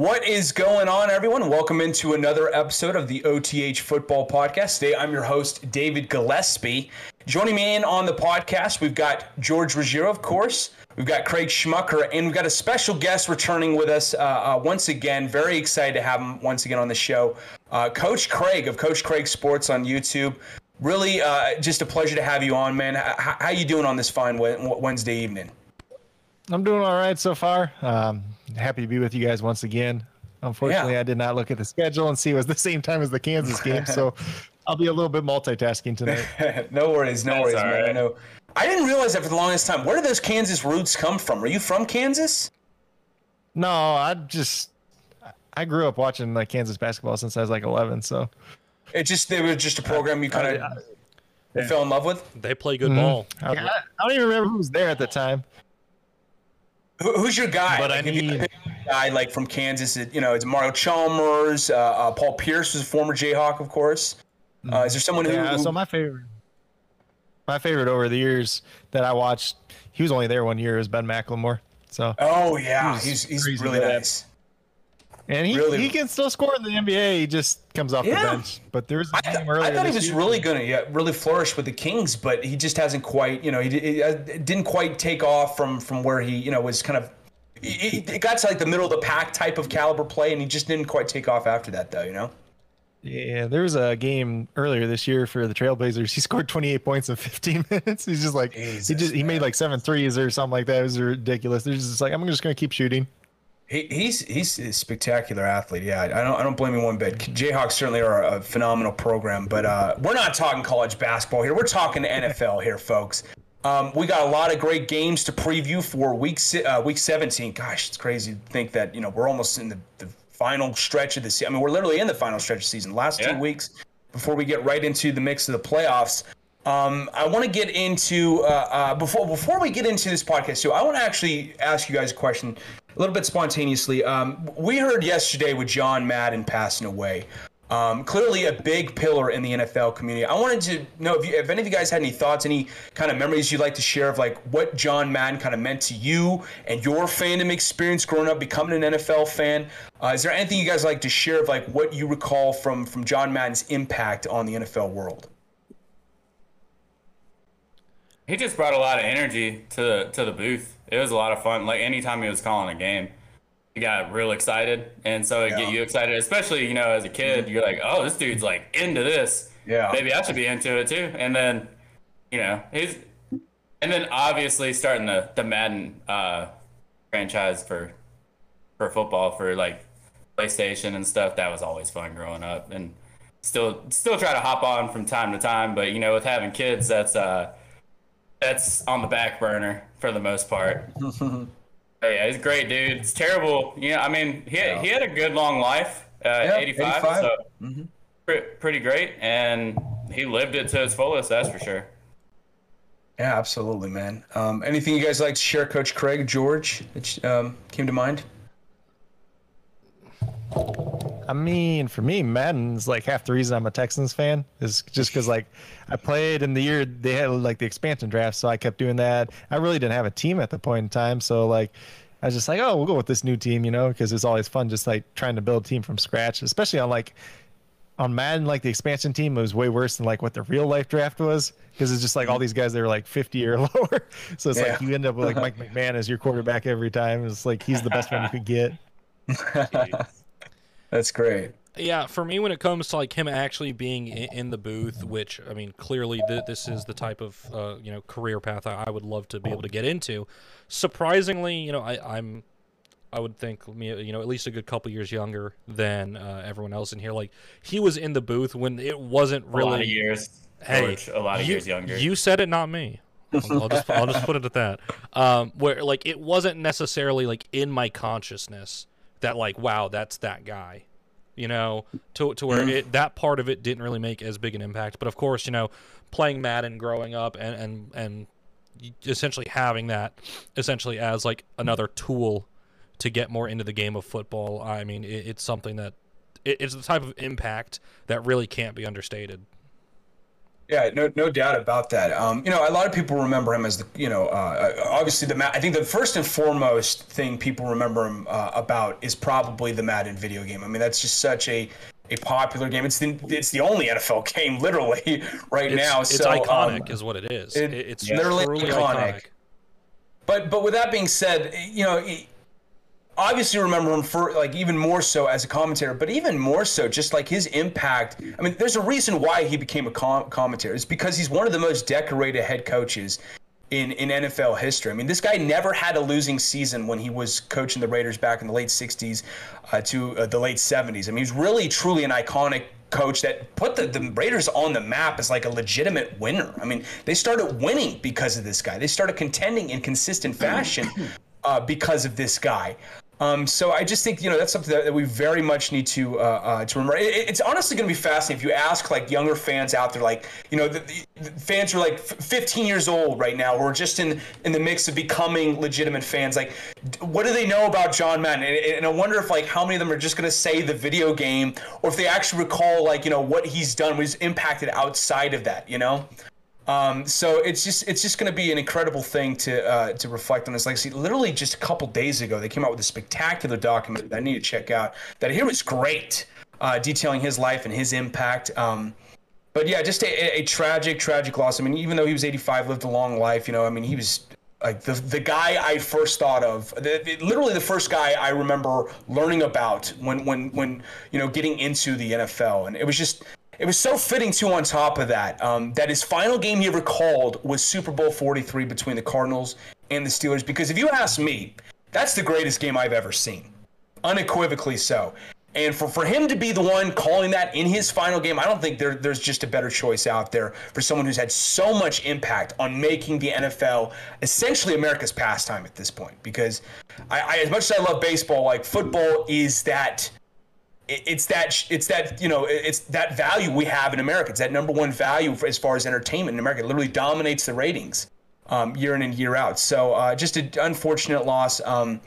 What is going on, everyone? Welcome into another episode of the OTH Football Podcast. Today, I'm your host, David Gillespie. Joining me in on the podcast, we've got George Ruggiero, of course. We've got Craig Schmucker, and we've got a special guest returning with us uh, uh, once again. Very excited to have him once again on the show. Uh, Coach Craig of Coach Craig Sports on YouTube. Really, uh, just a pleasure to have you on, man. How, how you doing on this fine Wednesday evening? I'm doing all right so far. Um, happy to be with you guys once again. Unfortunately, yeah. I did not look at the schedule and see it was the same time as the Kansas game, so I'll be a little bit multitasking tonight. no worries, no That's worries, man. Right. I know. I didn't realize that for the longest time. Where did those Kansas roots come from? Are you from Kansas? No, I just I grew up watching like Kansas basketball since I was like 11. So it just it was just a program you kind of fell in love with. They play good mm-hmm. ball. I, I, don't even remember who was there at the time. Who, who's your guy? But like, I need guy like from Kansas. You know, it's Mario Chalmers. Uh, uh, Paul Pierce was a former Jayhawk, of course. Uh, is there someone yeah, who? So my favorite, my favorite over the years that I watched. He was only there one year. Was Ben McLemore. So. Oh yeah, he's he's, he's really nice. And he, really, he can still score in the NBA. He just comes off yeah. the bench. But there's I, th- earlier. I thought he was year. really going to yeah, really flourish with the Kings, but he just hasn't quite. You know, he, he uh, didn't quite take off from from where he you know was kind of. It got to like the middle of the pack type of caliber play, and he just didn't quite take off after that, though. You know. Yeah, there was a game earlier this year for the Trailblazers. He scored 28 points in 15 minutes. He's just like Jesus, he just he made like seven threes or something like that. It was ridiculous. They're just like I'm just gonna keep shooting. He, he's he's a spectacular athlete. Yeah, I don't I don't blame him one bit. Jayhawks certainly are a phenomenal program, but uh, we're not talking college basketball here. We're talking NFL here, folks. Um, we got a lot of great games to preview for week uh, week 17. Gosh, it's crazy to think that you know we're almost in the, the final stretch of the season. I mean, we're literally in the final stretch of the season. Last yeah. two weeks before we get right into the mix of the playoffs. Um, I want to get into uh, uh, before before we get into this podcast too. I want to actually ask you guys a question a little bit spontaneously. Um, we heard yesterday with John Madden passing away. Um, clearly a big pillar in the NFL community. I wanted to know if, you, if any of you guys had any thoughts, any kind of memories you'd like to share of like what John Madden kind of meant to you and your fandom experience growing up, becoming an NFL fan. Uh, is there anything you guys like to share of like what you recall from from John Madden's impact on the NFL world? He just brought a lot of energy to the, to the booth it was a lot of fun. Like anytime he was calling a game, he got real excited, and so it yeah. get you excited, especially you know as a kid, you're like, oh, this dude's like into this. Yeah, maybe I should be into it too. And then, you know, he's, and then obviously starting the the Madden uh, franchise for for football for like PlayStation and stuff. That was always fun growing up, and still still try to hop on from time to time. But you know, with having kids, that's uh that's on the back burner for the most part. yeah, he's a great dude. It's terrible. Yeah, I mean, he, yeah. he had a good long life, uh, yeah, 85, 85, so mm-hmm. pre- pretty great, and he lived it to its fullest. That's for sure. Yeah, absolutely, man. Um, anything you guys like to share, Coach Craig, George, that um, came to mind? I mean, for me, Madden's like half the reason I'm a Texans fan is just because like I played in the year they had like the expansion draft, so I kept doing that. I really didn't have a team at the point in time, so like I was just like, oh, we'll go with this new team, you know, because it's always fun just like trying to build a team from scratch, especially on like on Madden, like the expansion team was way worse than like what the real life draft was because it's just like all these guys that are like 50 or lower. So it's yeah. like you end up with like Mike McMahon as your quarterback every time. It's like he's the best one you could get. That's great. Yeah, for me, when it comes to like him actually being in, the booth, which I mean, clearly th- this is the type of uh, you know career path I, I, would love to be able to get into. Surprisingly, you know, I, I'm I would think me you know at least a good couple years younger than uh, everyone else in here. Like he was in the booth when it wasn't really a lot of years. Hey, a lot of you, years younger. You said it, not me. I'll, I'll, just I'll just put it at that. Um, where like it wasn't necessarily like in my consciousness that like wow that's that guy you know to, to where it that part of it didn't really make as big an impact. But of course you know playing madden growing up and and and essentially having that essentially as like another tool to get more into the game of football i mean it, it's something that it, it's the type of impact that really can't be understated Yeah, no, no doubt about that. Um, you know, a lot of people remember him as the, you know, uh, obviously the. I think the first and foremost thing people remember him uh, about is probably the Madden video game. I mean, that's just such a a popular game. It's the it's the only NFL game literally right It's, now. it's so, iconic, um, is what it is. it- It- it's literally iconic. iconic. But but with that being said, you know, obviously remember him for like even more so as a commentator, but even more so just like his impact. I mean, there's a reason why he became a com- commentator. It's because he's one of the most decorated head coaches in in NFL history. I mean, this guy never had a losing season when he was coaching the Raiders back in the late '60s uh, to uh, the late '70s. I mean, he's really truly an iconic coach that put the, the Raiders on the map as like a legitimate winner. I mean, they started winning because of this guy. They started contending in consistent fashion uh, because of this guy. Um, so I just think you know that's something that, that we very much need to uh, uh, to remember. It, it's honestly going to be fascinating if you ask like younger fans out there, like you know, the, the fans are like f- 15 years old right now, or just in in the mix of becoming legitimate fans. Like, what do they know about John Madden? And, and I wonder if like how many of them are just going to say the video game, or if they actually recall like you know what he's done, what he's impacted outside of that. You know. Um, so it's just it's just going to be an incredible thing to uh, to reflect on this legacy. Literally, just a couple days ago, they came out with a spectacular document that I need to check out. That here was great, uh, detailing his life and his impact. Um, but yeah, just a, a tragic, tragic loss. I mean, even though he was 85, lived a long life. You know, I mean, he was like the the guy I first thought of. The, the- literally, the first guy I remember learning about when when when you know getting into the NFL, and it was just. It was so fitting too. On top of that, um, that his final game he ever called was Super Bowl 43 between the Cardinals and the Steelers. Because if you ask me, that's the greatest game I've ever seen unequivocally so. And for, for him to be the one calling that in his final game, I don't think there, there's just a better choice out there for someone who's had so much impact on making the NFL essentially America's pastime at this point. Because I, I as much as I love baseball, like football is that it's that it's that you know it's that value we have in America. It's that number one value for, as far as entertainment in America. It literally dominates the ratings um, year in and year out. So uh, just an unfortunate loss. Um,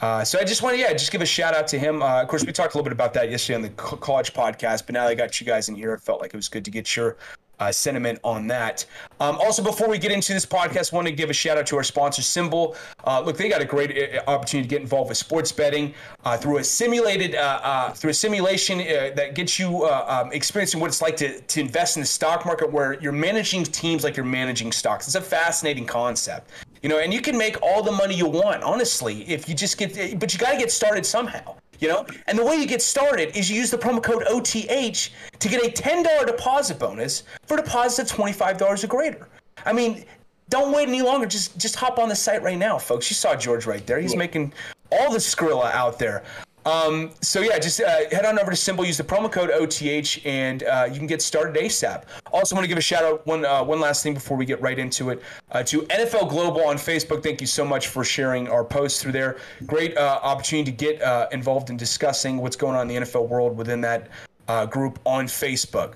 uh, so I just want to, yeah, just give a shout out to him. Uh, of course, we talked a little bit about that yesterday on the college podcast, but now that I got you guys in here, it felt like it was good to get your uh, sentiment on that. Um, also, before we get into this podcast, I want to give a shout out to our sponsor, SimBull. Uh, look, they got a great uh, opportunity to get involved with sports betting uh, through a simulated, uh, uh, through a simulation that gets you um, experiencing what it's like to, to invest in the stock market, where you're managing teams like you're managing stocks. It's a fascinating concept you know and you can make all the money you want honestly if you just get but you got to get started somehow you know? And the way you get started is you use the promo code oth to get a $10 deposit bonus for deposits of $25 or greater. I mean don't wait any longer. Just just hop on the site right now folks. You saw george right there. He's making all the skrilla out there um, so yeah, just uh, head on over to SimBull, use the promo code OTH, and uh, you can get started ASAP. Also, want to give a shout out one uh, one last thing before we get right into it uh, to NFL Global on Facebook. Thank you so much for sharing our posts through there. Great uh, opportunity to get uh, involved in discussing what's going on in the NFL world within that group on Facebook.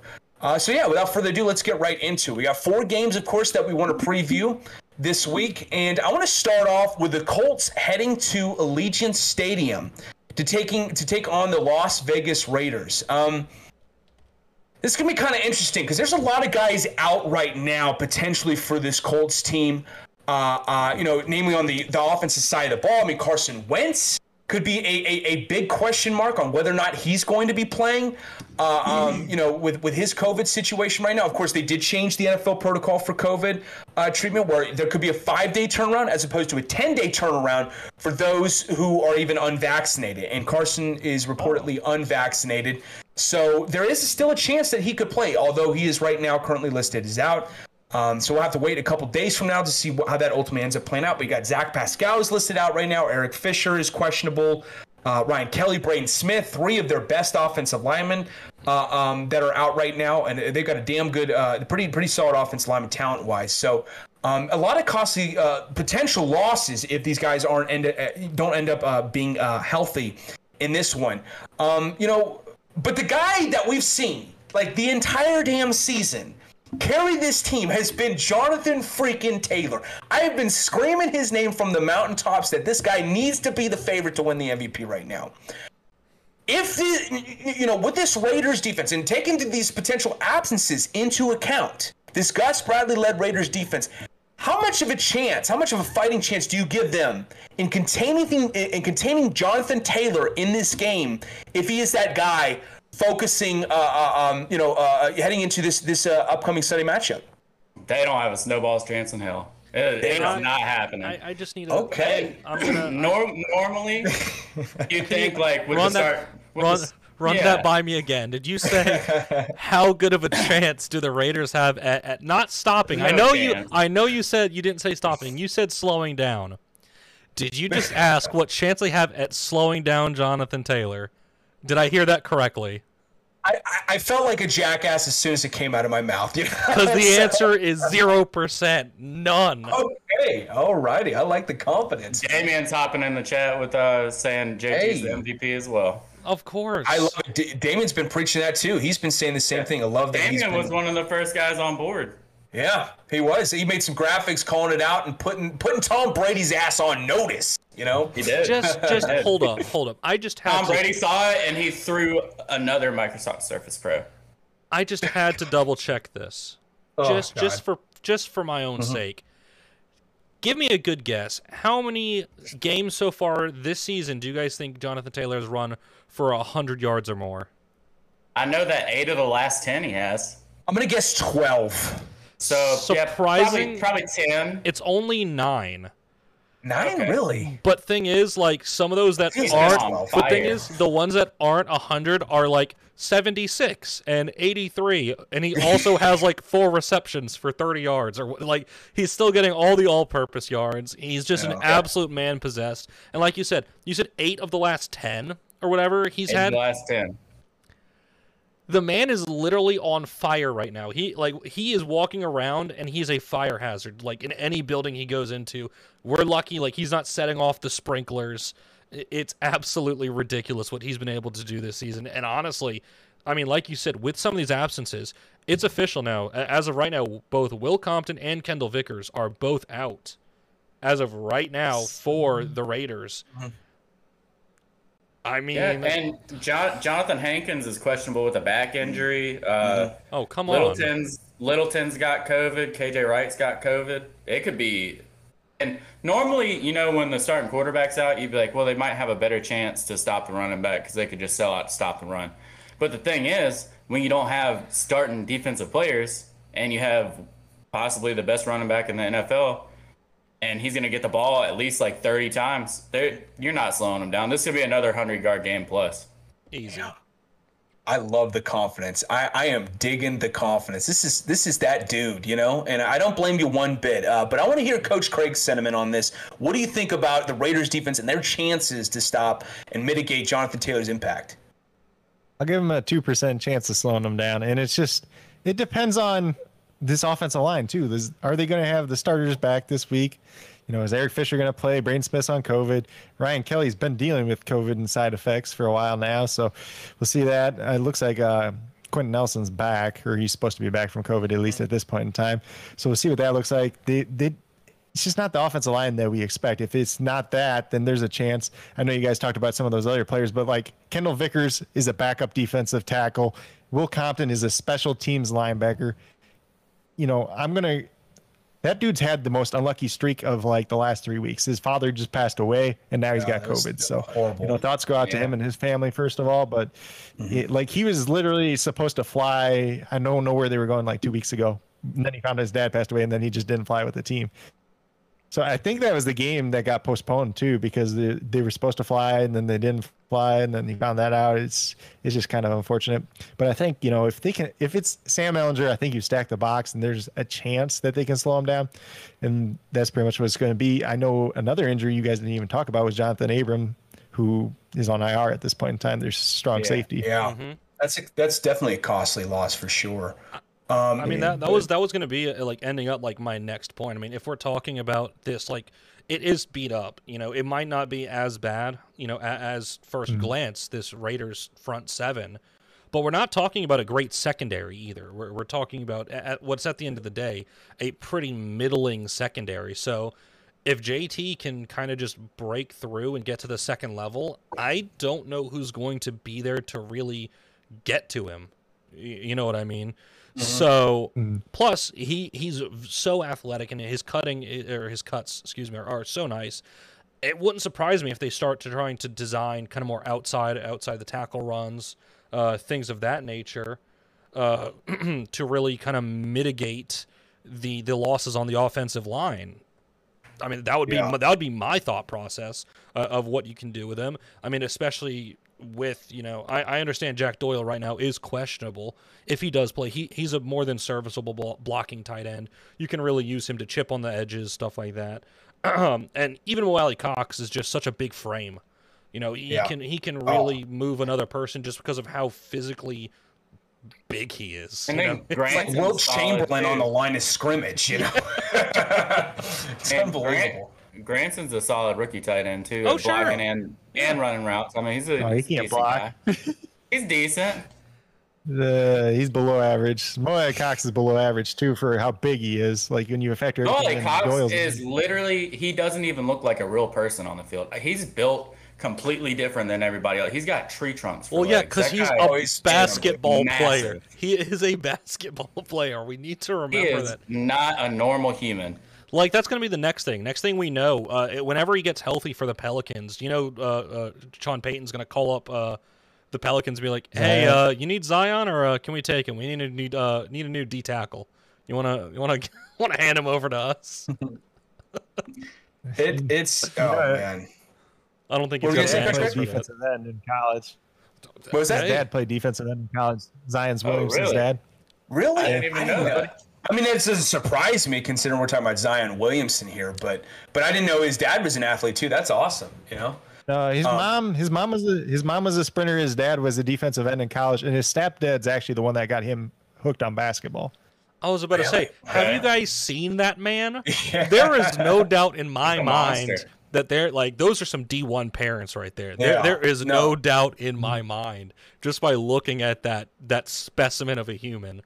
So yeah, without further ado, let's get right into. it. We got four games, of course, that we want to preview this week, and I want to start off with the Colts heading to Allegiant Stadium to taking to take on the Las Vegas Raiders. Um, this is gonna be kind of interesting because there's a lot of guys out right now potentially for this Colts team. Uh, uh, you know, namely on the the offensive side of the ball. I mean, Carson Wentz could be a, a, a big question mark on whether or not he's going to be playing. Uh, um, you know, with with his COVID situation right now. Of course, they did change the NFL protocol for COVID uh, treatment, where there could be a five day turnaround as opposed to a ten day turnaround for those who are even unvaccinated. And Carson is reportedly unvaccinated. So there is still a chance that he could play, although he is right now currently listed as out. Um, so we'll have to wait a couple days from now to see how that ultimately ends up playing out. But We got Zach Pascal is listed out right now. Eric Fisher is questionable. Uh, Ryan Kelly, Braden Smith, three of their best offensive linemen uh, um, that are out right now, and they've got a damn good, uh, pretty pretty solid offensive lineman talent wise. So um, a lot of costly uh, potential losses if these guys aren't end uh, don't end up uh, being healthy in this one. Um, you know, but the guy that we've seen like the entire damn season carry this team has been Jonathan freaking Taylor. I have been screaming his name from the mountaintops that this guy needs to be the favorite to win the MVP right now. if the, you know with this Raiders defense and taking these potential absences into account, this Gus Bradley led Raiders defense, how much of a chance, how much of a fighting chance do you give them in containing in containing Jonathan Taylor in this game if he is that guy focusing, uh, uh, um, you know, uh, heading into this this uh, upcoming Sunday matchup? They don't have a snowball's chance in hell. It, it's not, not happening. I, I, just need a, okay. I'm gonna, Norm, normally, you think like with run the start. That, run, the, run yeah. that by me again. Did you say how good of a chance do the Raiders have at, at not stopping? No I know chance. you. I know you said you didn't say stopping. You said slowing down. Did you just ask what chance they have at slowing down Jonathan Taylor? Did I hear that correctly? I, I felt like a jackass as soon as it came out of my mouth. Because the answer is zero percent, none. Okay, alrighty. I like the confidence. Damien's hopping in the chat with uh saying JT's hey. the MVP as well. Of course. I love it. D- Damien's been preaching that too. He's been saying the same yeah. thing. I love that. Damien been... was one of the first guys on board. Yeah, he was. He made some graphics calling it out and putting putting Tom Brady's ass on notice. You know, he did. Just just hold up, hold up. I just had Tom to... Brady saw it and he threw another Microsoft Surface Pro. I just had to double check this, oh, just God. just for just for my own mm-hmm. sake. Give me a good guess. How many games so far this season do you guys think Jonathan Taylor has run for hundred yards or more? I know that eight of the last ten he has. I'm gonna guess twelve. So surprising, yeah, probably, probably, ten. It's only nine. Nine, okay. really? But thing is, like some of those that aren't. But thing is, the ones that aren't hundred are like seventy six and eighty three, and he also has like four receptions for thirty yards, or like he's still getting all the all purpose yards. He's just an oh, absolute man possessed. And like you said, you said eight of the last ten or whatever he's eight had. the last ten the man is literally on fire right now. He like he is walking around and he's a fire hazard. Like in any building he goes into, we're lucky like he's not setting off the sprinklers. It's absolutely ridiculous what he's been able to do this season. And honestly, I mean, like you said, with some of these absences, it's official now. As of right now, both Will Compton and Kendal Vickers are both out. As of right now, for mm-hmm. the Raiders. Mm-hmm. Mm-hmm. I mean, yeah, and John, Jonathan Hankins is questionable with a back injury. Uh, oh, come Littleton's, on. Littleton's got COVID. KJ Wright's got COVID. It could be. And normally, you know, when the starting quarterback's out, you'd be like, well, they might have a better chance to stop the running back because they could just sell out to stop the run. But the thing is, when you don't have starting defensive players and you have possibly the best running back in the NFL, and he's going to get the ball at least like 30 times. They're, you're not slowing him down. This could be another 100 yard game plus. Easy. Yeah. I love the confidence. I, I am digging the confidence. This is this is that dude, you know, and I don't blame you one bit. Uh, but I want to hear Coach Craig's sentiment on this. What do you think about the Raiders' defense and their chances to stop and mitigate Jonathan Taylor's impact? I'll give him a two percent chance of slowing them down, and it's just it depends on this offensive line too. This, are they going to have the starters back this week? You know, is Eric Fisher going to play? Braden Smith's on COVID. Ryan Kelly's been dealing with COVID and side effects for a while now, so we'll see that. It looks like uh, Quenton Nelson's back, or he's supposed to be back from COVID at least at this point in time. So we'll see what that looks like. They, they, it's just not the offensive line that we expect. If it's not that, then there's a chance. I know you guys talked about some of those other players, but like Kendal Vickers is a backup defensive tackle. Will Compton is a special teams linebacker you know, I'm gonna. That dude's had the most unlucky streak of like the last three weeks. His father just passed away, and now he's got COVID. So horrible. you know, thoughts go out yeah. to him and his family first of all. But mm-hmm. it, like he was literally supposed to fly. I don't know where they were going like two weeks ago. And then he found his dad passed away, and then he just didn't fly with the team. So I think that was the game that got postponed too because they, they were supposed to fly and then they didn't fly and then he found that out. It's it's just kind of unfortunate. But I think you know if they can if it's Sam Ehlinger, I think you stack the box and there's a chance that they can slow him down, and that's pretty much what it's going to be. I know another injury you guys didn't even talk about was Johnathan Abram, who is on IR at this point in time. There's strong yeah, safety. Yeah, mm-hmm. that's a, that's definitely a costly loss for sure. Um, I mean that that was that was going to be uh, like ending up like my next point. I mean, if we're talking about this, like it is beat up. You know, it might not be as bad. You know, as, 1st mm-hmm. glance, this Raiders front seven, but we're not talking about a great secondary either. We're we're talking about at, what's at the end of the day a pretty middling secondary. So if JT can kind of just break through and get to the second level, I don't know who's going to be there to really get to him. You know what I mean? So plus he he's so athletic and his cutting or his cuts, excuse me, are, are so nice. It wouldn't surprise me if they start to trying to design kind of more outside outside the tackle runs, uh, things of that nature, uh, to really kind of mitigate the the losses on the offensive line. I mean, that would be Yeah. that would be my thought process uh, of what you can do with him. I mean, especially with you know, I, I understand Jack Doyle right now is questionable. If he does play, he he's a more than serviceable blo- blocking tight end. You can really use him to chip on the edges, stuff like that. and even Wiley Cox is just such a big frame. You know, he Yeah. can he can Oh. really move another person just because of how physically big he is. And you then know? Grant- Like Wilt Chamberlain too. on the line of scrimmage, you know. it's unbelievable. Grant, Granson's a solid rookie tight end too. Oh, sure. blocking and and running routes. I mean, he's a, Oh, he he's can't decent block. guy. He's decent. Uh, he's below average. Moya Cox is below average too for how big he is. Like when you factor Noah everything Cox Doyle's is literally he doesn't even look like a real person on the field. He's built completely different than everybody else. He's got tree trunks. For Well, yeah, because he's a he's basketball massive. player. He is a basketball player. We need to he remember is that. not a normal human. Like that's going to be the next thing. Next thing we know, uh, it- whenever he gets healthy for the Pelicans, you know, uh, uh, Sean Payton's going to call up uh, the Pelicans and be like, "Hey, Zion. uh, you need Zion, or uh, can we take him? We need a need uh, need a new D tackle. You want to you want to want to hand him over to us? It, it's oh man. I don't think What he's going gonna to say, for that. defensive end in college. What was that? His dad played defensive end in college. Zion's Oh, Williamson's really? dad. Really? I didn't even know that. I mean, that doesn't surprise me considering we're talking about Zion Williamson here, but but I didn't know his dad was an athlete too. That's awesome. You know. No, his Um, mom, his mom was a his mom was a sprinter. His dad was a defensive end in college, and his stepdad's actually the one that got him hooked on basketball. I was about to say, have Yeah. you guys seen that man? There is no doubt in my mind monster. that they're like those are some D1 parents right there. There, Yeah. there is no. No. doubt in my mind just by looking at that that specimen of a human.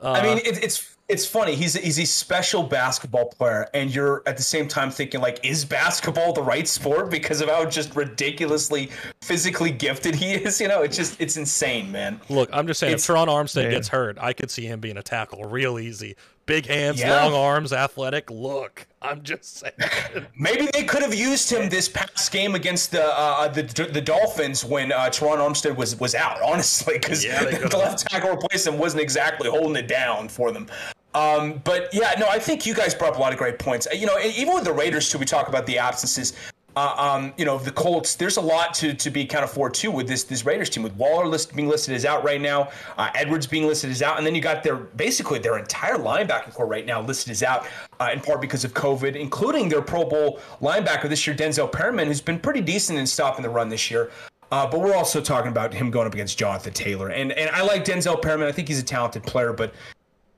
Uh, I mean, it, it's it's funny. He's he's a special basketball player, and you're at the same time thinking like, is basketball the right sport because of how just ridiculously physically gifted he is? You know, it's just it's insane, man. look, I'm just saying, if it's- Terron Armstead Yeah. gets hurt, I could see him being a tackle real easy. Big hands, Yeah. long arms, athletic. Look, I'm just saying. Maybe they could have used him this past game against the uh, the the Dolphins when uh, Terron Armstead was was out. Honestly, because Yeah, the left tackle replacement wasn't exactly holding it down for them. Um, but yeah, no, I think you guys brought up a lot of great points. You know, even with the Raiders too, we talk about the absences. Uh, um, you know, the Colts. There's a lot to, to be kind of for too with this this Raiders team. With Waller list, being listed as out right now, uh, Edwards being listed as out, and then you got their basically their entire linebacking core right now listed as out uh, in part because of COVID, including their Pro Bowl linebacker this year, Denzel Perryman, who's been pretty decent in stopping the run this year. Uh, but we're also talking about him going up against Jonathan Taylor, and and I like Denzel Perryman. I think he's a talented player, but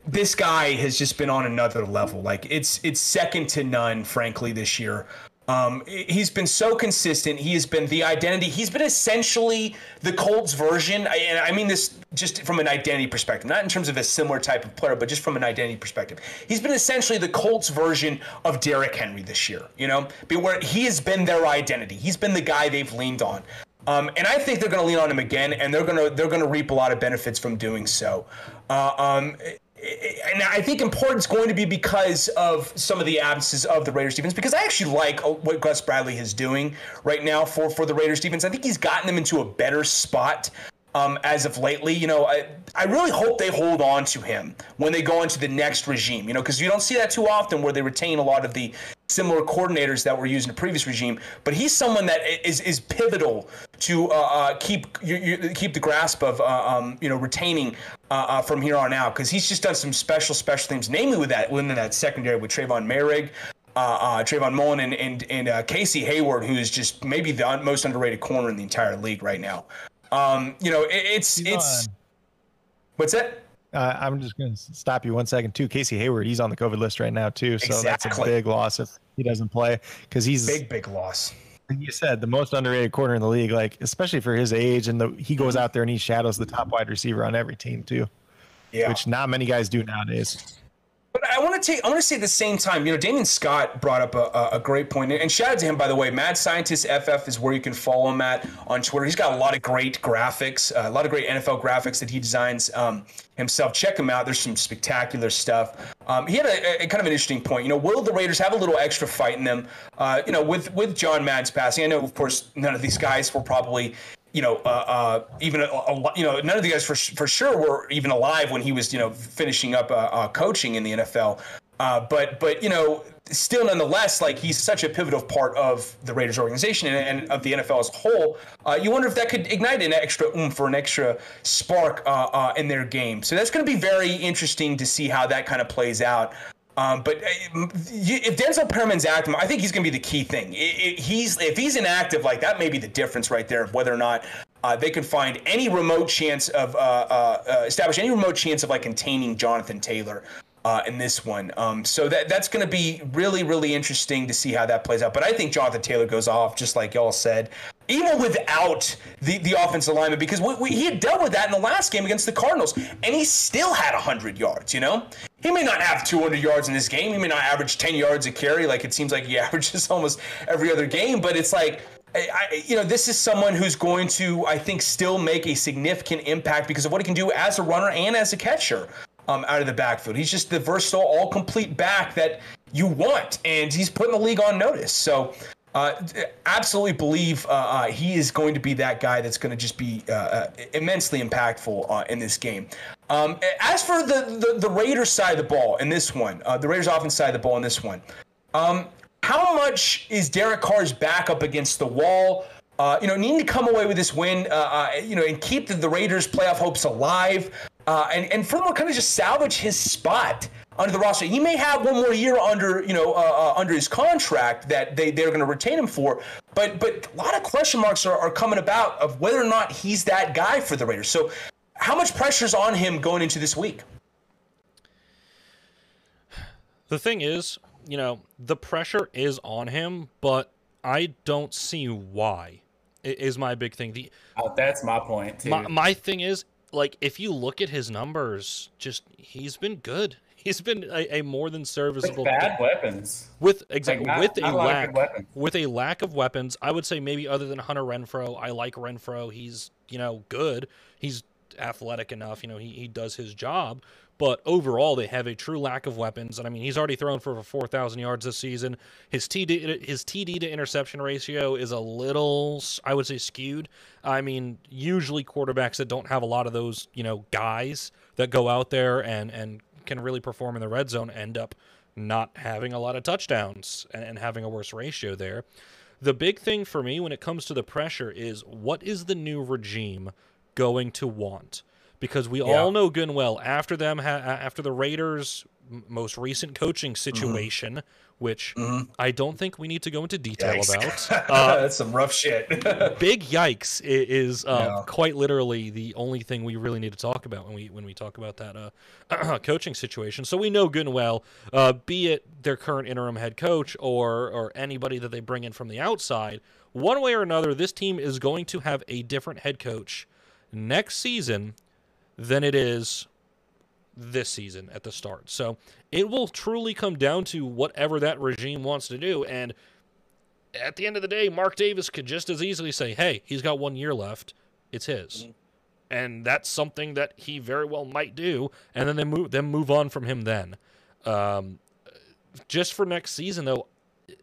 this guy has just been on another level. Like it's it's second to none, frankly, this year. Um, he's been so consistent. He has been the identity. He's been essentially the Colts version, and I mean this just from an identity perspective, not in terms of a similar type of player, but just from an identity perspective. He's been essentially the Colts version of Derrick Henry this year. You know, where he has been their identity. He's been the guy they've leaned on. Um, and I think they're going to lean on him again, and they're going to they're going to reap a lot of benefits from doing so. Uh, um, and I think important's going to be because of some of the absences of the Raiders defense. Because I actually like uh, what Gus Bradley is doing right now for for the Raiders defense. I think he's gotten them into a better spot. Um, as of lately, you know, I, I really hope they hold on to him when they go into the next regime, you know, because you don't see that too often where they retain a lot of the similar coordinators that were used in the previous regime. But he's someone that is is pivotal to uh, uh, keep you, you, keep the grasp of uh, um, you know retaining uh, uh, from here on out because he's just done some special special things, namely with that within that secondary with Trayvon Merrick. Uh, uh, Trayvon Mullen and and, and uh, Casey Hayward, who is just maybe the un- most underrated corner in the entire league right now. Um, you know, it, it's He's it's on. what's that? Uh, I'm just going to stop you one second too. Casey Hayward, he's on the COVID list right now too, so that's a big loss if he doesn't play because he's Big big loss. like you said the most underrated corner in the league. Like especially for his age, and the, he goes out there and he shadows the top wide receiver on every team too, Yeah. which not many guys do nowadays. But I want to take. I want to say at the same time, you know, Damien Scott brought up a, a great point, and shout out to him by the way. Mad Scientist FF is where you can follow him at on Twitter. He's got a lot of great graphics, uh, a lot of great NFL graphics that he designs um, himself. Check him out. There's some spectacular stuff. Um, he had a, a, kind of an interesting point. You know, will the Raiders have a little extra fight in them? Uh, you know, with with John Madden's passing, I know, of course, none of these guys will probably you know, uh, uh, even a, a, you know, none of the guys for for sure were even alive when he was, you know, finishing up uh, uh coaching in the NFL. Uh, but but you know, still nonetheless, like he's such a pivotal part of the Raiders organization and, and of the NFL as a whole. Uh, you wonder if that could ignite an extra oomph or an extra spark in their game. So that's going to be very interesting to see how that kind of plays out. Um, but uh, if Denzel Perryman's active, I think he's going to be the key thing. It, it, he's if he's inactive, like that may be the difference right there of whether or not uh, they can find any remote chance of uh, uh, uh establish any remote chance of like containing Jonathan Taylor. Uh, in this one, um, so that that's going to be really, really interesting to see how that plays out. But I think Jonathan Taylor goes off, just like y'all said even without the, the offensive alignment, because we, we, he had dealt with that in the last game against the Cardinals, and he still had 100 yards, you know? He may not have 200 yards in this game. He may not average 10 yards a carry like it seems like he averages almost every other game, but it's like, I, you know, this is someone who's going to, I think, still make a significant impact because of what he can do as a runner and as a catcher um, out of the backfield. He's just the versatile, all complete back that you want, and he's putting the league on notice. So uh, absolutely believe uh, uh, he is going to be that guy that's going to just be uh, uh immensely impactful uh, in this game. Um, as for the, the, the Raiders side of the ball in this one, the Raiders offense side of the ball in this one, um, how much is Derek Carr's back up against the wall? you know, needing to come away with this win, you know, and keep the, the Raiders' playoff hopes alive, and and furthermore, kind of just salvage his spot under the roster. He may have one more year under you know uh, uh, under his contract that they they're going to retain him for, but but a lot of question marks are, are coming about of whether or not he's that guy for the Raiders. So, how much pressure is on him going into this week? The thing is, you know, the pressure is on him, but I don't see why. Is my big thing. The oh, that's my point. Too. My, my thing is, like, if you look at his numbers, just he's been good. He's been a, a more than serviceable. With bad weapons. With exactly like with a lack with a lack of weapons, I would say maybe other than Hunter Renfrow, I like Renfrow. He's you know good. He's athletic enough. You know he he does his job. But overall, they have a true lack of weapons. And I mean, he's already thrown for over 4,000 yards this season. His TD, his TD to interception ratio is a little, I would say, skewed. I mean, usually quarterbacks that don't have a lot of those, you know, guys that go out there and and can really perform in the red zone end up not having a lot of touchdowns and, and having a worse ratio there. The big thing for me when it comes to the pressure is what is the new regime going to want? Because we yeah. all know good and well after them, ha- after the Raiders' most recent coaching situation, mm-hmm which mm-hmm. I don't think we need to go into detail yikes. about. Uh, That's some rough shit. big yikes is uh, yeah. quite literally the only thing we really need to talk about when we when we talk about that uh, coaching situation. So we know good and well, uh, be it their current interim head coach or or anybody that they bring in from the outside, one way or another, this team is going to have a different head coach next season than it is this season at the start. So it will truly come down to whatever that regime wants to do. And at the end of the day, Mark Davis could just as easily say, hey, he's got one year left. It's his. Mm-hmm. And that's something that he very well might do. And then they move, then move on from him then. Um, just for next season, though,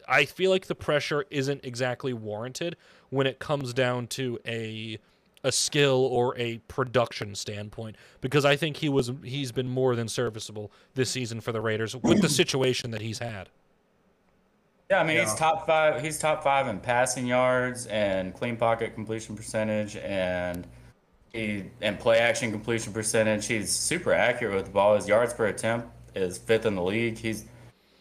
I feel like the pressure isn't exactly warranted when it comes down to a a skill or a production standpoint because I think he was he's been more than serviceable this season for the Raiders with the situation that he's had. Yeah, I mean yeah. he's top five. He's top five in passing yards and clean pocket completion percentage and he and play action completion percentage. He's super accurate with the ball. His yards per attempt is fifth in the league. He's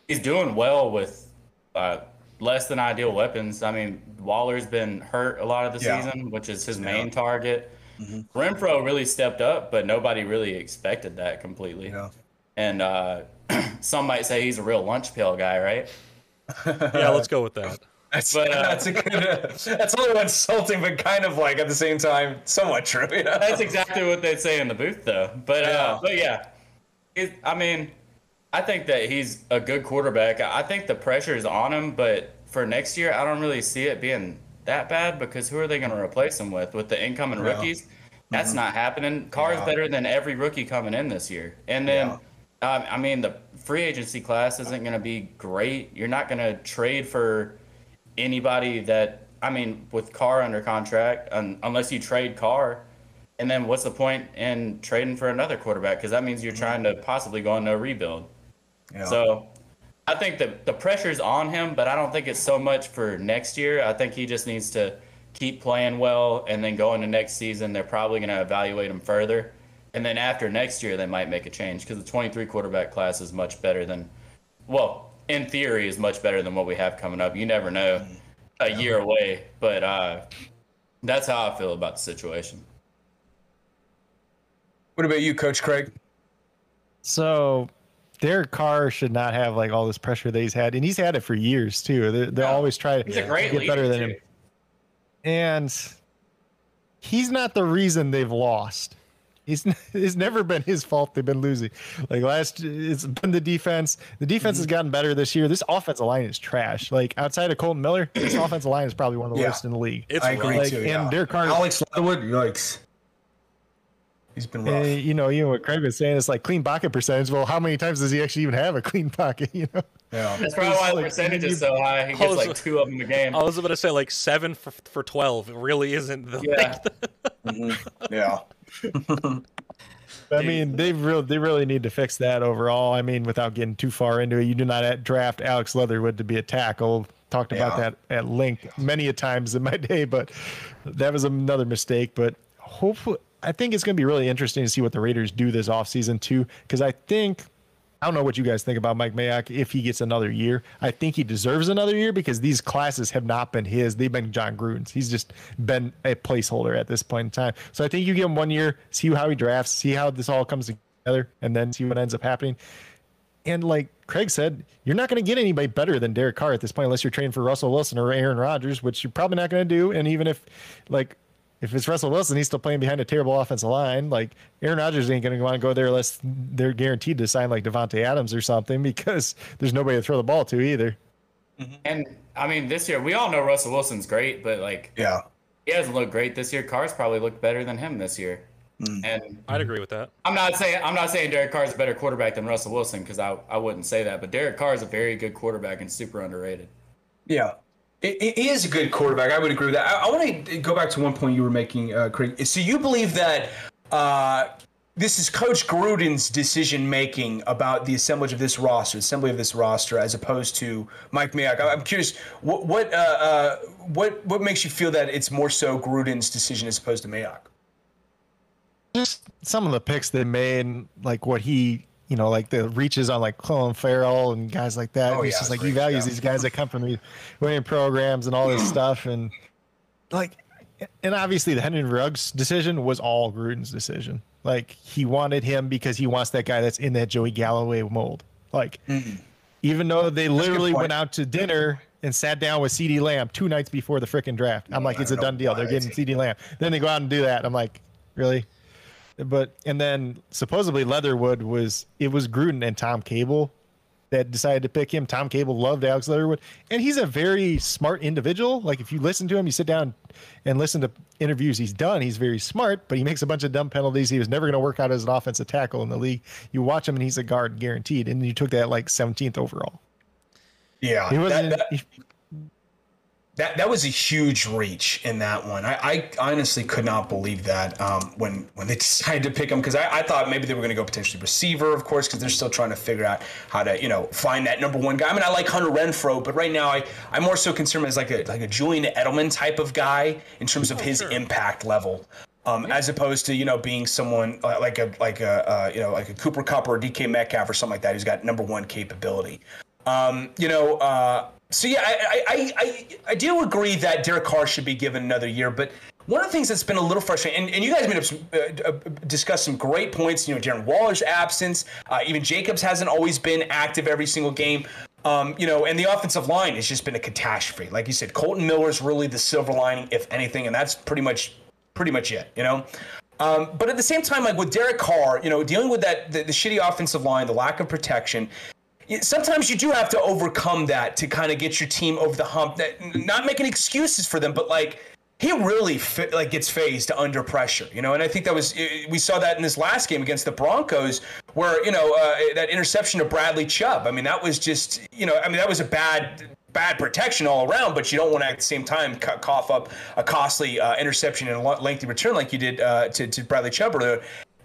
he's doing well with uh, less than ideal weapons. I mean, Waller's been hurt a lot of the yeah. season, which is his main yeah. target. Mm-hmm. Renfrow really stepped up, but nobody really expected that completely. Yeah. And uh, some might say he's a real lunch pail guy, right? yeah, let's go with that. That's, but, uh, that's a good. Uh, that's a little insulting, but kind of like at the same time, somewhat true. You know? That's exactly what they say in the booth, though. But uh, yeah. but yeah, it, I mean, I think that he's a good quarterback. I think the pressure is on him, but for next year, I don't really see it being that bad because who are they going to replace him with? With the incoming Yeah. rookies, that's not happening. Carr's Yeah. better than every rookie coming in this year, and then. Yeah. Um, I mean, the free agency class isn't going to be great. You're not going to trade for anybody that, I mean, with Carr under contract, un- unless you trade Carr. And then what's the point in trading for another quarterback? Because that means you're trying to possibly go into a rebuild. Yeah. So I think that the pressure's on him, but I don't think it's so much for next year. I think he just needs to keep playing well, and then going to next season, they're probably going to evaluate him further. And then after next year, they might make a change because the 23 quarterback class is much better than, well, in theory, is much better than what we have coming up. You never know a year away, but uh, that's how I feel about the situation. what about you, Coach Craig? So Derek Carr should not have like all this pressure that he's had, and he's had it for years too. They they Yeah. always trying to He's a get better than too. him, and he's not the reason they've lost. He's it's never been his fault they've been losing. Like last, it's been the defense. The defense Mm-hmm. has gotten better this year. This offensive line is trash. Like outside of Kolton Miller, this offensive line is probably one of the Yeah. worst in the league. It's I agree rough. too. and yeah. Derek Carr- Alex Leatherwood, yikes. He's been rough. Uh, you know, you know what Craig was saying. It's like clean pocket percentage. Well, how many times does he actually even have a clean pocket? You know. yeah. That's probably why the like, percentage is so high. He I gets like two of them a game. I was about to say like seven for, for twelve. It really isn't the Yeah. Yeah. I mean, they really they really need to fix that overall. I mean, without getting too far into it, you do not draft Alex Leatherwood to be a tackle. Talked about Yeah. that at length many a times in my day, but that was another mistake. But hopefully, I think it's going to be really interesting to see what the Raiders do this offseason too, because I think I don't know what you guys think about Mike Mayock if he gets another year. I think he deserves another year because these classes have not been his. They've been Jon Gruden's. He's just been a placeholder at this point in time. So I think you give him one year, see how he drafts, see how this all comes together, and then see what ends up happening. And like Craig said, you're not going to get anybody better than Derek Carr at this point unless you're training for Russell Wilson or Aaron Rodgers, which you're probably not going to do. And even if, like, if it's Russell Wilson, he's still playing behind a terrible offensive line. Like Aaron Rodgers ain't going to want to go there unless they're guaranteed to sign like Davante Adams or something because there's nobody to throw the ball to either. Mm-hmm. And I mean, this year we all know Russell Wilson's great, but like Yeah. he hasn't looked great this year. Carr's probably looked better than him this year. Mm. And I'd agree with that. I'm not saying I'm not saying Derek Carr's a better quarterback than Russell Wilson because I, I wouldn't say that. But Derek Carr is a very good quarterback and super underrated. Yeah. He is a good quarterback. I would agree with that. I, I want to go back to one point you were making, uh, Craig. So you believe that uh, this is Coach Gruden's decision making about the assemblage of this roster, assembly of this roster, as opposed to Mike Mayock. I'm curious, what what uh, uh, what what makes you feel that it's more so Gruden's decision as opposed to Mayock? Just some of the picks they made, like what he, you know, like the reaches on like Clelin Ferrell and guys like that. Oh, it's yeah, just like he values these guys that come from the winning programs and all this stuff. And like, and obviously the Henry Ruggs decision was all Gruden's decision. Like he wanted him because he wants that guy that's in that Joey Galloway mold. Like, even though they literally went out to dinner and sat down with CeeDee Lamb two nights before the freaking draft. I'm like, it's a done deal. They're getting CeeDee Lamb. Then they go out and do that. I'm like, really? But and then supposedly Leatherwood was it was Gruden and Tom Cable that decided to pick him. Tom Cable loved Alex Leatherwood, and he's a very smart individual. Like if you listen to him, you sit down and listen to interviews he's done. He's very smart, but he makes a bunch of dumb penalties. He was never going to work out as an offensive tackle in the league. You watch him, and he's a guard guaranteed. And you took that like 17th overall. Yeah, He wasn't. that, that, he- that that was a huge reach in that one. I, I honestly could not believe that um, when when they decided to pick him because I, I thought maybe they were going to go potentially receiver, of course, because they're still trying to figure out how to you know find that number one guy. I mean, I like Hunter Renfrow, but right now I I'm more so concerned as like a like a Julian Edelman type of guy in terms of his impact level. Um, as opposed to you know being someone uh, like a like a uh, you know like a Cooper Kupp or a DK Metcalf or something like that who's got number one capability. Um, you know, uh, so yeah, I, I, I, I do agree that Derek Carr should be given another year, but one of the things that's been a little frustrating, and, and you guys made up some, uh, uh, discussed some great points. You know, Darren Waller's absence, uh, even Jacobs hasn't always been active every single game. Um, you know, and the offensive line has just been a catastrophe. Like you said, Kolton Miller's really the silver lining, if anything, and that's pretty much pretty much it. You know, Um, but at the same time, like with Derek Carr, you know, dealing with that the, the shitty offensive line, the lack of protection, sometimes you do have to overcome that to kind of get your team over the hump. That not making excuses for them, but like he really like gets phased under pressure, you know. And I think that was we saw that in this last game against the Broncos, where you know uh, that interception of Bradley Chubb. I mean, that was just you know, I mean, that was a bad bad protection all around, but you don't want to at the same time cough up a costly uh, interception and a lengthy return like you did uh, to, to Bradley Chubb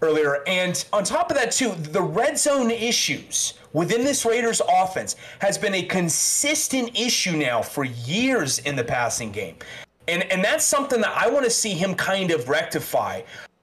earlier. And on top of that, too, the red zone issues within this Raiders offense has been a consistent issue now for years in the passing game. And, and that's something that I want to see him kind of rectify.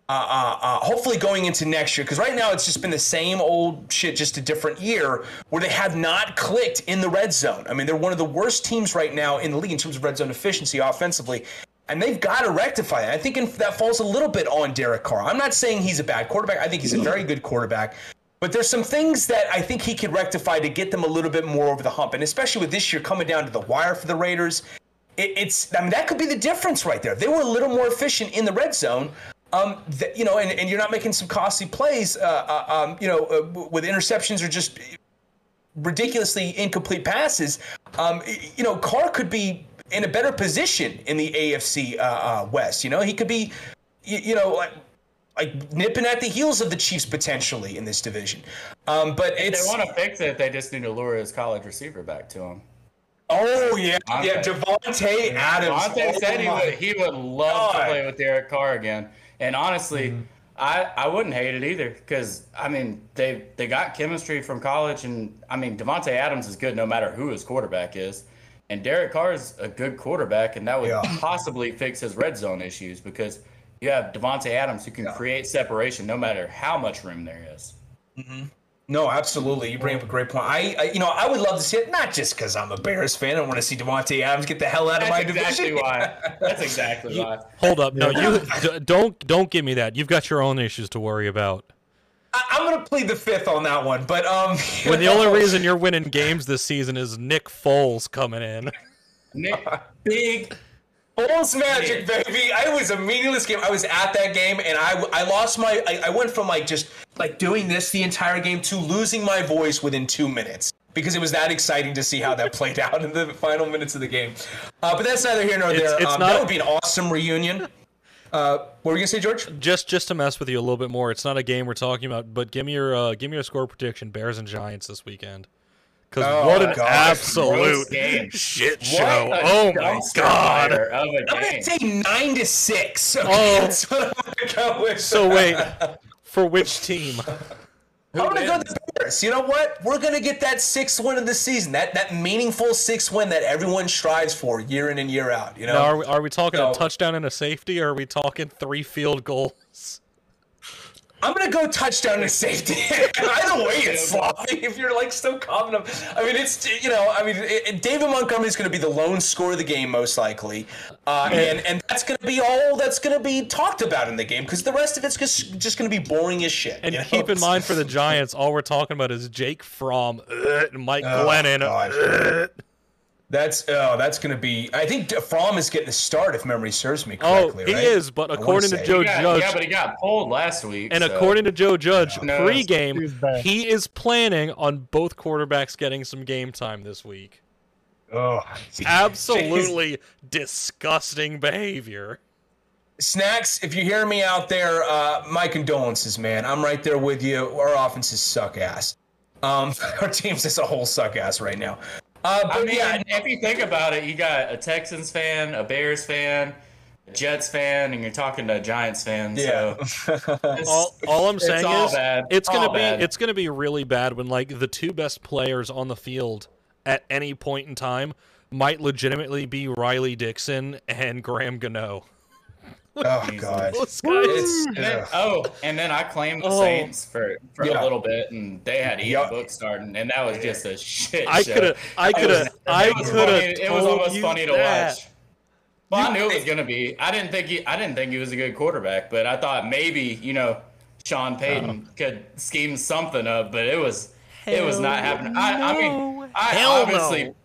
Uh, uh, uh, hopefully going into next year, because right now it's just been the same old shit, just a different year where they have not clicked in the red zone. I mean, they're one of the worst teams right now in the league in terms of red zone efficiency offensively and they've got to rectify that. I think that falls a little bit on Derek Carr. I'm not saying he's a bad quarterback. I think he's a very good quarterback. But there's some things that I think he could rectify to get them a little bit more over the hump. And especially with this year coming down to the wire for the Raiders, it, it's I mean that could be the difference right there. They were a little more efficient in the red zone. Um, th- you know, and, and you're not making some costly plays, uh, uh, um, you know, uh, with interceptions or just ridiculously incomplete passes. Um, you know, Carr could be in a better position in the AFC uh, uh, West. You know, he could be, you, you, know, like like nipping at the heels of the Chiefs potentially in this division. Um, but if it's they want to fix it. They just need to lure his college receiver back to him. Oh yeah, Davante. yeah, Davante Adams. Davante oh, said he would he would love God. to play with Derek Carr again. And honestly, mm-hmm. I, I wouldn't hate it either because I mean they they got chemistry from college and I mean Davante Adams is good no matter who his quarterback is. And Derek Carr is a good quarterback, and that would yeah. possibly fix his red zone issues because you have Davante Adams who can yeah. create separation no matter how much room there is. Mm-hmm. No, absolutely. You bring up a great point. I, I, you know, I would love to see it, not just because I'm a Bears fan. I want to see Davante Adams get the hell out That's of my exactly division. Why. That's exactly you, why. Hold up, no, you don't don't give me that. You've got your own issues to worry about. I, am gonna plead the fifth on that one, but um. When the only reason you're winning games this season is Nick Foles coming in. Nick, big Foles magic, baby. I was a meaningless game. I was at that game and I, I lost my. I, I went from like just like doing this the entire game to losing my voice within two minutes because it was that exciting to see how that played out in the final minutes of the game. Uh, but that's neither here nor there. It's, it's um, not, that would be an awesome reunion. Uh, what were you gonna say, George? Just just to mess with you a little bit more. It's not a game we're talking about, but give me your uh, give me your score prediction: Bears and Giants this weekend. Because oh, what an gosh. absolute shit show! Oh my god! I'm gonna say nine to six. Okay? Oh, that's what I'm gonna go with. So wait, for which team? I'm gonna go the Bears. You know what? We're gonna get that sixth win of the season. That that meaningful sixth win that everyone strives for year in and year out. You know? Now, are we, are we talking so, a touchdown and a safety, or are we talking three field goals? I'm gonna go touchdown to safety. Either way, it's sloppy. If you're like so confident, I mean, it's you know, I mean, it, David Montgomery is gonna be the lone score of the game most likely, uh, and and that's gonna be all that's gonna be talked about in the game because the rest of it's just just gonna be boring as shit. And you know? keep in mind for the Giants, all we're talking about is Jake Fromm, uh, Mike oh, Glennon. Uh, that's oh, that's going to be. I think Fromm is getting the start if memory serves me oh, correctly. Oh, he right? is, but according to Joe got, Judge, yeah, but he got pulled last week. And so. according to Joe Judge, yeah. pre-game, he is planning on both quarterbacks getting some game time this week. Oh, absolutely disgusting behavior. Snacks, if you hear me out there, uh, my condolences, man. I'm right there with you. Our offenses suck ass. Um, our teams as a whole suck ass right now. Uh, but I mean, yeah, if you think about it, you got a Texans fan, a Bears fan, a Jets fan, and you're talking to a Giants fan. Yeah. So all, all I'm saying is bad. it's gonna be bad. it's gonna be really bad when like the two best players on the field at any point in time might legitimately be Riley Dixon and Graham Gano. Oh god! And then, oh, and then I claimed the oh. Saints for, for yeah. a little bit, and they had Ian yep. Book starting, and that was just a shit. I could have, I could have, I could have. It was almost funny to watch. Well, I knew it was gonna be. I didn't think he, I didn't think he was a good quarterback, but I thought maybe you know Sean Payton uh-huh. could scheme something up, but it was Hell it was not happening. No. I, I mean, I Hell obviously. No.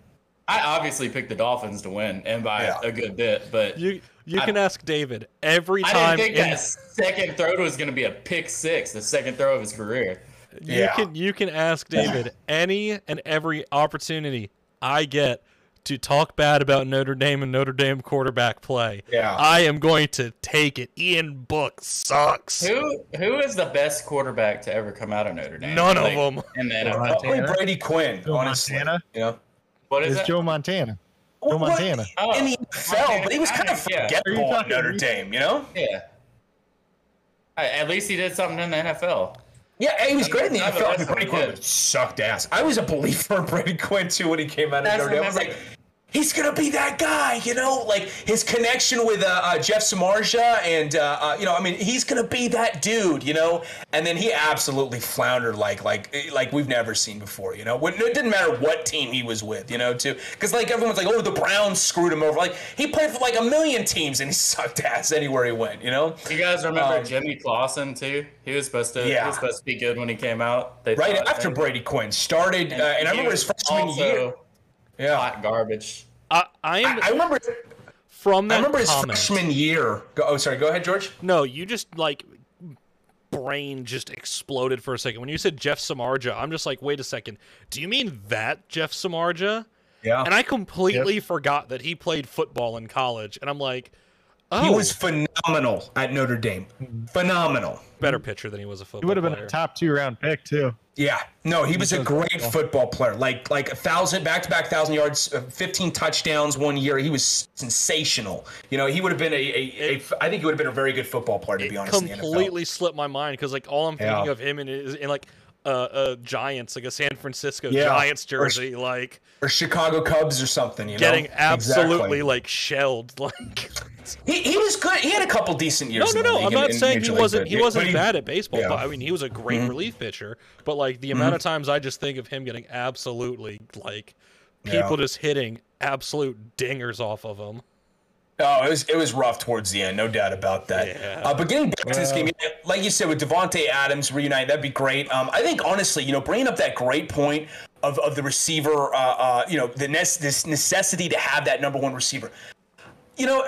I obviously picked the Dolphins to win, and by yeah. a good bit. But you You I- can ask David every time. I time. didn't think in- that second throw was going to be a pick six, the second throw of his career. you Yeah. can you can ask David any and every opportunity I get to talk bad about Notre Dame and Notre Dame quarterback play. Yeah. I am going to take it. Ian Book sucks. Who who is the best quarterback to ever come out of Notre Dame? None of them. In the NFL. Montana. Probably Brady Quinn, Joe honestly. Montana? You know? What is It's it? Joe Montana. Joe Montana. Oh, in the oh, NFL, but he was kind of yeah. forgettable Are you at Notre Dame, you know? Yeah. At least he did something in the NFL. Yeah, he was great in the Yeah, but NFL. that's Brady Quinn sucked ass. I was a believer in Brady Quinn too when he came out of That's Notre Dame. I was like, he's gonna be that guy, you know? Like his connection with uh, uh, Jeff Samardzija, and uh, uh, you know, I mean, he's gonna be that dude, you know? And then he absolutely floundered like like like we've never seen before, you know? When- It didn't matter what team he was with, you know, too, because like everyone's like, oh, the Browns screwed him over. Like he played for like a million teams and he sucked ass anywhere he went, you know? You guys remember Um, Jimmy Clausen too? He was supposed to. He Yeah. was supposed to be good when he came out. They Right after Brady Quinn started, uh, and I remember his freshman also year. Yeah. Hot garbage. I, I am I remember. from that I remember his freshman year. Go, oh, sorry. Go ahead, George. No, you just like brain just exploded for a second when you said Jeff Samardzija. I'm just like, wait a second. Do you mean that Jeff Samardzija? Yeah. And I completely forgot that he played football in college. And I'm like, oh, he was oh. phenomenal at Notre Dame. Phenomenal. better pitcher than he was a football He would have been player. a top two round pick too. Yeah. No, he was a great football. football player. Like like a thousand back to back thousand yards, uh, fifteen touchdowns one year. He was sensational. You know, he would have been a, a, a I think he would have been a very good football player to be honest. in the NFL. completely slipped my mind because like all I'm thinking Yeah. of him in is in like uh, uh Giants, like a San Francisco Yeah. Giants Or- jersey, like or Chicago Cubs or something. You know getting know? absolutely Exactly. like shelled. Like He, he was good. He had a couple decent no, years. no, in the no. I'm not in saying he wasn't he wasn't but bad at baseball, yeah. Mm-hmm. but I mean he was a great relief pitcher. But like the amount of times I just think of him getting absolutely like Yeah. people just hitting absolute dingers off of him. Oh, it was it was rough towards the end, no doubt about that. Yeah. Uh, but getting back to this game, like you said, with Davante Adams reunite, that'd be great. Um, I think honestly, you know, bringing up that great point of, of the receiver, uh, uh, you know, the nes- this necessity to have that number one receiver. You know,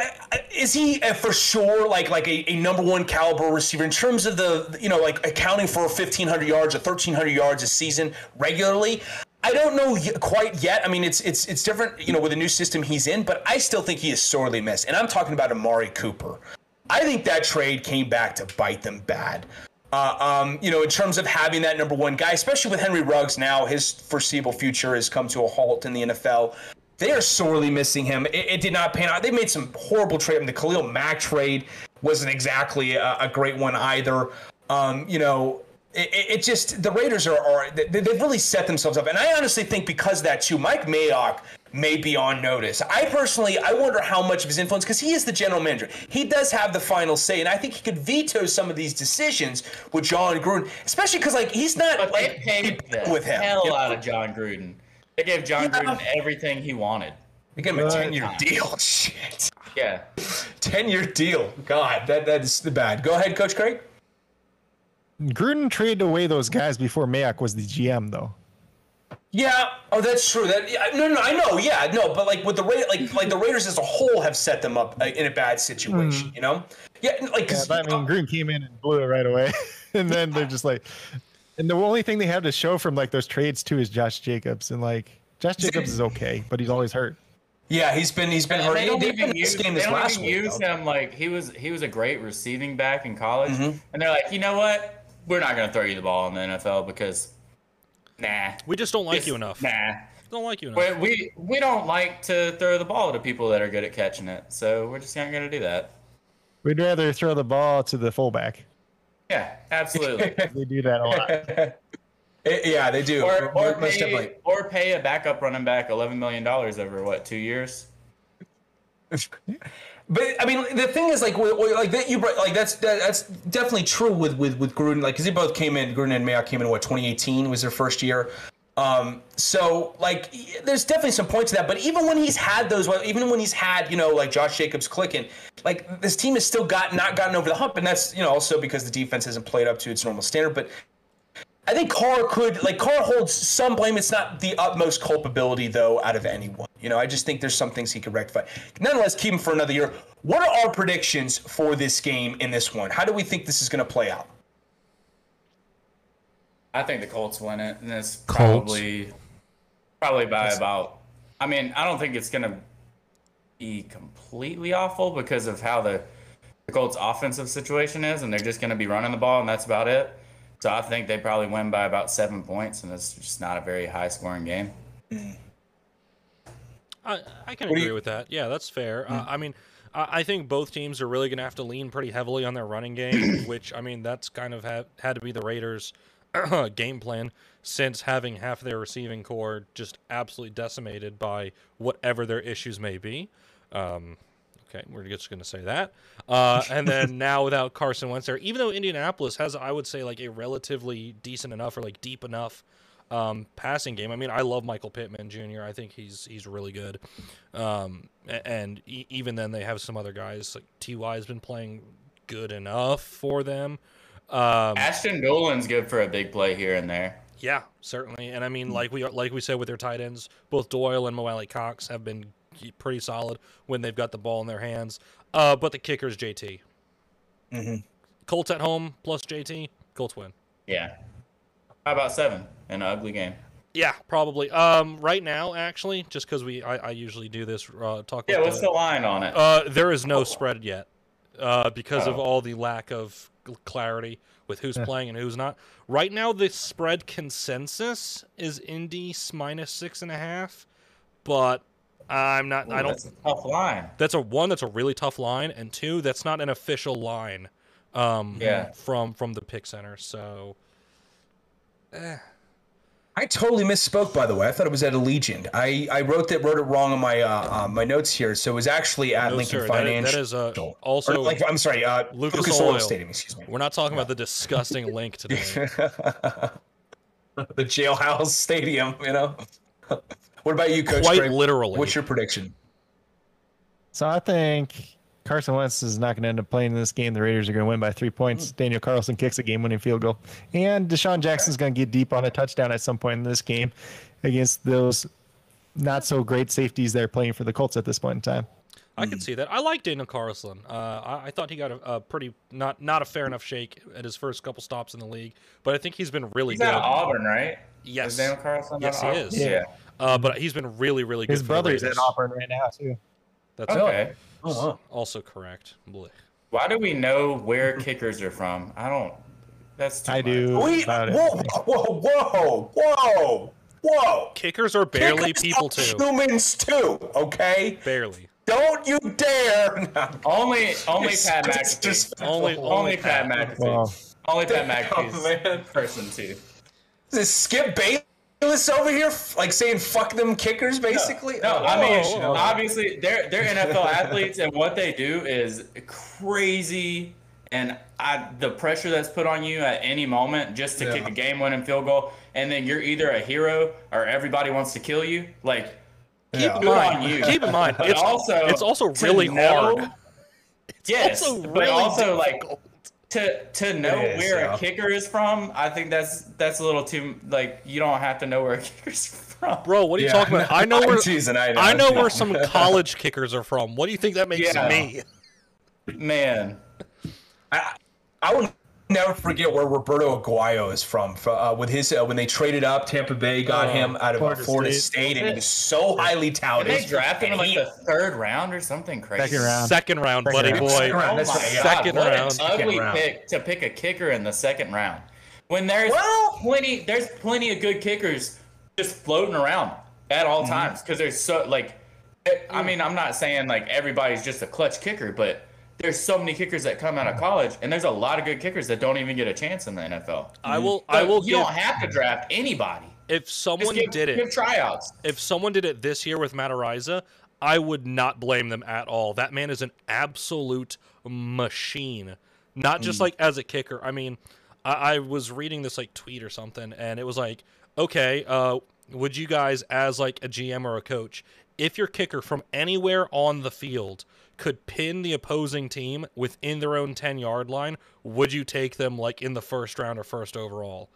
is he for sure like like a, a number one caliber receiver in terms of the you know like accounting for 1,500 yards or 1,300 yards a season regularly? I don't know quite yet. I mean, it's it's it's different, you know, with the new system he's in, but I still think he is sorely missed. And I'm talking about Amari Cooper. I think that trade came back to bite them bad. Uh, um, you know, in terms of having that number one guy, especially with Henry Ruggs now, his foreseeable future has come to a halt in the NFL. They are sorely missing him. It, it did not pan out. They made some horrible trade. I mean, the Khalil Mack trade wasn't exactly a, a great one either. Um, you know, it, it it just the Raiders are, are they, they've really set themselves up, and I honestly think because of that too, Mike Mayock may be on notice. I personally, I wonder how much of his influence because he is the general manager. He does have the final say, and I think he could veto some of these decisions with Jon Gruden, especially because like he's not But they like paid the with him. hell you know? out of Jon Gruden. They gave Jon Yeah. Gruden everything he wanted. They gave him a ten-year deal. Shit, Yeah. ten-year deal. God, that that is the bad. Go ahead, Coach Craig. Gruden traded away those guys before Mayock was the GM though. Yeah. Oh, that's true. That no, no, I know. Yeah, no, but like with the Ra- like like the Raiders as a whole have set them up uh, in a bad situation. You know. Yeah, like Yeah, 'cause, but I mean, Gruden came in and blew it right away, and then they're just like, and the only thing they have to show from like those trades too is Josh Jacobs, and like Josh Jacobs is okay, but he's always hurt. yeah, he's been he's been And hurt. they He don't did even use, game they this don't last even week. use though. him like he was he was a great receiving back in college. Mm-hmm. And they're like, you know what? We're not gonna throw you the ball in the NFL because nah. We just don't like Just- you enough. Nah. Don't like you enough. We, we we don't like to throw the ball to people that are good at catching it, so we're just not gonna do that. We'd rather throw the ball to the fullback. Yeah, absolutely. They do that a lot. Eh, yeah, they do. or or Most pay, definitely. or pay a backup running back eleven million dollars over what two years? But I mean, the thing is, like, like that you brought, like that's that, that's definitely true with with with Gruden, like, because they both came in. Gruden and Mayock came in what 2018 was their first year. Um, so like, there's definitely some points to that. But even when he's had those, even when he's had, you know, like Josh Jacobs clicking, like this team has still got not gotten over the hump, and that's you know also because the defense hasn't played up to its normal standard. But I think Carr could like Carr holds some blame. It's not the utmost culpability though out of anyone. You know, I just think there's some things he could rectify. Nonetheless, keep him for another year. What are our predictions for this game in this one? How do we think this is going to play out? I think the Colts win it, and it's Colts. probably probably by about. I mean, I don't think it's gonna be completely awful because of how the the Colts' offensive situation is, and they're just gonna be running the ball, and that's about it. So I think they probably win by about seven points, and it's just not a very high scoring game. I, I can What agree you- with that. Yeah, that's fair. Uh, I mean, I, I think both teams are really going to have to lean pretty heavily on their running game, which I mean that's kind of had had to be the Raiders' game plan since having half their receiving core just absolutely decimated by whatever their issues may be. Um, okay, we're just going to say that. Uh, and then now without Carson Wentz there, even though Indianapolis has, I would say, like a relatively decent enough or like deep enough um, passing game. I mean, I love Michael Pittman Jr. I think he's he's really good. Um, and e- even then, they have some other guys like Ty has been playing good enough for them. Um, Ashton Dulin's good for a big play here and there. yeah, certainly. And I mean, like we like we said with their tight ends, both Doyle and Mo Alie-Cox have been pretty solid when they've got the ball in their hands. Uh, but the kicker's JT. Mhm. Colts at home plus JT. Colts win. Yeah. How about seven in an ugly game? Yeah, probably. Um, right now, actually, just because we I, I usually do this uh, talk. About Yeah, what's the- the line on it? Uh, there is no spread yet, uh, because of Oh. all the lack of clarity with who's playing and who's not. Right now, the spread consensus is Indy minus six and a half, but I'm not. I don't. That's a tough line. That's a one. That's a really tough line, and two, that's not an official line. Um, Yeah. From from the pick center, so. Eh. I totally misspoke, by the way. I thought it was at Allegiant. I, I wrote that wrote it wrong on my uh, uh, my notes here. So it was actually at No, Lincoln sir, Financial. that is, uh, Or, also- like I'm sorry, uh, Lucas Lucas, Oil Oil. Stadium. Excuse me. We're not talking about the disgusting link today. the Jailhouse Stadium. You know. what about you, Coach? Quite Craig? literally. What's your prediction? So I think Carson Wentz is not going to end up playing in this game. The Raiders are going to win by three points. Daniel Carlson kicks a game-winning field goal, and DeSean Jackson's going to get deep on a touchdown at some point in this game against those not so great safeties they're playing for the Colts at this point in time. I can see that. I like Daniel Carlson. Uh, I, I thought he got a, a pretty not not a fair enough shake at his first couple stops in the league, but I think he's been really He's good. out Auburn, right? Yes. Is Daniel Carlson Yes, he of is. Yeah. Uh, but he's been really really good. His for the brother's at Raiders. Auburn right now too. That's Okay. Oh, wow. also correct. Blech. Why do we know where kickers are from? I don't. That's too I much. do. Wait, about it. whoa, whoa, whoa, whoa, whoa! Kickers are barely Kickers people are too. Humans too, okay? Barely. Don't you dare! Only, only Pat McAfee. disrespectful. Only- Only Pat McAfee. Well, Only Pat Oh, McAfee's person too. Is this Skip Bayless over here, like saying "fuck them kickers"? Basically, No, Oh, I mean oh, oh. obviously they're they're NFL athletes, and what they do is crazy. And I, the pressure that's put on you at any moment just to Yeah. kick a game-winning field goal, and then you're either a hero or everybody wants to kill you. Like, Keep Yeah. in mind. you. Keep in mind. but It's also it's also to really know- hard. Yes, also but really also like difficult. To to know It is, where yeah. a kicker is from. I think that's that's a little too like you don't have to know where a kicker's from. Bro, what are you Yeah, talking about? I know I'm where teasing, I know. I know where some college kickers are from. What do you think that makes Yeah. me? Man, I, I will never forget where Roberto Aguayo is from. f- Uh, with his uh, when they traded up, Tampa Bay got Oh, him out of Florida, Florida State, State. and he was so highly did touted. they draft him in like the third round or something crazy? Second round. Second round, buddy round. boy. Second round. Oh That's my right. God, Second what round. an ugly round. pick to pick a kicker in the second round. When there's Well- plenty, there's plenty of good kickers just floating around at all Mm-hmm. times because there's so like, I mean, I'm not saying like everybody's just a clutch kicker, but there's so many kickers that come out of college, and there's a lot of good kickers that don't even get a chance in the NFL. I will So I will you give don't have to draft anybody. if someone give, did give it tryouts. if someone did it this year with Matt Araiza, I would not blame them at all. That man is an absolute machine. Not just like as a kicker. I mean, I, I was reading this like tweet or something, and it was like, okay, uh, would you guys, as like a GM or a coach, if your kicker from anywhere on the field could pin the opposing team within their own 10 yard line, would you take them like in the first round or first overall?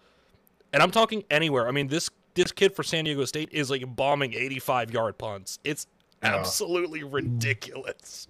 and I'm talking anywhere. I mean, this this kid for San Diego State is like bombing 85 yard punts. It's Yeah. absolutely ridiculous.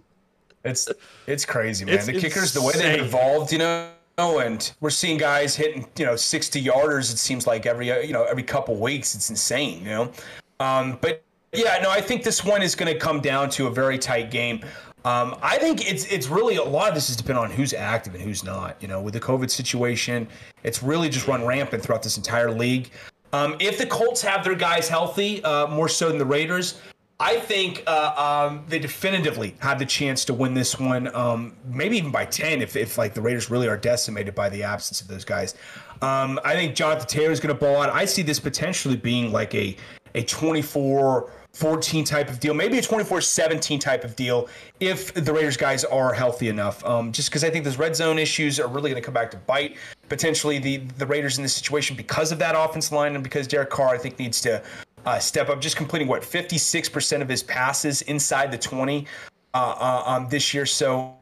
It's it's crazy, man. It's the kickers, the way they've evolved, you know, and we're seeing guys hitting, you know, 60 yarders. It seems like every, you know, every couple weeks. It's insane, you know. Um, but yeah, no, I think this one is going to come down to a very tight game. Um, I think it's it's really a lot of this is dependent on who's active and who's not. You know, with the COVID situation, it's really just run rampant throughout this entire league. Um, if the Colts have their guys healthy, uh, more so than the Raiders, I think uh, um, they definitively have the chance to win this one, um, maybe even by 10 if, if like the Raiders really are decimated by the absence of those guys. Um, I think Jonathan Taylor is going to ball out. I see this potentially being like a, a 24 14 type of deal, maybe a 24 17 type of deal if the Raiders guys are healthy enough. Um, just because I think those red zone issues are really going to come back to bite potentially the, the Raiders in this situation because of that offense line and because Derek Carr, I think, needs to uh, step up, just completing what 56% of his passes inside the 20 uh, uh, um, this year. So,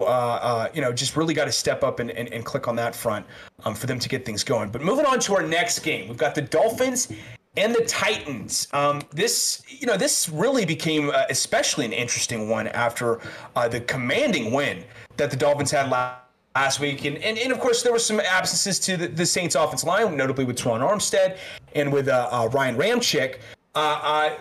uh, uh, you know, just really got to step up and, and, and click on that front um, for them to get things going. But moving on to our next game, we've got the Dolphins and the Titans. Um, this, you know, this really became uh, especially an interesting one after uh, the commanding win that the Dolphins had last last week. And, and, and of course, there were some absences to the, the Saints offense line, notably with Terron Armstead and with uh, uh, Ryan Ramczyk. Uh, uh,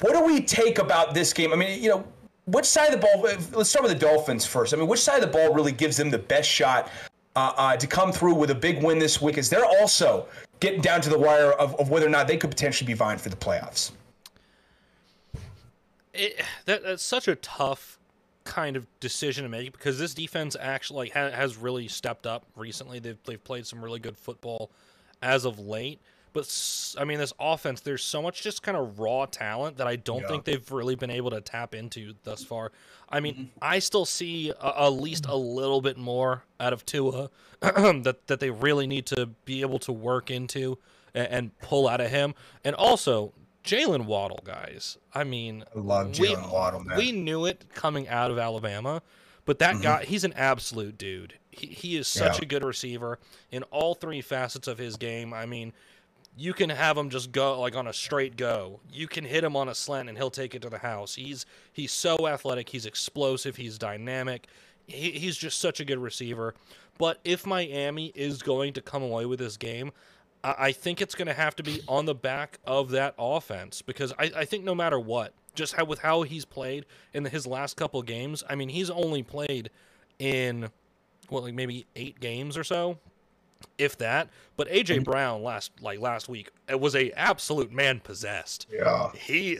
what do we take about this game? I mean, you know, which side of the ball, let's start with the Dolphins first. I mean, which side of the ball really gives them the best shot uh, uh, to come through with a big win this week Is they're also getting down to the wire of, of whether or not they could potentially be vying for the playoffs? it, that, that's such a tough kind of decision to make because this defense actually like, ha- has really stepped up recently. They've they've played some really good football as of late. But I mean, this offense, there's so much just kind of raw talent that I don't Yeah. think they've really been able to tap into thus far. I mean, mm-hmm. I still see a, at least mm-hmm. a little bit more out of Tua that that they really need to be able to work into and, and pull out of him. And also, Jalen Waddle, guys. I mean, I love we- Jalen Waddle, man. we knew it coming out of Alabama, but that mm-hmm. guy, he's an absolute dude. He, he is such Yeah. a good receiver in all three facets of his game. I mean, you can have him just go like on a straight go. You can hit him on a slant and he'll take it to the house. He's he's so athletic. He's explosive. He's dynamic. He, he's just such a good receiver. But if Miami is going to come away with this game, I, I think it's going to have to be on the back of that offense because I, I think no matter what, just how with how he's played in his last couple games, I mean he's only played in what like maybe eight games or so if that. But AJ Brown last like last week, it was a absolute man possessed. Yeah. He,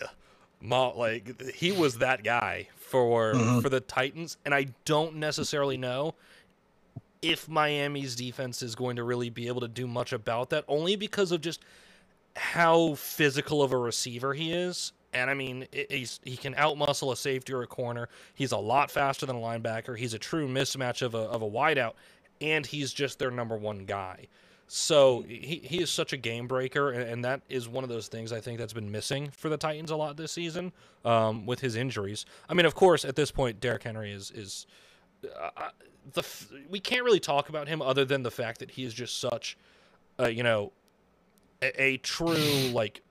like he was that guy for mm-hmm. for the Titans, and I don't necessarily know if Miami's defense is going to really be able to do much about that, only because of just how physical of a receiver he is. And I mean, he's he can outmuscle a safety or a corner. He's a lot faster than a linebacker. He's a true mismatch of a of a wideout, and he's just their number one guy. So he, he is such a game breaker, and, and that is one of those things I think that's been missing for the Titans a lot this season um, with his injuries. I mean, of course, at this point, Derrick Henry is is uh, the f- we can't really talk about him other than the fact that he is just such, uh, you know, a, a true like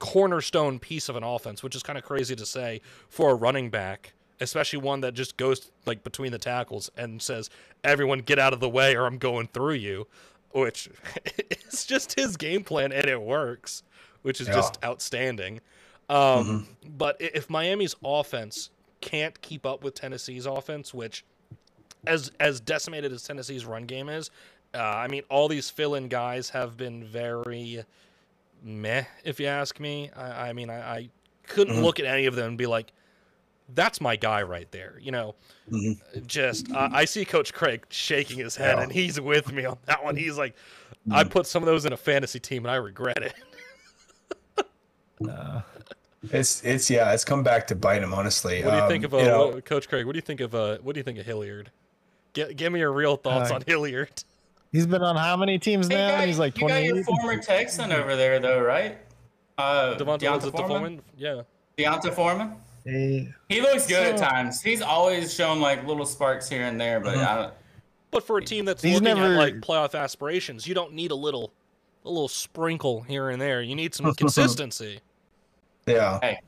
cornerstone piece of an offense, which is kind of crazy to say for a running back, especially one that just goes like between the tackles and says, "Everyone get out of the way, or I'm going through you," which is just his game plan and it works, which is Yeah. just outstanding. Um, But if Miami's offense can't keep up with Tennessee's offense, which as as decimated as Tennessee's run game is, uh, I mean, all these fill-in guys have been very meh, if you ask me. I, I mean, I, I couldn't look at any of them and be like, "That's my guy right there." You know, just uh, I see Coach Craig shaking his head, Yeah. and he's with me on that one. He's like, "I put some of those in a fantasy team, and I regret it." It's it's yeah, it's come back to bite him. Honestly, What do you Um, think of uh, know, what- Coach Craig? What do you think of uh, what do you think of Hilliard? Get, give me your real thoughts Uh, on Hilliard. He's been on how many teams Hey, now? guy, He's like twenty. you got your former Texan over there, though, right? Uh, Devontae Deonta was it Foreman. Foreman? Yeah. D'Onta Foreman. Hey, He looks good at times. He's always shown like little sparks here and there, but I don't. But for a team that's He's looking never- at like playoff aspirations, you don't need a little a little sprinkle here and there. You need some consistency. Yeah. Hey,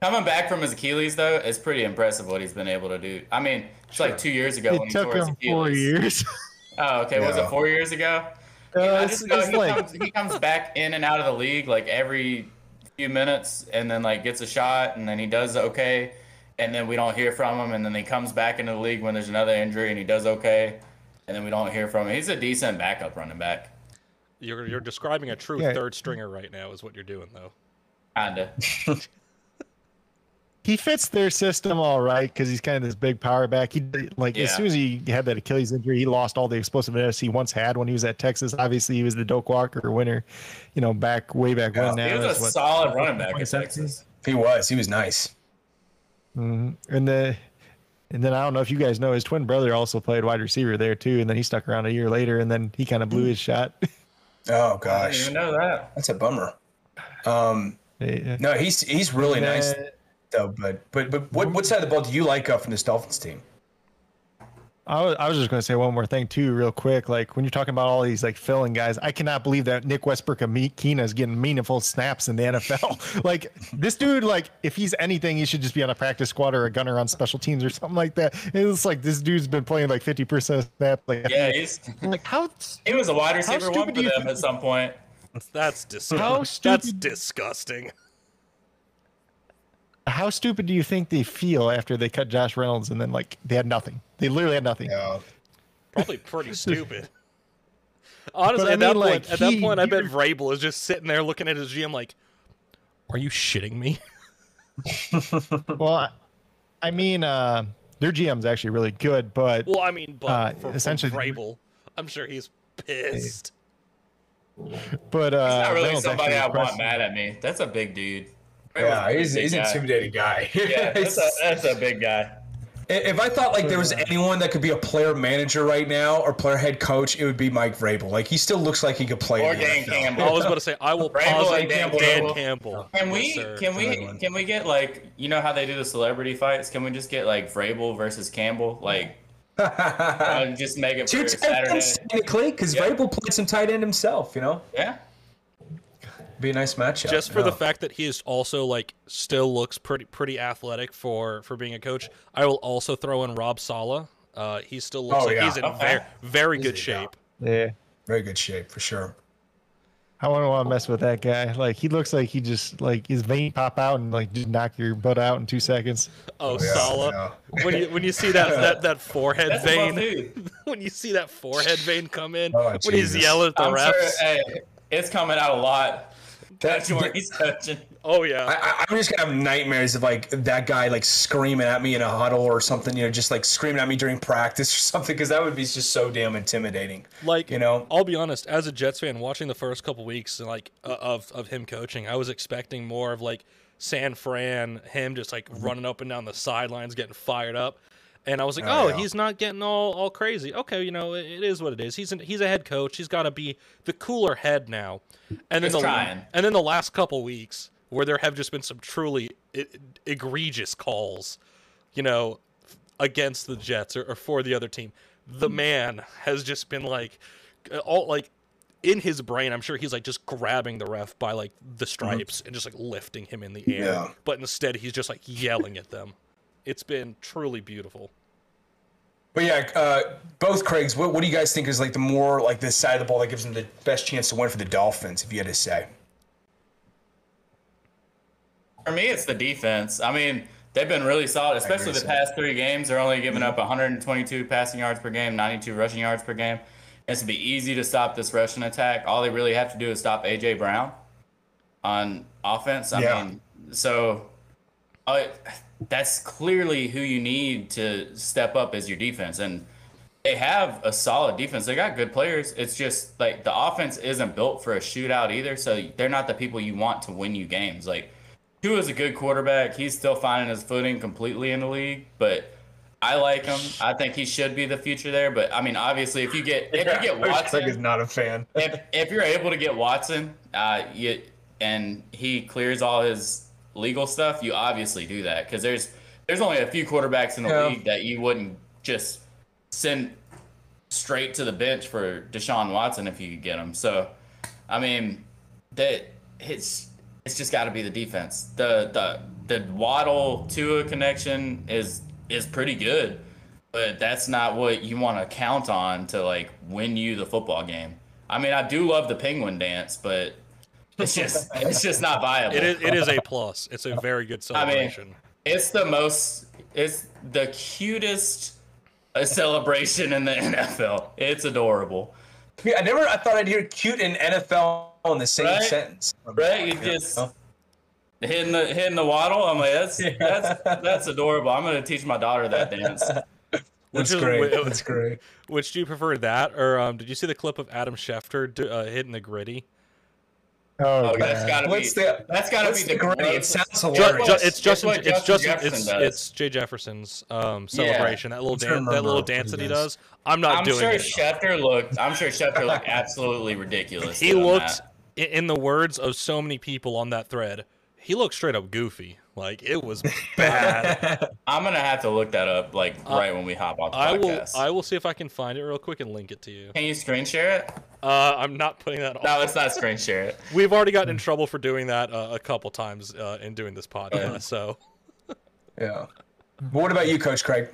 coming back from his Achilles though is pretty impressive what he's been able to do. I mean, it's like two years ago when It he took tore his him Achilles. four years. Oh, okay. Was it four years ago? Uh, I it's- it's he, like- comes, he comes back in and out of the league like every few minutes, and then like gets a shot, and then he does okay, and then we don't hear from him, and then he comes back into the league when there's another injury, and he does okay, and then we don't hear from him. He's a decent backup running back, You're you're describing a true Yeah. third stringer right now, is what you're doing though. kinda. he fits their system all right because he's kind of this big power back. He like as soon as he had that Achilles injury, he lost all the explosiveness he once had when he was at Texas. Obviously, he was the Doak Walker winner, you know, back way back Yeah. when. Now He was That's a what- solid running back at Texas. He was. He was nice. Mhm. And the and then I don't know if you guys know his twin brother also played wide receiver there too, and then he stuck around a year later, and then he kind of blew his shot. Oh I gosh, didn't even know that. that's a bummer. Um, Yeah. no, he's he's really And nice then- though. But but but what what side of the ball do you like uh, from this Dolphins team? I was, I was just going to say one more thing too, real quick. Like when you're talking about all these like filling guys, I cannot believe that Nick Westbrook-Ikhine is getting meaningful snaps in the NFL. like this dude, like if he's anything, he should just be on a practice squad or a gunner on special teams or something like that. It's like this dude's been playing like 50 percent snaps. Like Yeah, he's like how he was a wide receiver one for them think- at some point. That's disgusting. How That's disgusting. How stupid do you think they feel after they cut Josh Reynolds and then like they had nothing? They literally had nothing. Yeah. Probably pretty stupid. Honestly, But I at that mean, like, point, at that he- point, I bet Vrabel is just sitting there looking at his GM like, "Are you shitting me?" Well, I, I mean, uh, their GM's actually really good, but Well, I mean, but Uh, for, essentially- for Vrabel, I'm sure he's pissed. but uh, He's not really Reynolds somebody I want mad at me. That's a big dude. Yeah, he's, he's an guy. intimidating guy. Yeah, that's a, that's a big guy. if I thought like there was anyone that could be a player manager right now or player head coach, it would be Mike Vrabel. Like he still looks like he could play. Or Dan NFL. Campbell. I was about to say, I will Vrabel pause and and Dan Dan, Campbell. Campbell. Can we sir. can we can we get like you know how they do the celebrity fights? Can we just get like Vrabel versus Campbell? Like uh, just make it Two for tight ends Saturday. technically, because Yeah. Vrabel played some tight end himself. You know, Yeah. Be a nice matchup. just for the fact that he is also like still looks pretty pretty athletic for for being a coach. I will also throw in Rob Saleh. Uh, he still looks Oh, like yeah. he's in Okay. very very good Easy, yeah. shape. Yeah. very good shape for sure. I wouldn't want to mess with that guy. Like he looks like he just like his vein pop out and like just knock your butt out in two seconds. Oh, yeah, Saleh! When you when you see that that, that forehead That's vein, when you see that forehead vein come in, Oh, when he's yelling at the I'm refs. sure hey, it's coming out a lot. That's Touch where he's touching. oh yeah, I, I- I'm just gonna have nightmares of like that guy like screaming at me in a huddle or something. You know, just like screaming at me during practice or something, because that would be just so damn intimidating. like you know? I'll be honest. As a Jets fan, watching the first couple weeks like uh, of of him coaching, I was expecting more of like San Fran, him just like running up and down the sidelines, getting fired up. And I was like, Oh, oh, yeah. he's not getting all, all crazy. Okay, you know, it, it is what it is. He's an, he's a head coach. He's got to be the cooler head now. And then He's the trying. and then the last couple weeks where there have just been some truly e- egregious calls, you know, against the Jets or, or for the other team. The man has just been like, uh, all like in his brain. I'm sure he's like just grabbing the ref by like the stripes and just like lifting him in the air. Yeah. But instead, he's just like yelling at them. It's been truly beautiful. But yeah, uh, both Craigs. What, what do you guys think is like the more like this side of the ball that gives them the best chance to win for the Dolphins? If you had to say, For me, it's the defense. I mean, they've been really solid, especially the so. past three games. They're only giving up 122 passing yards per game, 92 rushing yards per game. It's to be easy to stop this rushing attack. All they really have to do is stop AJ Brown on offense. I Yeah. mean, so uh, that's clearly who you need to step up as your defense. And they have a solid defense. They got good players. It's just like the offense isn't built for a shootout either. So they're not the people you want to win you games. Like Tua's a good quarterback. He's still finding his footing completely in the league, but I like him. I think he should be the future there. But I mean, obviously, if you get if you get Watson, is not a fan. if if you're able to get Watson, uh, you and he clears all his legal stuff, you obviously do that because there's there's only a few quarterbacks in the Yeah. league that you wouldn't just send straight to the bench for Deshaun Watson if you could get him. So I mean, that it's it's just got to be the defense. The the the Waddle Tua connection is is pretty good, but that's not what you want to count on to like win you the football game. I mean, I do love the penguin dance, but it's just it's just not viable. It is, it is a plus. It's a very good I mean, celebration. it's the most it's the cutest uh, celebration in the NFL. It's adorable. Yeah, I never. I thought I'd hear cute and NFL in the same Right? sentence. Right? You just hitting the hitting the waddle. I'm like, that's that's that's adorable. I'm gonna teach my daughter that dance. That's is- great. wait, That's great. Which do you prefer that, or um, did you see the clip of Adam Schefter do, uh, hitting the Griddy? Oh, Oh, that's God. gotta What's be the- that's gotta What's be the the Griddy? It sounds Ju- hilarious. ju- It's it's Justin. what It's Justin Justin. Jefferson It's does. it's Jay Jefferson's um, celebration. That little I'm trying to dance. That little remember dance what that he he does. does. I'm not I'm doing sure it. Schefter looked. I'm sure Schefter looked absolutely ridiculous. He doing looked, that. i- in the words of so many people on that thread, he looked straight up goofy. Like it was bad. I'm gonna have to look that up like right when we hop off the Uh, I will. I will see if I can find it real quick and link it to you. Can you screen share it? Uh, I'm not putting that on. No, let's not screen share it. We've already gotten in trouble for doing that uh, a couple times uh, in doing this podcast. So Yeah. But what about you, Coach Craig?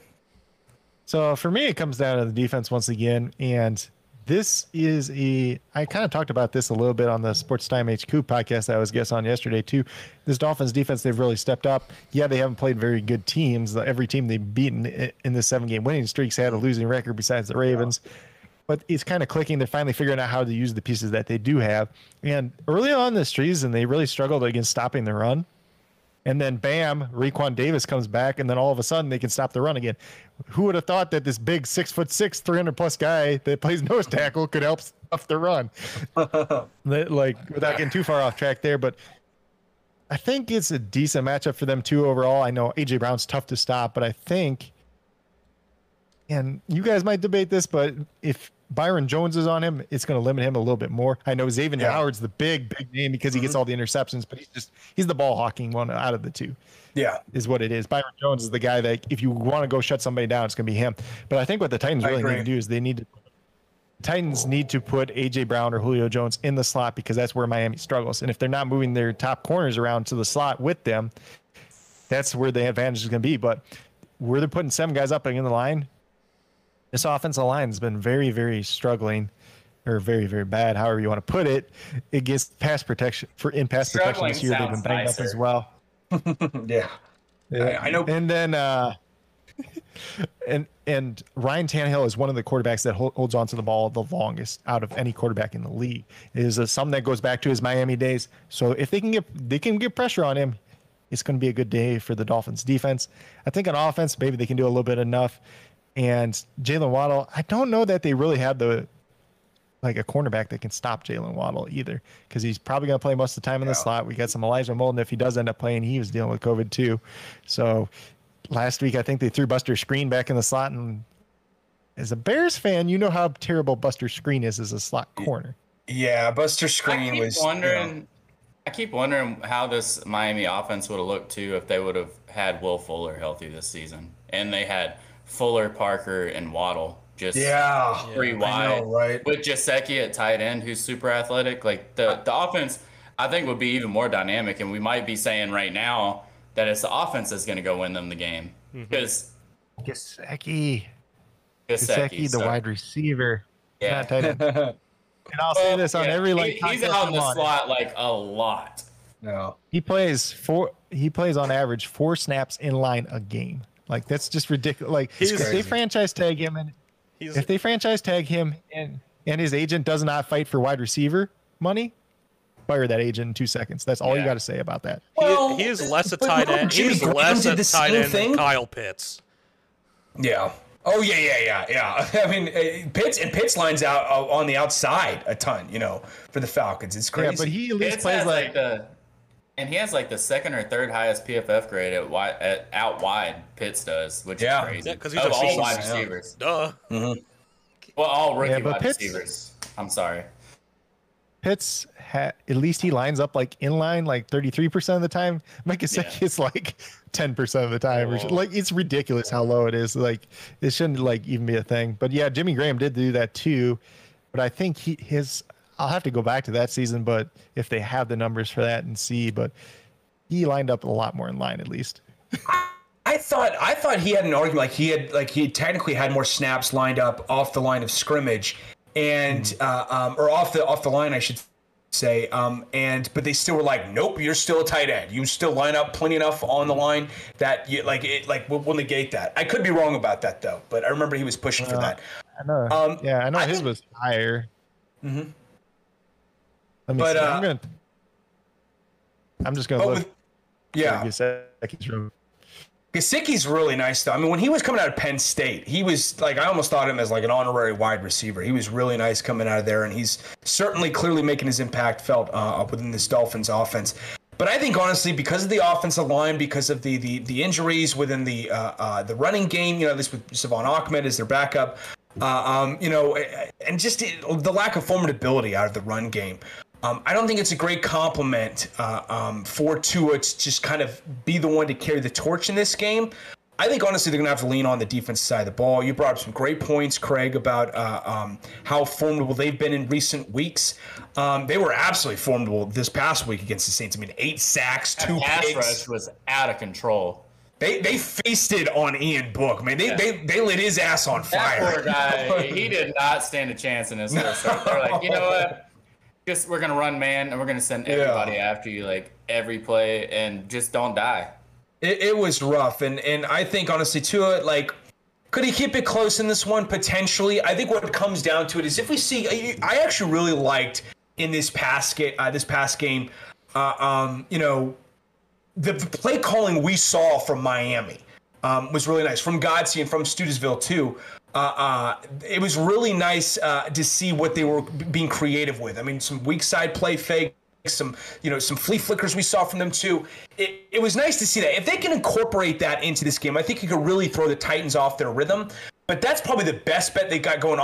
So for me, it comes down to the defense once again, and this is a. I kind of talked about this a little bit on the Sports Time HQ podcast that I was guest on yesterday too. This Dolphins defense, they've really stepped up. Yeah, they haven't played very good teams. Every team they've beaten in the seven game winning streaks had a losing record besides the Ravens. But it's kind of clicking. They're finally figuring out how to use the pieces that they do have. And early on this season, they really struggled against stopping the run. And then bam, Raekwon Davis comes back, and then all of a sudden they can stop the run again. Who would have thought that this big six foot six, three hundred plus guy that plays nose tackle could help stop the run? Like without getting too far off track there, but I think it's a decent matchup for them too overall. I know AJ Brown's tough to stop, but I think, and you guys might debate this, but if Byron Jones is on him, it's going to limit him a little bit more. I know Xavier Yeah. Howard's the big, big name because he gets mm-hmm. all the interceptions, but he's just he's the ball hawking one out of the two Yeah. is what it is. Byron Jones is the guy that if you want to go shut somebody down, it's going to be him. But I think what the Titans really need to do is they need to Titans need to put AJ Brown or Julio Jones in the slot because that's where Miami struggles. And if they're not moving their top corners around to the slot with them, that's where the advantage is going to be. But where they're putting seven guys up in the line, this offensive line has been very, very struggling or very, very bad, however you want to put it. It gets pass protection for in pass protection this year. They've been banged up as well. Yeah. I, I know. And then uh and and Ryan Tannehill is one of the quarterbacks that hol- holds on to the ball the longest out of any quarterback in the league. It is uh, something that goes back to his Miami days. So if they can get they can get pressure on him, it's going to be a good day for the Dolphins defense. I think on offense, maybe they can do a little bit enough. And Jalen Waddle, I don't know that they really have the like a cornerback that can stop Jalen Waddle either, because he's probably going to play most of the time in the slot. We got some Elijah Molden. If he does end up playing, he was dealing with COVID too. So last week, I think they threw Buster Skrine back in the slot. And as a Bears fan, you know how terrible Buster Skrine is as a slot corner. Yeah, Buster I Skrine keep was. you know, wondering. I keep wondering how this Miami offense would have looked too if they would have had Will Fuller healthy this season, and they had Fuller, Parker, and Waddle just yeah. three I wide know, right? with Gesicki at tight end, who's super athletic. Like the the offense, I think would be even more dynamic, and we might be saying right now that it's the offense that's going to go win them the game mm-hmm. because Gesicki, Gesicki, Gesicki, the wide receiver, yeah. not tight end. And I'll say this on Yeah, every like he- he's podcast out in I'm the slot like a lot. no. He plays four. He plays on average four snaps in line a game. Like that's just ridiculous. Like He's if they franchise tag him and he's if they franchise tag him and and his agent does not fight for wide receiver money, fire that agent in two seconds. That's all you got to say about that. he, Well, he is less a tight look, end. Jimmy He's Graham less did a the tight end thing. than Kyle Pitts. Yeah. Oh yeah, yeah, yeah, yeah. I mean, uh, Pitts and Pitts lines out uh, on the outside a ton. You know, for the Falcons, it's crazy. Yeah, but he at least Pitts plays like, like the, and he has like the second or third highest PFF grade at wide, at out wide. Pitts does, which Yeah. is crazy. Yeah, because he's of a all beast. wide Yeah. receivers. Duh. Mm-hmm. Well, all rookie Yeah, wide Pitts- receivers. I'm sorry. Pitts. Ha- at least he lines up like in line like thirty three percent of the time. Mike Gesicki Yeah. is like ten percent of the time. or Oh. Like it's ridiculous how low it is. Like it shouldn't like even be a thing. But yeah, Jimmy Graham did do that too. But I think he his I'll have to go back to that season, but if they have the numbers for that and see, but he lined up a lot more in line at least. I thought I thought he had an argument like he had like he technically had more snaps lined up off the line of scrimmage and mm. uh, um, or off the off the line I should say um, and but they still were like nope you're still a tight end you still line up plenty enough on the line that you like it like we'll, we'll negate that I could be wrong about that though but I remember he was pushing uh, for that I know um, yeah I know I his think, was higher mm-hmm. Let me but, see. Uh, I'm gonna I'm just gonna look with, yeah Gesicki's really nice though. I mean, when he was coming out of Penn State, he was like I almost thought him as like an honorary wide receiver. He was really nice coming out of there, and he's certainly clearly making his impact felt uh, within this Dolphins offense. But I think honestly, because of the offensive line, because of the the, the injuries within the uh, uh, the running game, you know, this with Salvon Ahmed as their backup, uh, um, you know, and just the lack of formidability out of the run game. Um, I don't think it's a great compliment uh, um, for Tua to just kind of be the one to carry the torch in this game. I think honestly they're going to have to lean on the defensive side of the ball. You brought up some great points, Craig, about uh, um, how formidable they've been in recent weeks. Um, they were absolutely formidable this past week against the Saints. I mean, eight sacks, two that pass rush was out of control. They they feasted on Ian Book, man. They yeah. they, they lit his ass on fire. That poor guy, he did not stand a chance in this. They're like, you know what? Just we're gonna run man and we're gonna send everybody yeah. after you like every play and just don't die. It, it was rough and and I think honestly it like could he keep it close in this one potentially? I think what comes down to it is if we see I actually really liked in this past game uh, this past game uh, um, you know the, the play calling we saw from Miami um, was really nice from Godsey and from Studesville too uh, uh, it was really nice uh, to see what they were being creative with. I mean, some weak side play fake, some you know some flea flickers we saw from them too. It, it was nice to see that. If they can incorporate that into this game, I think you could really throw the Titans off their rhythm. But that's probably the best bet they got going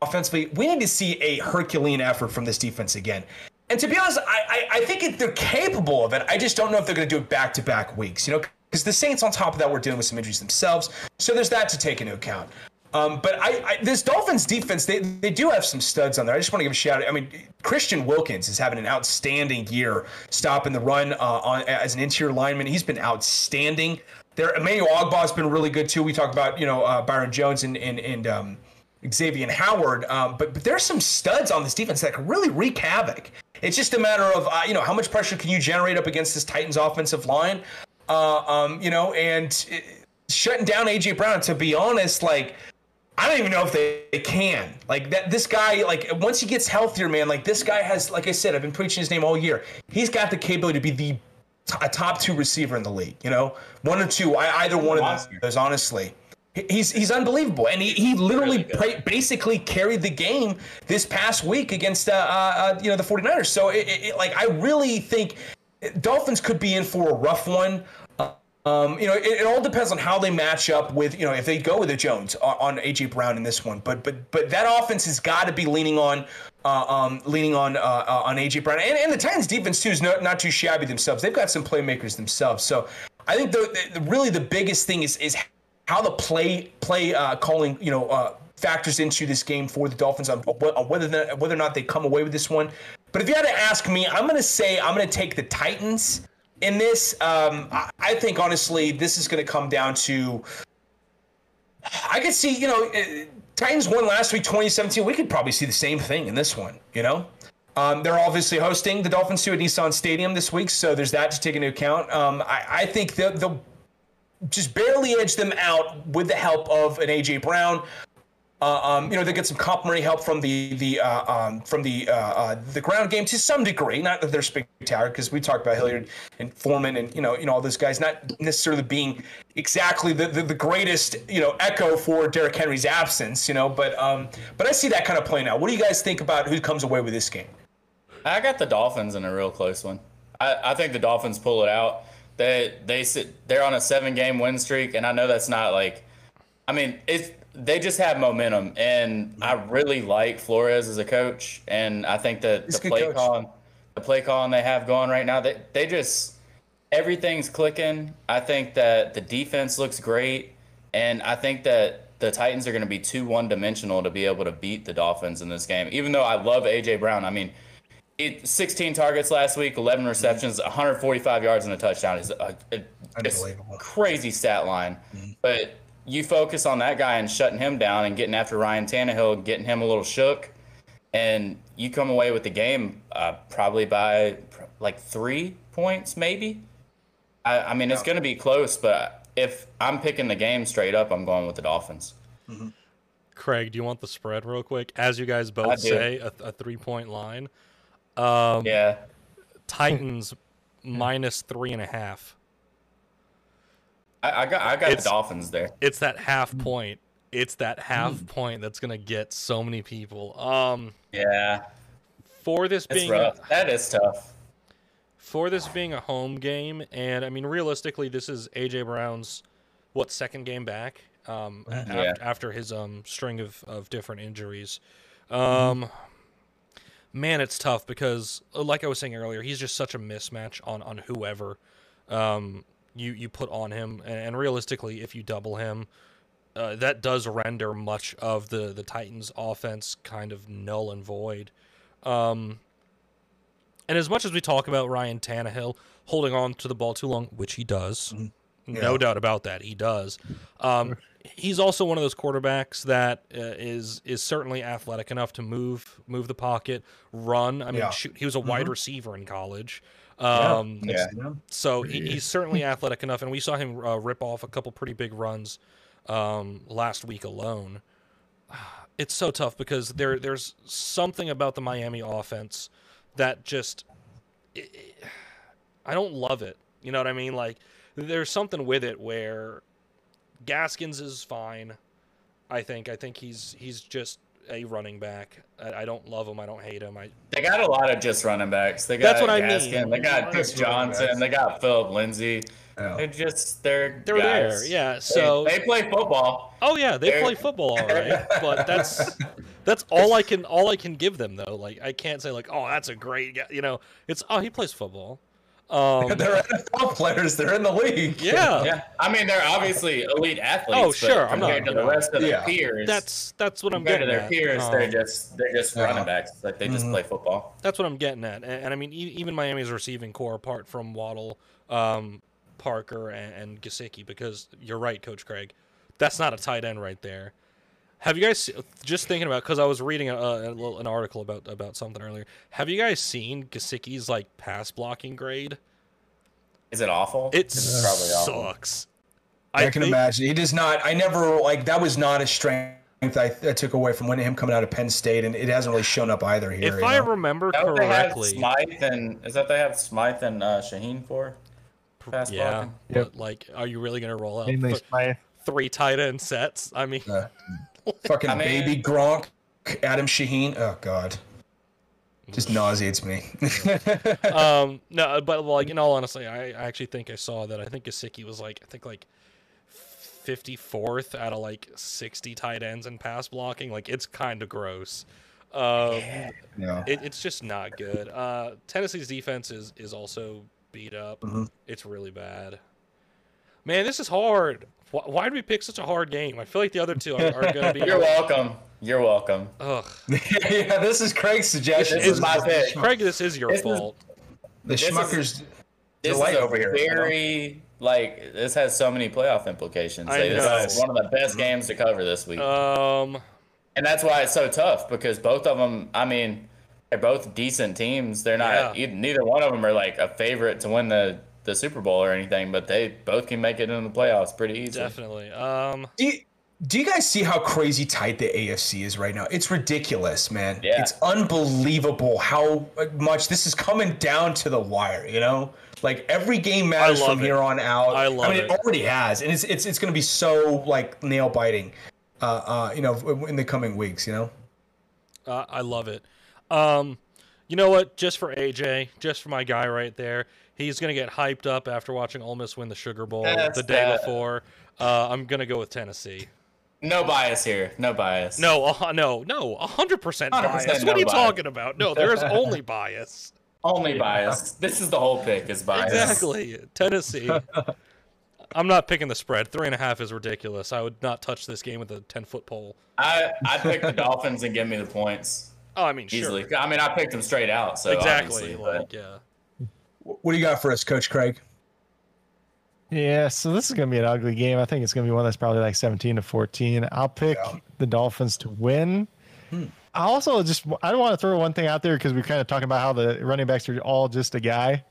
offensively. We need to see a Herculean effort from this defense again. And to be honest, I, I, I think they're capable of it. I just don't know if they're going to do it back to back weeks. You know, because the Saints on top of that were dealing with some injuries themselves. So there's that to take into account. Um, but I, I, this Dolphins defense, they, they do have some studs on there. I just want to give a shout out. I mean, Christian Wilkins is having an outstanding year stopping the run uh, on as an interior lineman. He's been outstanding. There, Emmanuel Ogbah's been really good too. We talk about you know uh, Byron Jones and and, and um, Xavier Howard, um, but but there's some studs on this defense that can really wreak havoc. It's just a matter of uh, you know how much pressure can you generate up against this Titans offensive line, uh, um, you know, and it, shutting down AJ Brown. To be honest, like I don't even know if they, they, can. Like that this guy, like once he gets healthier, man, like this guy has, like I said, I've been preaching his name all year. He's got the capability to be the a top two receiver in the league. You know, one or two. I, either one of those, honestly. He's he's unbelievable, and he, he literally really basically carried the game this past week against uh, uh, you know the 49ers. So it, it, like I really think Dolphins could be in for a rough one. Um, you know, it, it, all depends on how they match up with, you know, if they go with the Jones on, on AJ Brown in this one. But but but that offense has got to be leaning on uh, um, leaning on uh, uh, on AJ Brown and, and the Titans defense too is not, not too shabby themselves. They've got some playmakers themselves. So I think the, the really the biggest thing is is how the play play uh, calling you know uh, factors into this game for the Dolphins on, on whether whether or not they come away with this one. But if you had to ask me, I'm going to say I'm going to take the Titans in this, um, I think honestly, this is going to come down to. I could see, you know, uh, Titans won last week, 2017. We could probably see the same thing in this one. You know, um, they're obviously hosting the Dolphins too at Nissan Stadium this week, so there's that to take into account. Um, I, I, think they'll, they'll just barely edge them out with the help of an AJ Brown. Uh, um, you know, they get some complimentary help from the the uh, um, from the uh, uh the ground game to some degree. Not that they're spectacular, because we talked about Hilliard and Foreman and you know you know all those guys not necessarily being exactly the, the, the greatest you know echo for Derrick Henry's absence. You know, but um, but I see that kind of playing out. What do you guys think about who comes away with this game? I got the Dolphins in a real close one. I, I think the Dolphins pull it out. They they sit they're on a seven game win streak, and I know that's not like. I mean, it's they just have momentum, and I really like Flores as a coach, and I think that He's the play calling, the play calling they have going right now, they they just everything's clicking. I think that the defense looks great, and I think that the Titans are going to be too one dimensional to be able to beat the Dolphins in this game. Even though I love AJ Brown, I mean, it, 16 targets last week, 11 receptions, 145 yards and a touchdown is a, a, it's crazy stat line. But you focus on that guy and shutting him down and getting after Ryan Tannehill, getting him a little shook, and you come away with the game uh, probably by pr- like three points, maybe. I, I mean, it's going to be close, but if I'm picking the game straight up, I'm going with the Dolphins. Craig, do you want the spread real quick? As you guys both say, a, a three point line. Um, Yeah. Titans minus three and a half. I, I got I got It's- Dolphins there. It's that half point. It's that half point that's gonna get so many people. Um, Yeah, for this it's being rough. That is tough. for this being a home game, and I mean realistically, this is AJ Brown's what second game back um, Yeah. after, after his um string of, of different injuries. Um, man, it's tough because, uh, like I was saying earlier, he's just such a mismatch on on whoever um, you you put on him, and, and realistically, if you double him. Uh, that does render much of the, the Titans' offense kind of null and void. Um, and as much as we talk about Ryan Tannehill holding on to the ball too long, which he does, no doubt about that, he does. Um, he's also one of those quarterbacks that uh, is is certainly athletic enough to move move the pocket, run. I mean, Yeah. shoot, he was a wide receiver in college. Um, Yeah. so he, he's certainly athletic enough, and we saw him uh, rip off a couple pretty big runs um, last week alone. It's so tough because there there's something about the Miami offense that just i I don't love it. You know what I mean? Like there's something with it where Gaskins is fine. I think I think he's he's just a running back. I, I don't love him. I don't hate him. I They got a lot of just running backs. They got That's what I mean. Gaskin, They got Chris Johnson. They got Philip Lindsay. Yeah. They're just they're they're guys. there. Yeah. They- So they, play football. Oh yeah, they They're- play football all right, but that's that's all I can all I can give them though. Like I can't say like, oh, that's a great guy. You know, it's oh he plays football. Um, They're NFL players. They're in the league. yeah, Yeah, I mean they're obviously elite athletes. Oh, but sure, I'm not- Compared to the rest of their peers, that's that's what I'm compared to their at. peers, Um, they're just they're just Yeah. running backs. Like they just Mhm. play football. That's what I'm getting at, and, and I mean, e- even Miami's receiving corps, apart from Waddle, um, Parker, and, and Gesicki, because you're right, Coach Craig, that's not a tight end right there. Have you guys just thinking about? Because I was reading a, a, little- an article about about something earlier. Have you guys seen Gesicki's like pass blocking grade? Is it awful? It It's probably awful. sucks. I, can think- imagine. He does not. I never like that. Was not a strength I, I took away from when him coming out of Penn State, and it hasn't really shown up either here. If I know? remember Is that what they have correctly, Smythe and is that they have Smythe and uh, Shaheen for? Pass yeah. blocking? But like, are you really gonna roll out th- three tight end sets? I mean, Uh, fucking I mean- baby Gronk, Adam Shaheen. Oh God, just nauseates me. um, no, but like in all honesty, I, I actually think I saw that. I think Gesicki was like I think like fifty fourth out of like sixty tight ends in pass blocking. Like it's kind of gross. Um, yeah. it, it's just not good. Uh, Tennessee's defense is is also beat up. Mhm. It's really bad. Man, this is hard. Why, why did we pick such a hard game? I feel like the other two are, are going to be. You're welcome. You're welcome. Ugh, yeah, this is Craig's suggestion. This is my pick. Craig, this is your This is- fault. The Schmuckers This delight is over here. you know? very like this has so many playoff implications. I Like, this is know. one of the best games to cover this week, Um, and that's why it's so tough because both of them. I mean, they're both decent teams. They're not. Yeah. e- neither one of them are like a favorite to win the the Super Bowl or anything, but they both can make it into the playoffs pretty easy. definitely. Um, Do you, do you guys see how crazy tight the AFC is right now? It's ridiculous, man. Yeah. It's unbelievable how much this is coming down to the wire, you know? Like every game matters from it. here on out. I love I mean, it. it. already has, and it's it's it's going to be so like nail biting, uh, uh, you know, in the coming weeks, you know. Uh, I love it. Um, you know what? Just for AJ, just for my guy right there, he's gonna get hyped up after watching Ole Miss win the Sugar Bowl That's the day that. before. Uh, I'm gonna go with Tennessee. No bias here. No bias. No, uh, no, no, hundred percent 100% bias. no what are you bias. talking about? No, there is only bias. Only bias. This is the whole pick is bias. Exactly, Tennessee. I'm not picking the spread. Three and a half is ridiculous. I would not touch this game with a ten foot pole. I I pick the Dolphins and give me the points Oh, I mean, easily. sure. I mean, I picked them straight out. So exactly. Like, yeah. What do you got for us, Coach Craig? Yeah, so this is gonna be an ugly game. I think it's gonna be one that's probably like 17 to 14. I'll pick Yeah. the Dolphins to win. Hmm. I also just I don't want to throw one thing out there because we're kind of talking about how the running backs are all just a guy.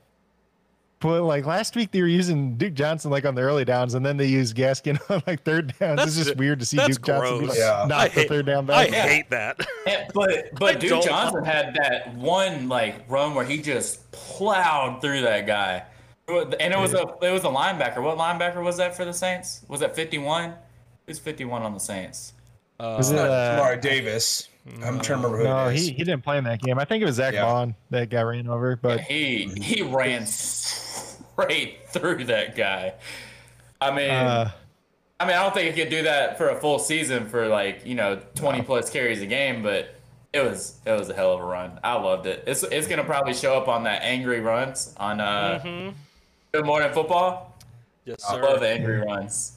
But like last week they were using Duke Johnson like on the early downs, and then they used Gaskin on like third downs. That's it's just weird to see that's Duke Johnson be like, Yeah. not I the hate- third down back. I back. hate that. Yeah, but but Duke don't- Johnson had that one like run where he just plowed through that guy, and it was a it was a linebacker. What linebacker was that for the Saints? Was that fifty one? Who's fifty one on the Saints? Was it, Not uh, Demario Davis. I'm trying to remember who no, it is. he, he didn't play in that game. I think it was Zach Yeah. Baun that got ran over. But He he ran straight through that guy. I mean, uh, I mean, I don't think he could do that for a full season for like you know twenty plus carries a game, but it was it was a hell of a run. I loved it. It's it's gonna probably show up on that angry runs on uh, Good Morning Football. Yes, sir. I sir. love angry runs.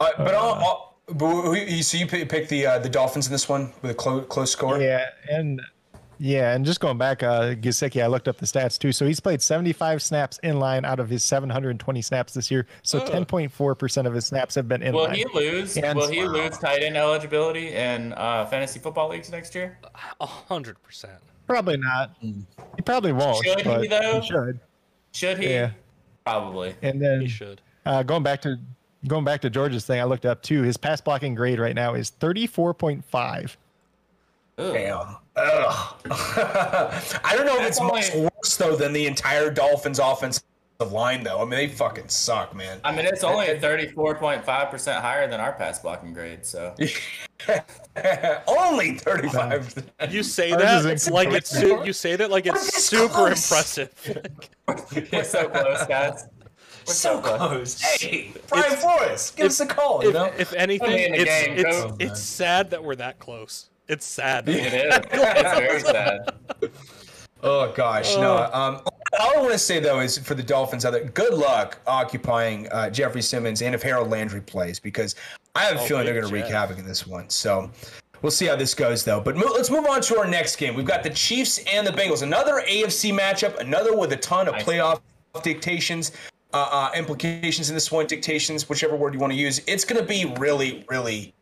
Uh, but I'll, I'll, but you- so you pick, pick the uh, the Dolphins in this one with a close close score. Yeah, and yeah, and just going back, uh, Gesicki, I looked up the stats too. So he's played 75 snaps in line out of his 720 snaps this year. So Oh. 10.4 percent of his snaps have been in line. Will line. he lose? And- Will he lose tight end eligibility in uh, fantasy football leagues next year? A hundred percent. Probably not. He probably won't. Should he, though? He should. Should he? Yeah. Probably. And then He should. uh, going back to going back to George's thing, I looked up too. His pass blocking grade right now is 34.5. Ugh. Damn. Ugh. I don't know if it's much worse though than the entire Dolphins offensive line though. I mean, they fucking suck, man. I mean, it's only at 34.5% higher than our pass blocking grade, so. Only thirty five. You say Ours that is it's like it's su- you say that like it's super impressive. We're so close, guys. We're So close. Hey, Brian Flores, give us a call. You if, know. if anything, in the it's game, it's, coach. it's sad that we're that close. It's sad. It is. It's very sad. Oh gosh, no. Um, all I want to say though is for the Dolphins, other good luck occupying uh, Jeffery Simmons and if Harold Landry plays because I have a Oh, feeling they're going to wreak havoc in this one. So we'll see how this goes though. But mo- let's move on to our next game. We've got the Chiefs and the Bengals. Another AFC matchup. Another with a ton of Nice. playoff dictations. Uh, uh, implications in this one, dictations, whichever word you want to use. It's going to be really, really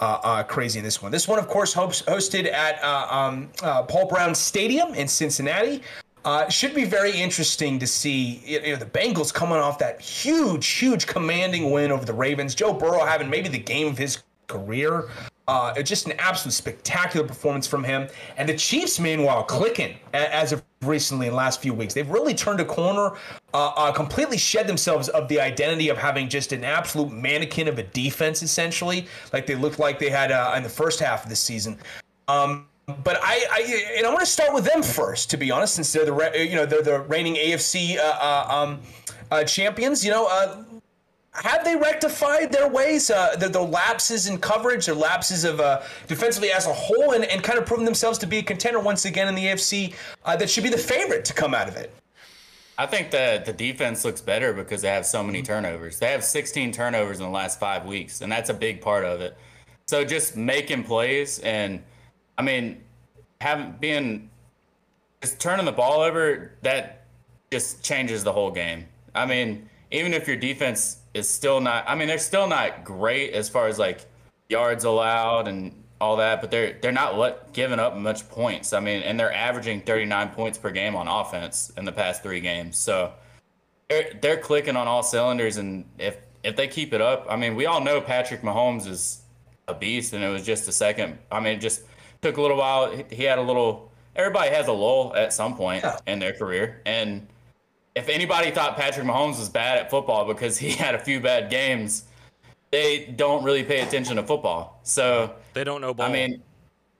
uh, uh, crazy in this one. This one, of course, host, hosted at uh, um, uh, Paul Brown Stadium in Cincinnati. Uh, should be very interesting to see you know, the Bengals coming off that huge, huge commanding win over the Ravens. Joe Burrow having maybe the game of his career. Uh, just an absolute spectacular performance from him. And the Chiefs, meanwhile, clicking as of recently in the last few weeks. They've really turned a corner, uh, uh, completely shed themselves of the identity of having just an absolute mannequin of a defense, essentially, like they looked like they had uh, in the first half of the season. Um, but I, I and I want to start with them first, to be honest, since they're the you know they're the reigning AFC uh, uh, um, uh, champions. You know, have they rectified their ways, uh, the, the lapses in coverage, the lapses of uh, defensively as a whole, and, and kind of proven themselves to be a contender once again in the AFC uh, that should be the favorite to come out of it? I think that the defense looks better because they have so many turnovers. They have 16 turnovers in the last five weeks, and that's a big part of it. So just making plays and, I mean, having being just turning the ball over that just changes the whole game. I mean, even if your defense is still not, I mean, they're still not great as far as like yards allowed and all that, but they're they're not let, giving up much points. I mean, and they're averaging 39 points per game on offense in the past three games. So they're they're clicking on all cylinders, and if if they keep it up, I mean, we all know Patrick Mahomes is a beast, and it was just a second. I mean, it just took a little while. He- had a little. Everybody has a lull at some point Yeah. in their career, and if anybody thought Patrick Mahomes was bad at football because he had a few bad games, they don't really pay attention to football. So They don't know ball. I mean,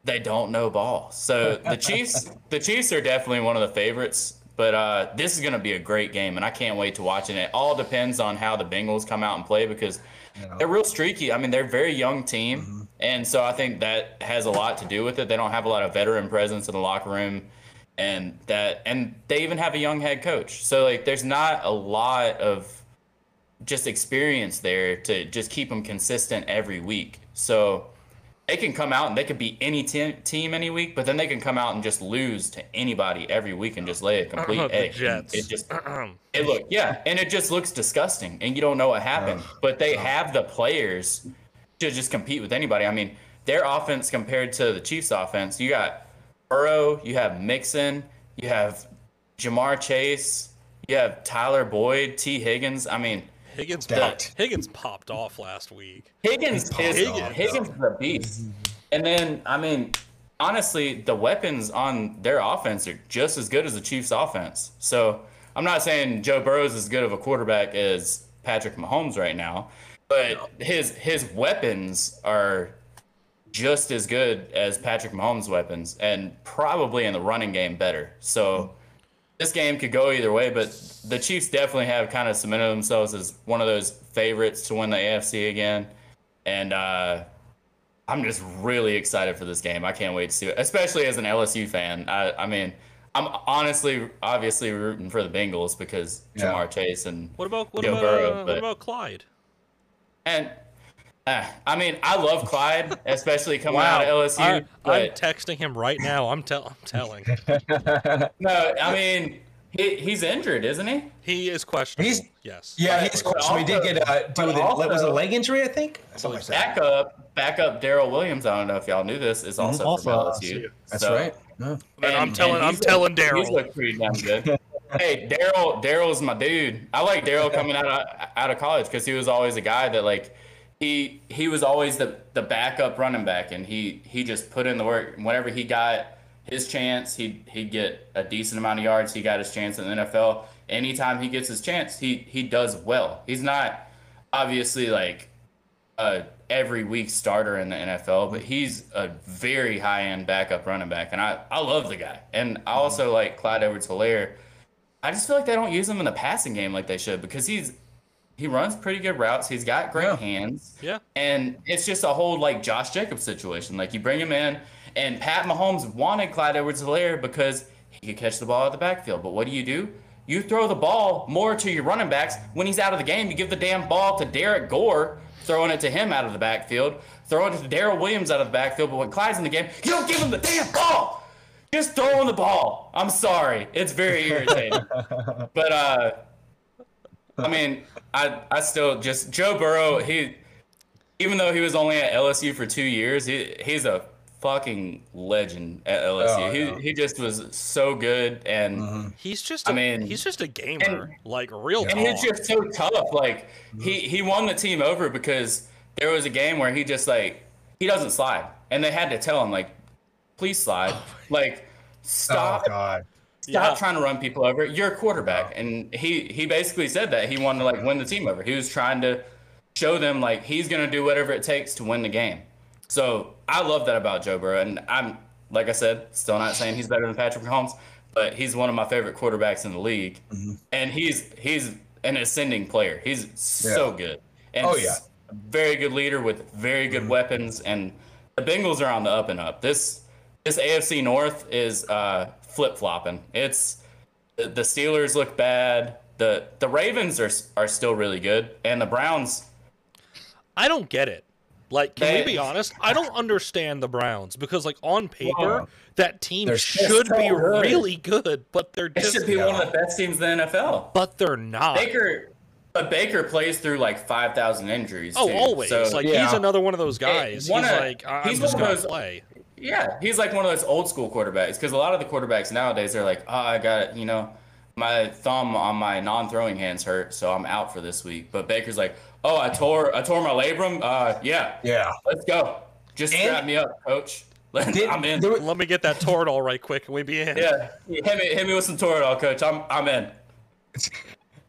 they don't know ball. So the Chiefs, the Chiefs are definitely one of the favorites. But uh, this is going to be a great game, and I can't wait to watch it. It all depends on how the Bengals come out and play because they're real streaky. I mean, they're a very young team, and so I think that has a lot to do with it. They don't have a lot of veteran presence in the locker room, and that, and they even have a young head coach. So like, there's not a lot of just experience there to just keep them consistent every week. So they can come out and they could be any te- team any week, but then they can come out and just lose to anybody every week and just lay a complete the egg. Jets. It just it look yeah, and it just looks disgusting, and you don't know what happened. But they have the players to just compete with anybody. I mean, their offense compared to the Chiefs' offense, you got Burrow, you have Mixon, you have Ja'Marr Chase, you have Tyler Boyd, T. Higgins. I mean, Higgins popped, Higgins popped off last week. Higgins is Higgins. Higgins is a beast. And then I mean, honestly, the weapons on their offense are just as good as the Chiefs' offense. So I'm not saying Joe Burrow is as good of a quarterback as Patrick Mahomes right now, but his his weapons are just as good as Patrick Mahomes' weapons, and probably in the running game better. So this game could go either way, but the Chiefs definitely have kind of cemented themselves as one of those favorites to win the AFC again. And uh, I'm just really excited for this game. I can't wait to see it, especially as an LSU fan. I, I mean, I'm honestly, obviously rooting for the Bengals because Yeah. Ja'Marr Chase and What about what Joe about Burrow, uh, what about Clyde? and uh, I mean, I love Clyde, especially coming out of LSU. I, I'm but texting him right now. I'm, tell, I'm telling. no, I mean, he, he's injured, isn't he? He is questionable. He's- yes. Yeah, he's but questionable. He did get uh, deal but with it. Was a leg injury? I think. Something like that. Backup, backup Darrel Williams. I don't know if y'all knew this. Is also, Also from LSU. LSU. That's So- right. Yeah. Man, I'm telling- and I'm he's telling looked- He's Darrel. looked pretty damn good. hey, Darrel, Darrel's my dude. I like Darrel coming out of out of college because he was always a guy that like he he was always the the backup running back, and he he just put in the work. Whenever he got his chance, he he'd get a decent amount of yards. He got his chance in the NFL. Anytime he gets his chance, he he does well. He's not obviously like a every week starter in the NFL, but he's a very high end backup running back, and I, I love the guy. And I mm-hmm. also like Clyde Edwards Helaire. I just feel like they don't use him in the passing game like they should because he's he runs pretty good routes. He's got great Yeah. hands. Yeah. And it's just a whole like Josh Jacobs situation. Like you bring him in, and Pat Mahomes wanted Clyde Edwards Helaire because he could catch the ball at the backfield. But what do you do? You throw the ball more to your running backs. When he's out of the game, you give the damn ball to Derrick Gore, throwing it to him out of the backfield, throwing it to Darrel Williams out of the backfield. But when Clyde's in the game, you don't give him the damn ball. Just throw him the ball. I'm sorry. It's very irritating. but uh I mean, I I still just Joe Burrow. He, even though he was only at LSU for two years, he he's a fucking legend at LSU. Oh, he yeah. he just was so good, and He's just. I a- mean, he's just a gamer. and- like real. and he's just so tough. Like he he won the team over because there was a game where he just like he doesn't slide, and they had to tell him like, please slide, like stop. Oh God. Stop Yeah. trying to run people over. You're a quarterback, and he he basically said that he wanted to like win the team over. He was trying to show them like he's gonna do whatever it takes to win the game. So I love that about Joe Burrow, and I'm like I said, still not saying he's better than Patrick Mahomes, but he's one of my favorite quarterbacks in the league, and he's he's an ascending player. He's so Yeah. good, and Oh, yeah. very good leader with very good weapons, and the Bengals are on the up and up. This this AFC North is uh, flip flopping. It's the Steelers look bad. the The Ravens are are still really good, and the Browns. I don't get it. Like, can They- we be honest? I don't understand the Browns because, like, on paper, that team should so be good. really good, but they're It just. should be one of the best teams in the NFL. But they're not. Baker, but Baker plays through like five thousand injuries. oh, too. always. So, like, yeah. he's another one of those guys. one he's of- like, I'm he's just gonna those- play. Yeah, he's like one of those old school quarterbacks because a lot of the quarterbacks nowadays are like, oh, I got you know, my thumb on my non-throwing hands hurt, so I'm out for this week. But Baker's like, oh, I tore I tore my labrum. Uh, yeah, Yeah. let's go. Just And- strap me up, coach. Did- I'm in. there were- Let me get that Toradol right quick and we be in. Yeah, hit me, hit me with some Toradol, coach. I'm I'm in.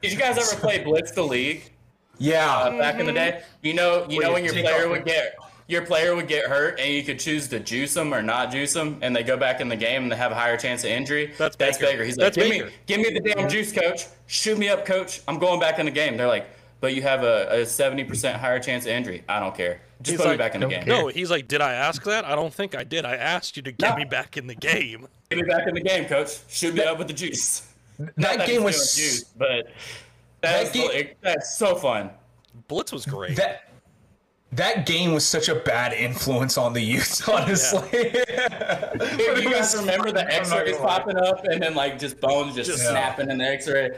Did you guys ever play Blitz the League? yeah. uh, back in the day. You know, you Where know when your player off would get your player would get hurt, and you could choose to juice them or not juice them, and they go back in the game and they have a higher chance of injury. That's that's Baker. Baker. He's like, give Baker. me, give me the damn juice, coach. Shoot me up, coach. I'm going back in the game. They're like, but you have a, a 70% higher chance of injury. I don't care. Just He's put me back in the game. care. No, he's like, did I ask that? I don't think I did. I asked you to get No. me back in the game. Get me back in the game, coach. Shoot me up with the juice. Not that that game was juice, but That's, game- it- that's so fun. Blitz was great. That that game was such a bad influence on the youth, honestly. Dude, you guys remember the X-rays popping up and then like just bones just, Just- snapping in the X-ray?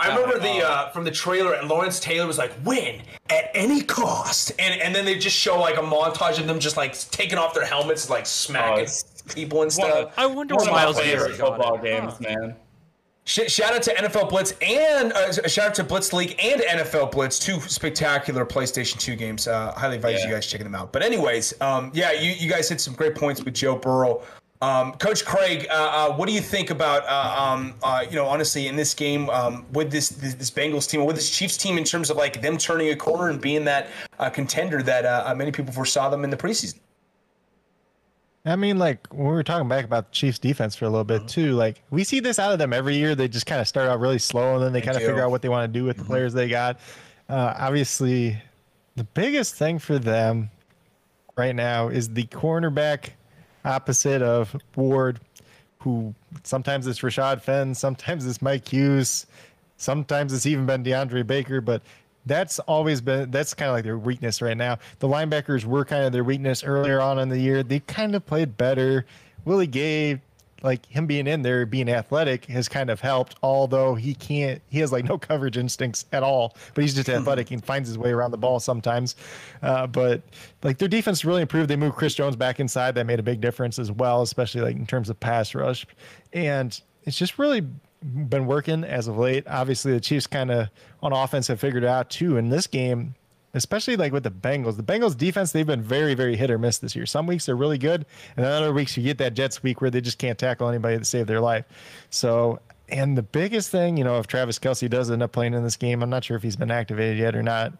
I remember the uh, from the trailer, and Lawrence Taylor was like, "Win at any cost," and and then they just show like a montage of them just like taking off their helmets, like smacking it's people and stuff. of, I wonder one where of my Myles favorite Garrett football it. games, Huh. man. Sh- shout out to NFL Blitz and uh, shout out to Blitz League and NFL Blitz, two spectacular PlayStation 2 games. Uh, highly advise Yeah. you guys checking them out. But anyways, um, yeah, you, you guys hit some great points with Joe Burrow. Um, Coach Craig, uh, uh, what do you think about uh, um, uh, you know honestly in this game um, with this, this this Bengals team with this Chiefs team in terms of like them turning a corner and being that uh, contender that many people foresaw them in the preseason? I mean, like when we were talking back about the Chiefs defense for a little bit too, like we see this out of them every year. They just kind of start out really slow and then they, kind of figure out what they want to do with the players they got. Uh, obviously, the biggest thing for them right now is the cornerback opposite of Ward, who sometimes it's Rashad Fenn, sometimes it's Mike Hughes, sometimes it's even been DeAndre Baker, but that's always been that's kind of like their weakness right now. The linebackers were kind of their weakness earlier on in the year. They kind of played better. Willie Gay, like him being in there, being athletic, has kind of helped. Although he can't, he has like no coverage instincts at all. But he's just athletic and finds his way around the ball sometimes. Uh, but like their defense really improved. They moved Chris Jones back inside. That made a big difference as well, especially like in terms of pass rush. And it's just really been working as of late. Obviously, the Chiefs kind of on offense have figured it out too. In this game, especially like with the Bengals, the Bengals defense they've been very very hit or miss this year. Some weeks they're really good, and then other weeks you get that Jets week where they just can't tackle anybody to save their life. So. And the biggest thing, you know, if Travis Kelce does end up playing in this game, I'm not sure if he's been activated yet or not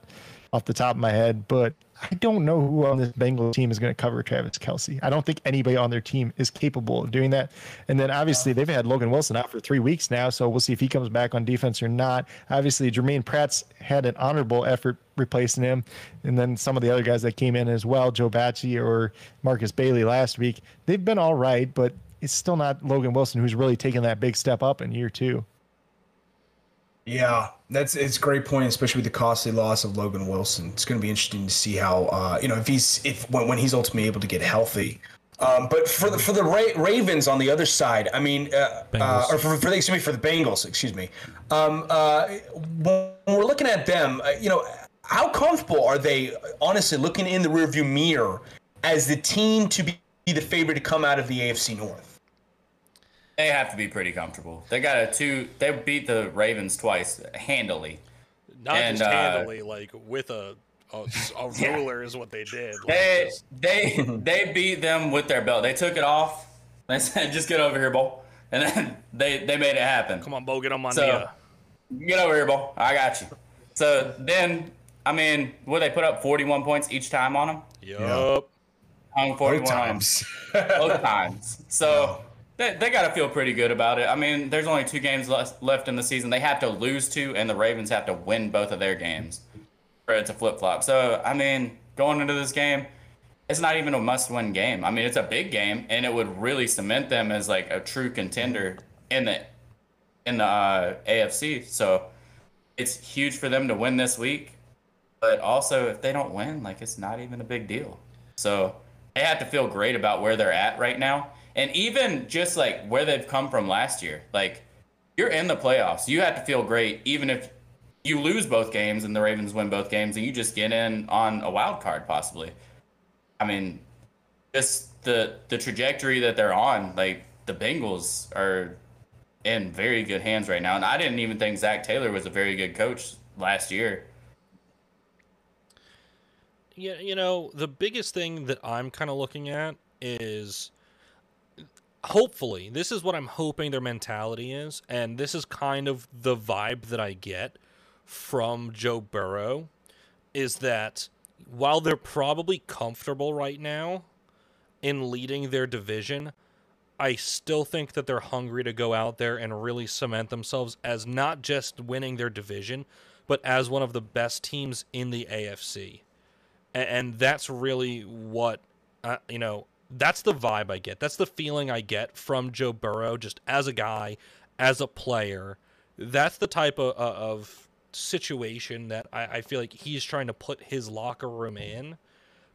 off the top of my head, but I don't know who on this Bengals team is going to cover Travis Kelce. I don't think anybody on their team is capable of doing that. And then obviously they've had Logan Wilson out for three weeks now, so we'll see if he comes back on defense or not. Obviously, Germaine Pratt's had an honorable effort replacing him, and then some of the other guys that came in as well, Joe Bachie or Markus Bailey last week, they've been all right, but it's still not Logan Wilson who's really taken that big step up in year two. Yeah, that's it's a great point, especially with the costly loss of Logan Wilson. It's going to be interesting to see how uh, you know if he's if when, when he's ultimately able to get healthy. Um, but for the for the Ra- Ravens on the other side, I mean, uh, uh, or for, for the, excuse me for the Bengals, excuse me. Um, uh, when we're looking at them, uh, you know, how comfortable are they? Honestly, looking in the rearview mirror as the team to be the favorite to come out of the AFC North. They have to be pretty comfortable. They got a two. They beat the Ravens twice handily. Not And, just uh, handily, like with a a, a Yeah. ruler is what they did. Like, They just- they they beat them with their belt. They took it off. They said, "Just get over here, Bo," and then they they made it happen. come on, Bo, get on my So- Nia. Get over here, Bo. I got you. So then, I mean, what they put up 41 points each time on them. Yup. Hung 41 Both on 'em. times. both times. So they, they got to feel pretty good about it. I mean, there's only two games left left in the season. They have to lose two, and the Ravens have to win both of their games for it to flip flop. So I mean, going into this game, it's not even a must win game. I mean, it's a big game, and it would really cement them as like a true contender in the in the uh, AFC. So it's huge for them to win this week. But also, if they don't win, like it's not even a big deal. So they have to feel great about where they're at right now. And even just like where they've come from last year, like you're in the playoffs. You have to feel great, even if you lose both games and the Ravens win both games and you just get in on a wild card possibly. I mean, just the the trajectory that they're on, like the Bengals are in very good hands right now. And I didn't even think Zac Taylor was a very good coach last year. Yeah, you know, the biggest thing that I'm kind of looking at is hopefully, this is what I'm hoping their mentality is, and this is kind of the vibe that I get from Joe Burrow is that while they're probably comfortable right now in leading their division, I still think that they're hungry to go out there and really cement themselves as not just winning their division, but as one of the best teams in the AFC and, that's really what uh, you know that's the vibe i get that's the feeling i get from joe burrow just as a guy as a player that's the type of, of situation that I, I feel like he's trying to put his locker room in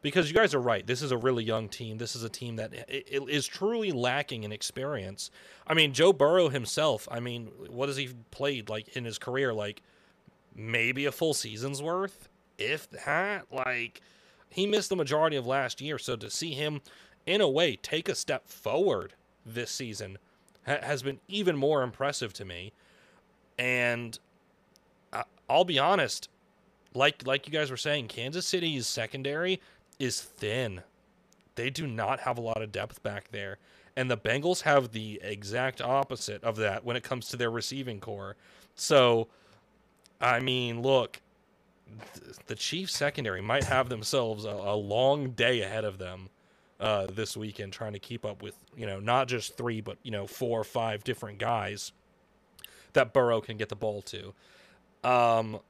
because you guys are right. This is a really young team. This is a team that is truly lacking in experience. I mean, Joe Burrow himself. I mean, what has he played like in his career? Like maybe a full season's worth, if that. Like he missed the majority of last year, so to see him, in a way, take a step forward this season ha- has been even more impressive to me. And uh, I'll be honest, like like you guys were saying, Kansas City's secondary is thin. They do not have a lot of depth back there. And the Bengals have the exact opposite of that when it comes to their receiving corps. So, I mean, look, the Chiefs secondary might have themselves a, a long day ahead of them uh, this weekend trying to keep up with, you know, not just three, but, you know, four or five different guys that Burrow can get the ball to. Um,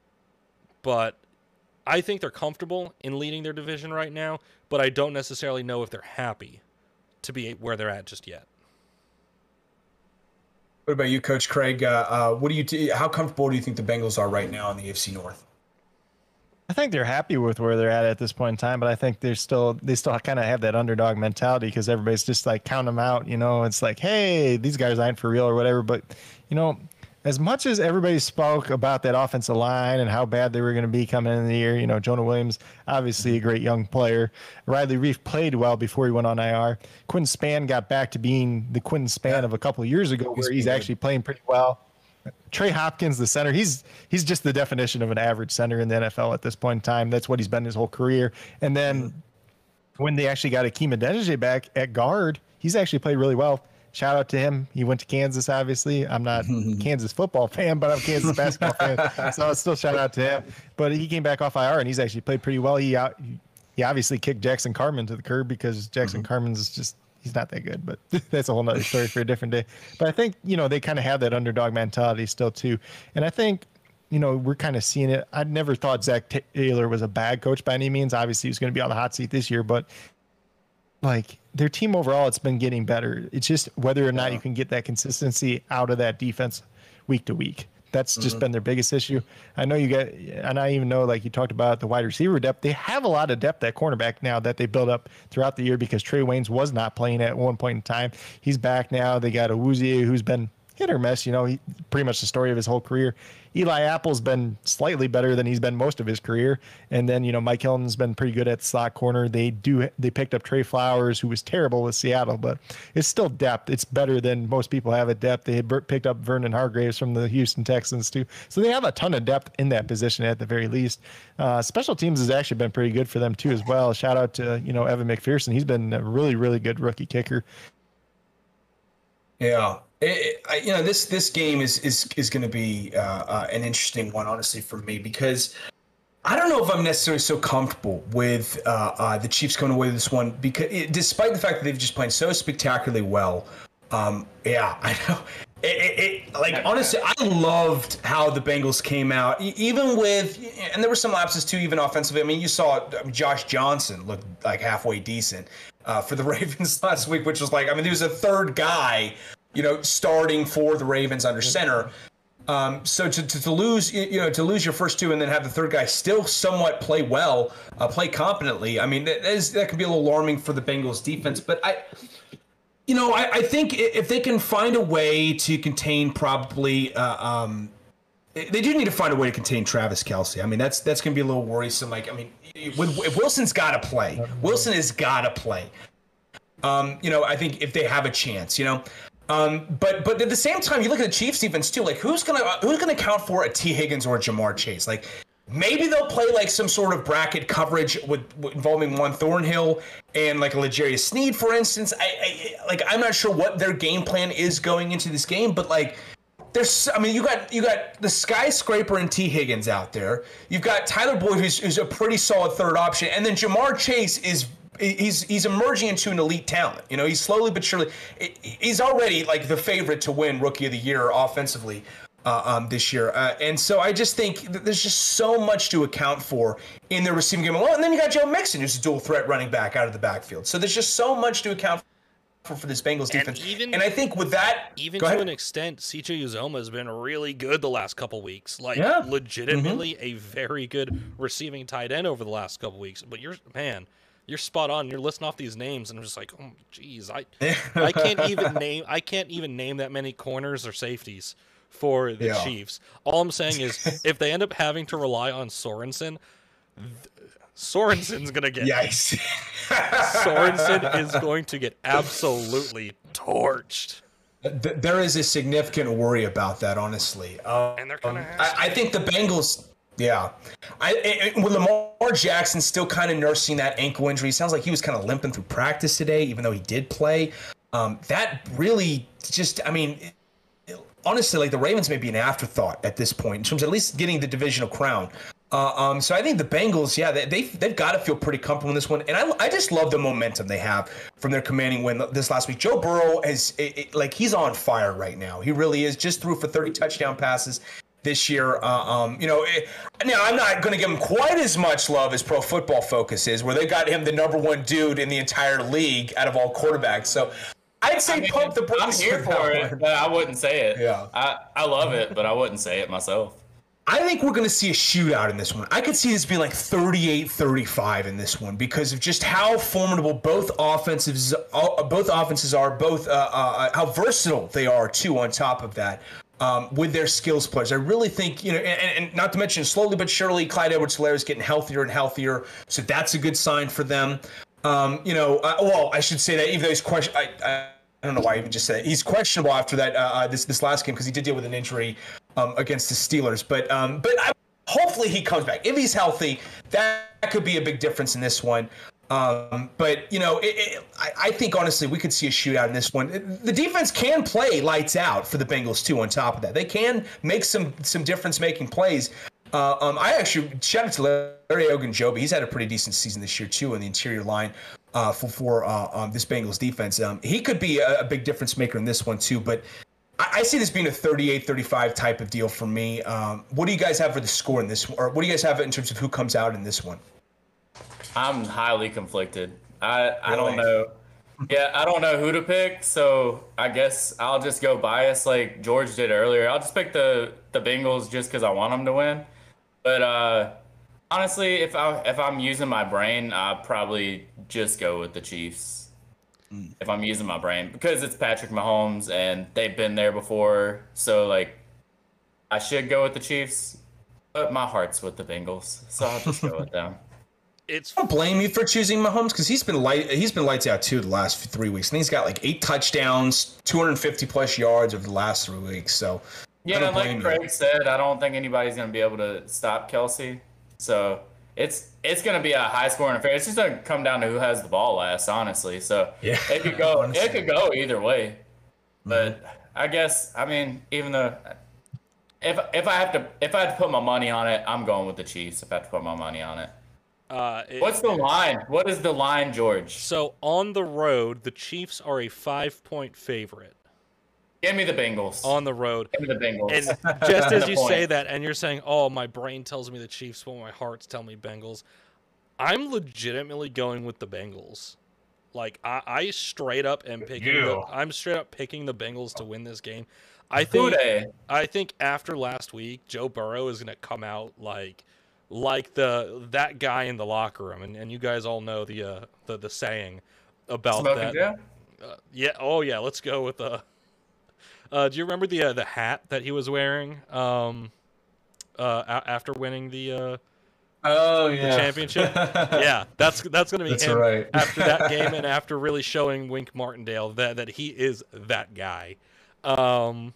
but I think they're comfortable in leading their division right now, but I don't necessarily know if they're happy to be where they're at just yet. What about you, Coach Craig? Uh, uh, what do you? T- how comfortable do you think the Bengals are right now in the AFC North? I think they're happy with where they're at at this point in time, but I think they're still they still kind of have that underdog mentality because everybody's just like count them out. You know, it's like, hey, these guys aren't for real or whatever. But you know, as much as everybody spoke about that offensive line and how bad they were going to be coming in the year, you know, Jonah Williams, obviously a great young player. Riley Reiff played well before he went on IR. Quinn Spain got back to being the Quinn Spain yeah. of a couple of years ago, where he's, he's actually playing pretty well. Trey Hopkins, the center, he's he's just the definition of an average center in the NFL at this point in time. That's what he's been his whole career. And then mm-hmm. when they actually got Hakeem Adeniji back at guard, he's actually played really well shout out to him. He went to Kansas, obviously. I'm not Kansas football fan, but I'm Kansas basketball fan. So I'll still shout out to him. But he came back off IR and he's actually played pretty well. He out, he obviously kicked Jackson Carman to the curb because Jackson mm-hmm. Carman's just he's not that good, but that's a whole nother story for a different day. But I think, you know, they kind of have that underdog mentality still too. And I think you know, we're kind of seeing it. I never thought Zac Taylor was a bad coach by any means. Obviously, he's going to be on the hot seat this year, but like their team overall, it's been getting better. It's just whether or not yeah. you can get that consistency out of that defense week to week. That's just mm-hmm. been their biggest issue. I know you get, and I even know, like you talked about the wide receiver depth. They have a lot of depth at cornerback now that they built up throughout the year because Trae Waynes was not playing at one point in time. He's back now. They got a Awuzie, who's been hit or miss. You know, he, pretty much the story of his whole career. Eli Apple's been slightly better than he's been most of his career, and then you know Mike Hilton's been pretty good at slot corner. They do they picked up Tre Flowers, who was terrible with Seattle, but it's still depth. It's better than most people have at depth. They had picked up Vernon Hargreaves from the Houston Texans too, so they have a ton of depth in that position at the very least. Uh, special teams has actually been pretty good for them too as well. Shout out to you know Evan McPherson. He's been a really really good rookie kicker. Yeah, it, I, you know this this game is is is going to be uh, uh, an interesting one, honestly, for me because I don't know if I'm necessarily so comfortable with uh, uh the Chiefs coming away with this one because it, despite the fact that they've just played so spectacularly well. Um, yeah, I know. It, it, like honestly, I loved how the Bengals came out, even with, and there were some lapses too, even offensively. I mean, you saw Josh Johnson look like halfway decent uh, for the Ravens last week, which was like, I mean, he was a third guy you know, starting for the Ravens under center. Um, so to, to, to, lose, you know, to lose your first two and then have the third guy still somewhat play well, uh, play competently. I mean, that is that could be a little alarming for the Bengals defense. But I, you know, I, I think if they can find a way to contain probably, uh, um, they do need to find a way to contain Travis Kelce. I mean, that's that's going to be a little worrisome. Like, I mean, with, if Wilson's got to play, Wilson has got to play. Um, you know, I think if they have a chance, you know, um, but but at the same time, you look at the Chiefs defense too. Like who's gonna who's gonna count for a T Higgins or a Ja'Marr Chase? Like maybe they'll play like some sort of bracket coverage with, with involving Juan Thornhill and like a L'Jarius Sneed, for instance. I, I like I'm not sure what their game plan is going into this game, but like there's I mean you got you got the skyscraper and T. Higgins out there. You've got Tyler Boyd who's, who's a pretty solid third option, and then Ja'Marr Chase is he's he's emerging into an elite talent. You know, he's slowly but surely he's already like the favorite to win Rookie of the Year offensively. Uh, um, this year, uh, and so I just think there's just so much to account for in the receiving game alone. And then you got Joe Mixon, who's a dual threat running back out of the backfield. So there's just so much to account. for, for this Bengals And defense. even- and I think with that, Even to ahead. an extent, CJ Uzomah has been really good the last couple weeks. Like Yeah. Mm-hmm. legitimately a very good receiving tight end over the last couple weeks. But you're man, you're spot on. You're listing off these names, and I'm just like, oh, geez, I I can't even name I can't even name that many corners or safeties for the Yeah. Chiefs. All I'm saying is, if they end up having to rely on Sorensen, th- Sorensen's gonna get yikes. Sorensen is going to get absolutely torched. There is a significant worry about that, honestly. Um, And they're gonna have I, I think the Bengals. Yeah, I, with Lamar Jackson still kind of nursing that ankle injury. Sounds like he was kind of limping through practice today, even though he did play. Um, that really just, I mean, it- honestly, like the Ravens may be an afterthought at this point in terms of at least getting the divisional crown. Uh, um, so I think the Bengals, yeah, they, they've, they've got to feel pretty comfortable in this one. And I, I just love the momentum they have from their commanding win this last week. Joe Burrow is it, it- like he's on fire right now. He really is. Just threw for 30 touchdown passes this year. Uh, um, you know, it, now I'm not going to give him quite as much love as Pro Football Focus is, where they got him the number one dude in the entire league out of all quarterbacks. So I'd say I mean, pump the brakes. I'm here for it, but I wouldn't say it. Yeah. I, I love it, but I wouldn't say it myself. I think we're going to see a shootout in this one. I could see this being like 38-35 in this one because of just how formidable both offenses uh, both offenses are, both uh, uh, how versatile they are too. On top of that, um, with their skills players, I really think you know, and, and not to mention slowly but surely, Clyde Edwards-Helaire is getting healthier and healthier, so that's a good sign for them. Um, you know, uh, well, I should say that even though he's question, I, I, I don't know why I even just said it. he's questionable after that uh, uh, this this last game because he did deal with an injury um, against the Steelers. But um, but I, hopefully he comes back if he's healthy. That could be a big difference in this one. Um, but you know, it, it, I, I think honestly we could see a shootout in this one. The defense can play lights out for the Bengals too. On top of that, they can make some some difference making plays. Uh, um, I actually shout out to Larry Ogunjobi. He's had a pretty decent season this year too in the interior line uh, for for uh, um, this Bengals defense. Um, he could be a, a big difference maker in this one too. But I, I see this being a 38-35 type of deal for me. Um, what do you guys have for the score in this, one? or what do you guys have in terms of who comes out in this one? I'm highly conflicted. I, I don't know. Yeah, I don't know who to pick, so I guess I'll just go bias like George did earlier. I'll just pick the the Bengals just because I want them to win. But uh, honestly, if I if I'm using my brain, I'd probably just go with the Chiefs. If I'm using my brain because it's Patrick Mahomes and they've been there before, so like I should go with the Chiefs. But my heart's with the Bengals, so I'll just go with them. It's I don't blame you for choosing Mahomes because he's been light. He's been lights out too the last three weeks, and he's got like eight touchdowns, 250 plus yards over the last three weeks. So I Yeah, don't and like blame you. Craig said, I don't think anybody's gonna be able to stop Kelce. So it's it's gonna be a high scoring affair. It's just gonna come down to who has the ball last, honestly. So Yeah, it could go honestly. it could go either way. Mm-hmm. But I guess I mean, even though if if I have to if I had to put my money on it, I'm going with the Chiefs. If I have to put my money on it. Uh, it- What's the line? What is the line, George? so on the road. The Chiefs are a five-point favorite Give me the Bengals. on the road. Give me the Bengals. And just as you point. say that, and you're saying, "Oh, my brain tells me the Chiefs, but my heart's telling me Bengals," I'm legitimately going with the Bengals. Like I, I straight up am picking. The, You. I'm straight up picking the Bengals to win this game. I think. they? I think after last week, Joe Burrow is gonna come out like, like the that guy in the locker room, and, and you guys all know the uh, the the saying about Smoking that. Uh, yeah. Oh yeah. Let's go with the. Uh, do you remember the uh, the hat that he was wearing um, uh, a- after winning the uh, oh the championship? yeah, that's that's gonna be That's him right. after that game and after really showing Wink Martindale that that he is that guy. Um,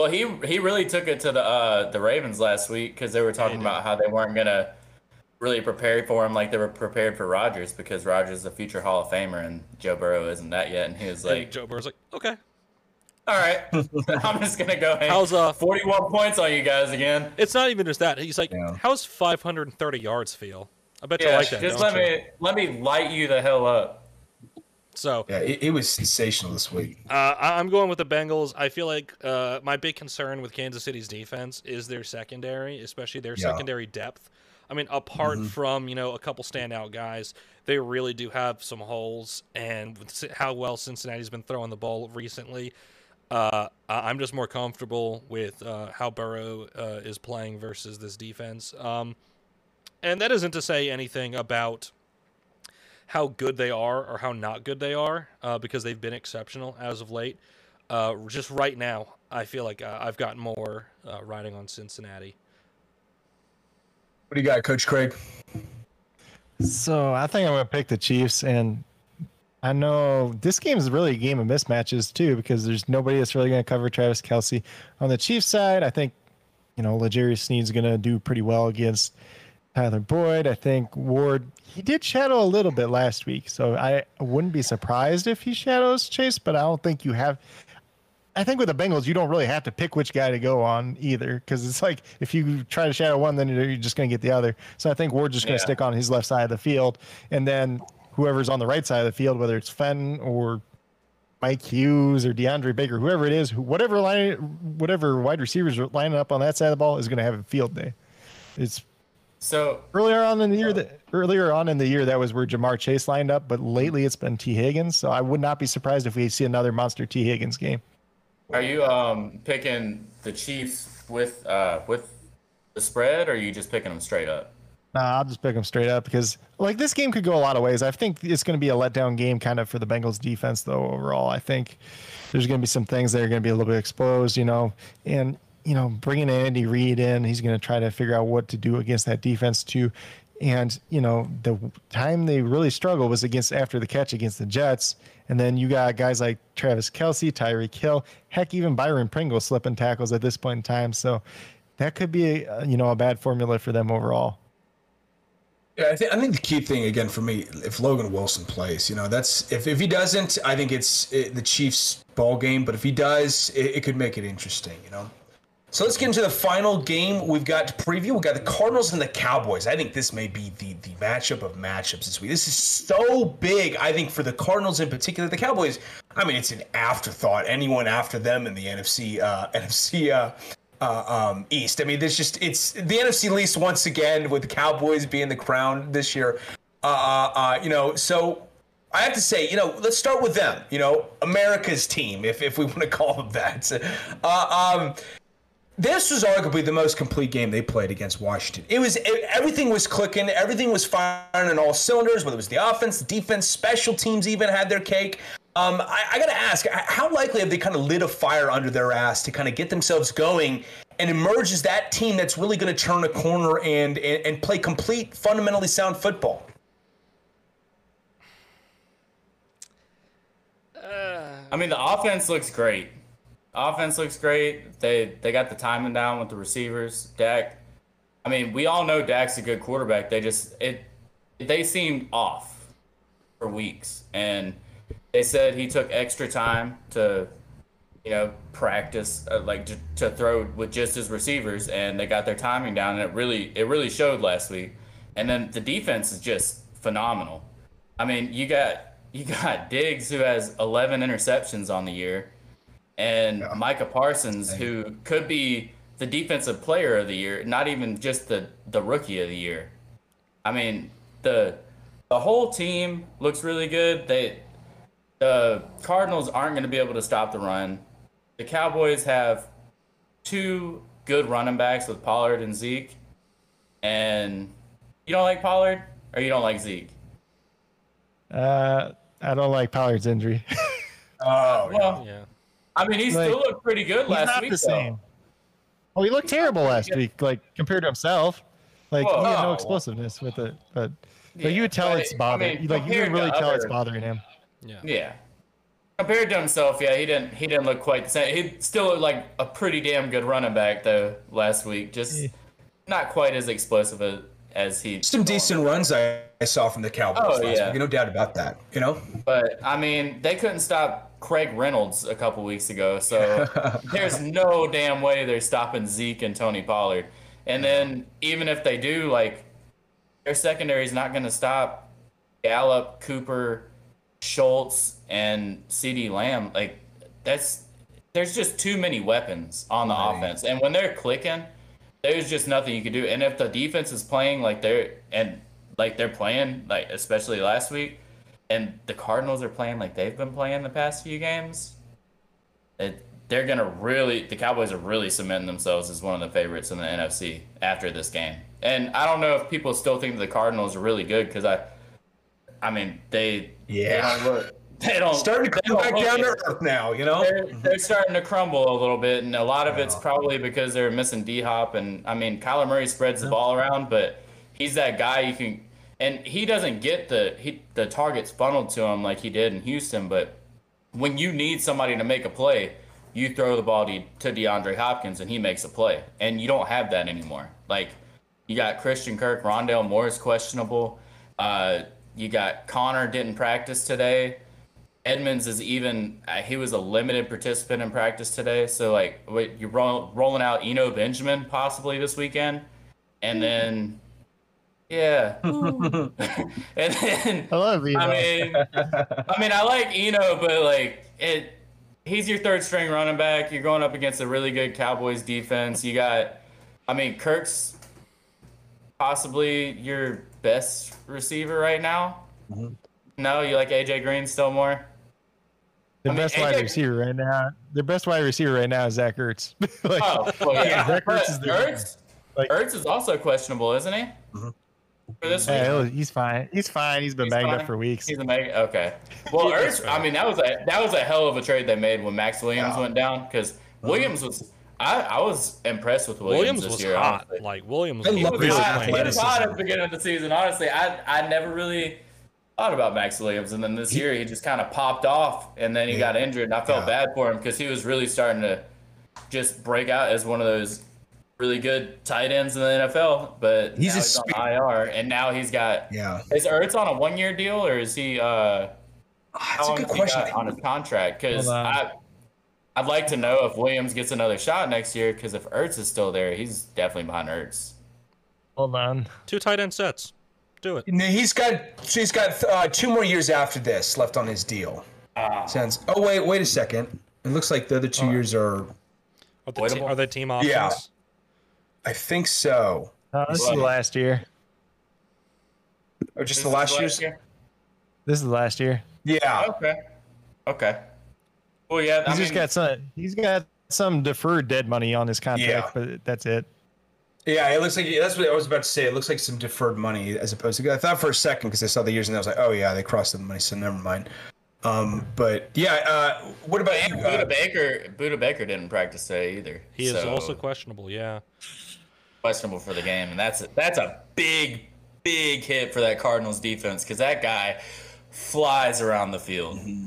Well, he he really took it to the uh, the Ravens last week because they were talking did. about how they weren't gonna really prepare for him like they were prepared for Rodgers because Rodgers is a future Hall of Famer and Joe Burrow isn't that yet, and he was and like, Joe Burrow's like, okay, "All right, I'm just gonna go hang how's uh 41 points on you guys again." It's not even just that. He's like, Yeah. how's 530 yards feel? I bet you like that. just let you? me let me light you the hell up. So Yeah, it, it was sensational this week. uh, I- I'm going with the Bengals. I feel like uh, my big concern with Kansas City's defense is their secondary, especially their Yeah. secondary depth. I mean, apart mm-hmm. from you know a couple standout guys, they really do have some holes. And how well Cincinnati's been throwing the ball recently, uh, I'm just more comfortable with uh, how Burrow uh, is playing versus this defense. Um, and that isn't to say anything about how good they are or how not good they are, uh, because they've been exceptional as of late. Uh, just right now, I feel like uh, I've got more riding on Cincinnati. What do you got, Coach Craig? So I think I'm going to pick the Chiefs, and I know this game is really a game of mismatches too because there's nobody that's really going to cover Travis Kelce On the Chiefs side, I think you know L'Jarius Sneed's going to do pretty well against Tyler Boyd. I think Ward he did shadow a little bit last week, so I wouldn't be surprised if he shadows Chase. But I don't think you have. I think with the Bengals, you don't really have to pick which guy to go on either, because it's like if you try to shadow one, then you're just going to get the other. So I think Ward's just going to yeah. stick on his left side of the field, and then whoever's on the right side of the field, whether it's Fenn or Mike Hughes or DeAndre Baker, whoever it is, whatever line, whatever wide receivers are lining up on that side of the ball is going to have a field day. It's so earlier on in the year that earlier on in the year that was where Ja'Marr Chase lined up, but lately it's been Tee Higgins. So I would not be surprised if we see another monster Tee Higgins game. Are you um picking the Chiefs with uh with the spread, or are you just picking them straight up? Nah, I'll just pick them straight up because like this game could go a lot of ways. I think it's going to be a letdown game kind of for the Bengals defense though overall. I think there's going to be some things that are going to be a little bit exposed, you know, and you know, bringing Andy Reid in, he's going to try to figure out what to do against that defense too. And you know, the time they really struggled was against after the catch against the Jets, and then you got guys like Travis Kelce, Tyreek Hill, heck, even Byron Pringle slipping tackles at this point in time. So that could be a, you know a bad formula for them overall. Yeah, I think I think the key thing again for me, if Logan Wilson plays, you know, that's if, if he doesn't, I think it's it, the Chiefs' ball game. But if he does, it, it, could make it interesting, you know. So let's get into the final game we've got to preview. We've got the Cardinals and the Cowboys. I think this may be the the matchup of matchups this week. This is so big, I think, for the Cardinals in particular. The Cowboys, I mean, it's an afterthought. Anyone after them in the NFC uh, NFC uh, uh, um, East. I mean, there's just it's the NFC least once again with the Cowboys being the crown this year. Uh, uh, uh, you know, so I have to say, you know, let's start with them. You know, America's team, if if we want to call them that. Uh, um, this was arguably the most complete game they played against Washington. It was it, everything was clicking, everything was firing on all cylinders. Whether it was the offense, the defense, special teams even had their cake. Um, I, I got to ask, how likely have they kind of lit a fire under their ass to kind of get themselves going and emerge as that team that's really going to turn a corner and, and, and play complete, fundamentally sound football? I mean, the offense looks great. Offense looks great. They they got the timing down with the receivers. Dak. I mean, we all know Dak's a good quarterback. They just it they seemed off for weeks, and they said he took extra time to, you know, practice uh, like to, to throw with just his receivers, and they got their timing down, and it really it really showed last week. And then the defense is just phenomenal. I mean, you got you got Diggs who has 11 interceptions on the year, and yeah. Micah Parsons who could be the defensive player of the year, not even just the the rookie of the year. I mean, the the whole team looks really good. They the Cardinals aren't going to be able to stop the run. The Cowboys have two good running backs with Pollard and Zeke. And you don't like Pollard or you don't like Zeke? Uh, I don't like Pollard's injury. oh, well, yeah. I mean, he like, still looked pretty good last not week. The same. Oh, he looked terrible last week, like compared to himself. Like he had no explosiveness with it, but yeah, but you would tell it's bothering. I mean, like you can really tell it's bothering him. Yeah. Yeah. Compared to himself, yeah, he didn't he didn't look quite the same. He still looked like a pretty damn good running back though last week. Just not quite as explosive as, as he. Some decent runs I, I saw from the Cowboys. Oh yeah, week. no doubt about that. You know. But I mean, they couldn't stop Craig Reynolds a couple weeks ago, so there's no damn way they're stopping Zeke and Tony Pollard. And then even if they do, like their secondary is not going to stop Gallup, Cooper, Schultz and CeeDee Lamb, like that's there's just too many weapons on the right. offense. And when they're clicking, there's just nothing you can do. And if the defense is playing like they're and like they're playing like especially last week, and the Cardinals are playing like they've been playing the past few games, it, they're gonna really the Cowboys are really cementing themselves as one of the favorites in the NFC after this game. And I don't know if people still think the Cardinals are really good because I, I mean they Yeah. they don't, look, they don't starting to come back down to earth now. You know they're, they're mm-hmm. starting to crumble a little bit, and a lot of it's probably because they're missing D Hop. And I mean, Kyler Murray spreads the ball around, but he's that guy you can, and he doesn't get the he the targets funneled to him like he did in Houston. But when you need somebody to make a play, you throw the ball to, to DeAndre Hopkins, and he makes a play, and you don't have that anymore. Like you got Christian Kirk, Rondale Moore is questionable. Uh, you got Conner didn't practice today. Edmonds is even uh, he was a limited participant in practice today. So like, wait, you're roll, rolling out Eno Benjamin possibly this weekend, and then yeah, and then I love you. I mean, I mean, I like Eno, but like it, he's your third string running back. You're going up against a really good Cowboys defense. You got, I mean, Kirk's possibly your best receiver right now. Mm-hmm. No, you like AJ Green still more. the I mean, best wide AJ receiver right now. The best wide receiver right now is Zach Ertz. like, Oh, well, yeah. Zach Ertz is Ertz, like- Ertz is also questionable, isn't he? Mm-hmm. For this week. yeah, he's fine. He's fine. He's been He's banged fine. up for weeks. He's a mega. Okay. Well, Ertz. I mean, that was a that was a hell of a trade they made when Maxx Williams Yeah. went down because Williams was. I, I was impressed with Williams, Williams this was year. hot. honestly. Like Williams I was love He his was really hot. He was hot at the beginning of the season. Honestly, I I never really thought about Maxx Williams, and then this year he just kind of popped off, and then he got injured, and I felt Yeah. bad for him because he was really starting to just break out as one of those really good tight ends in the NFL. But He's now a he's on IR, and now he's got. Yeah. Is Ertz on a one-year deal, or is he? uh how That's a good question. on his contract? Because I, I'd like to know if Williams gets another shot next year. Because if Ertz is still there, he's definitely behind Ertz. Hold on. Two tight end sets. Do it. No, He's got he's got uh, two more years after this left on his deal. Uh, Sounds. Oh wait, wait a second. It looks like the other two years are. Are they, te- are they team options? Yeah. I think so. Uh, this is Well- last year. Or just This the last last year's. year? This is the last year. Yeah. Okay. Okay. Well, yeah. I He's just mean, got some. He's got some deferred dead money on his contract, but that's it. Yeah, it looks like that's what I was about to say. It looks like some deferred money as opposed to. I thought for a second because I saw the years and I was like, oh yeah, they crossed the money, so never mind. Um, but yeah, uh, what about you? Budda Uh, Baker. Budda Baker didn't practice today either. He is also questionable. Yeah. Questionable for the game, and that's a, that's a big, big hit for that Cardinals defense because that guy flies around the field. Mm-hmm.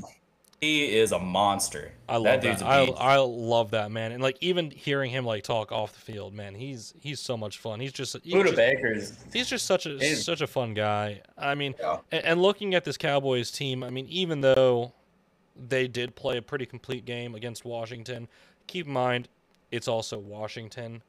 He is a monster. I love that that. I. I love that man, and like even hearing him like talk off the field, man, he's he's so much fun. He's just he's Budda just, Baker's he's just such a such a fun guy. I mean, Yeah. and, and looking at this Cowboys team, I mean, even though they did play a pretty complete game against Washington, keep in mind it's also Washington.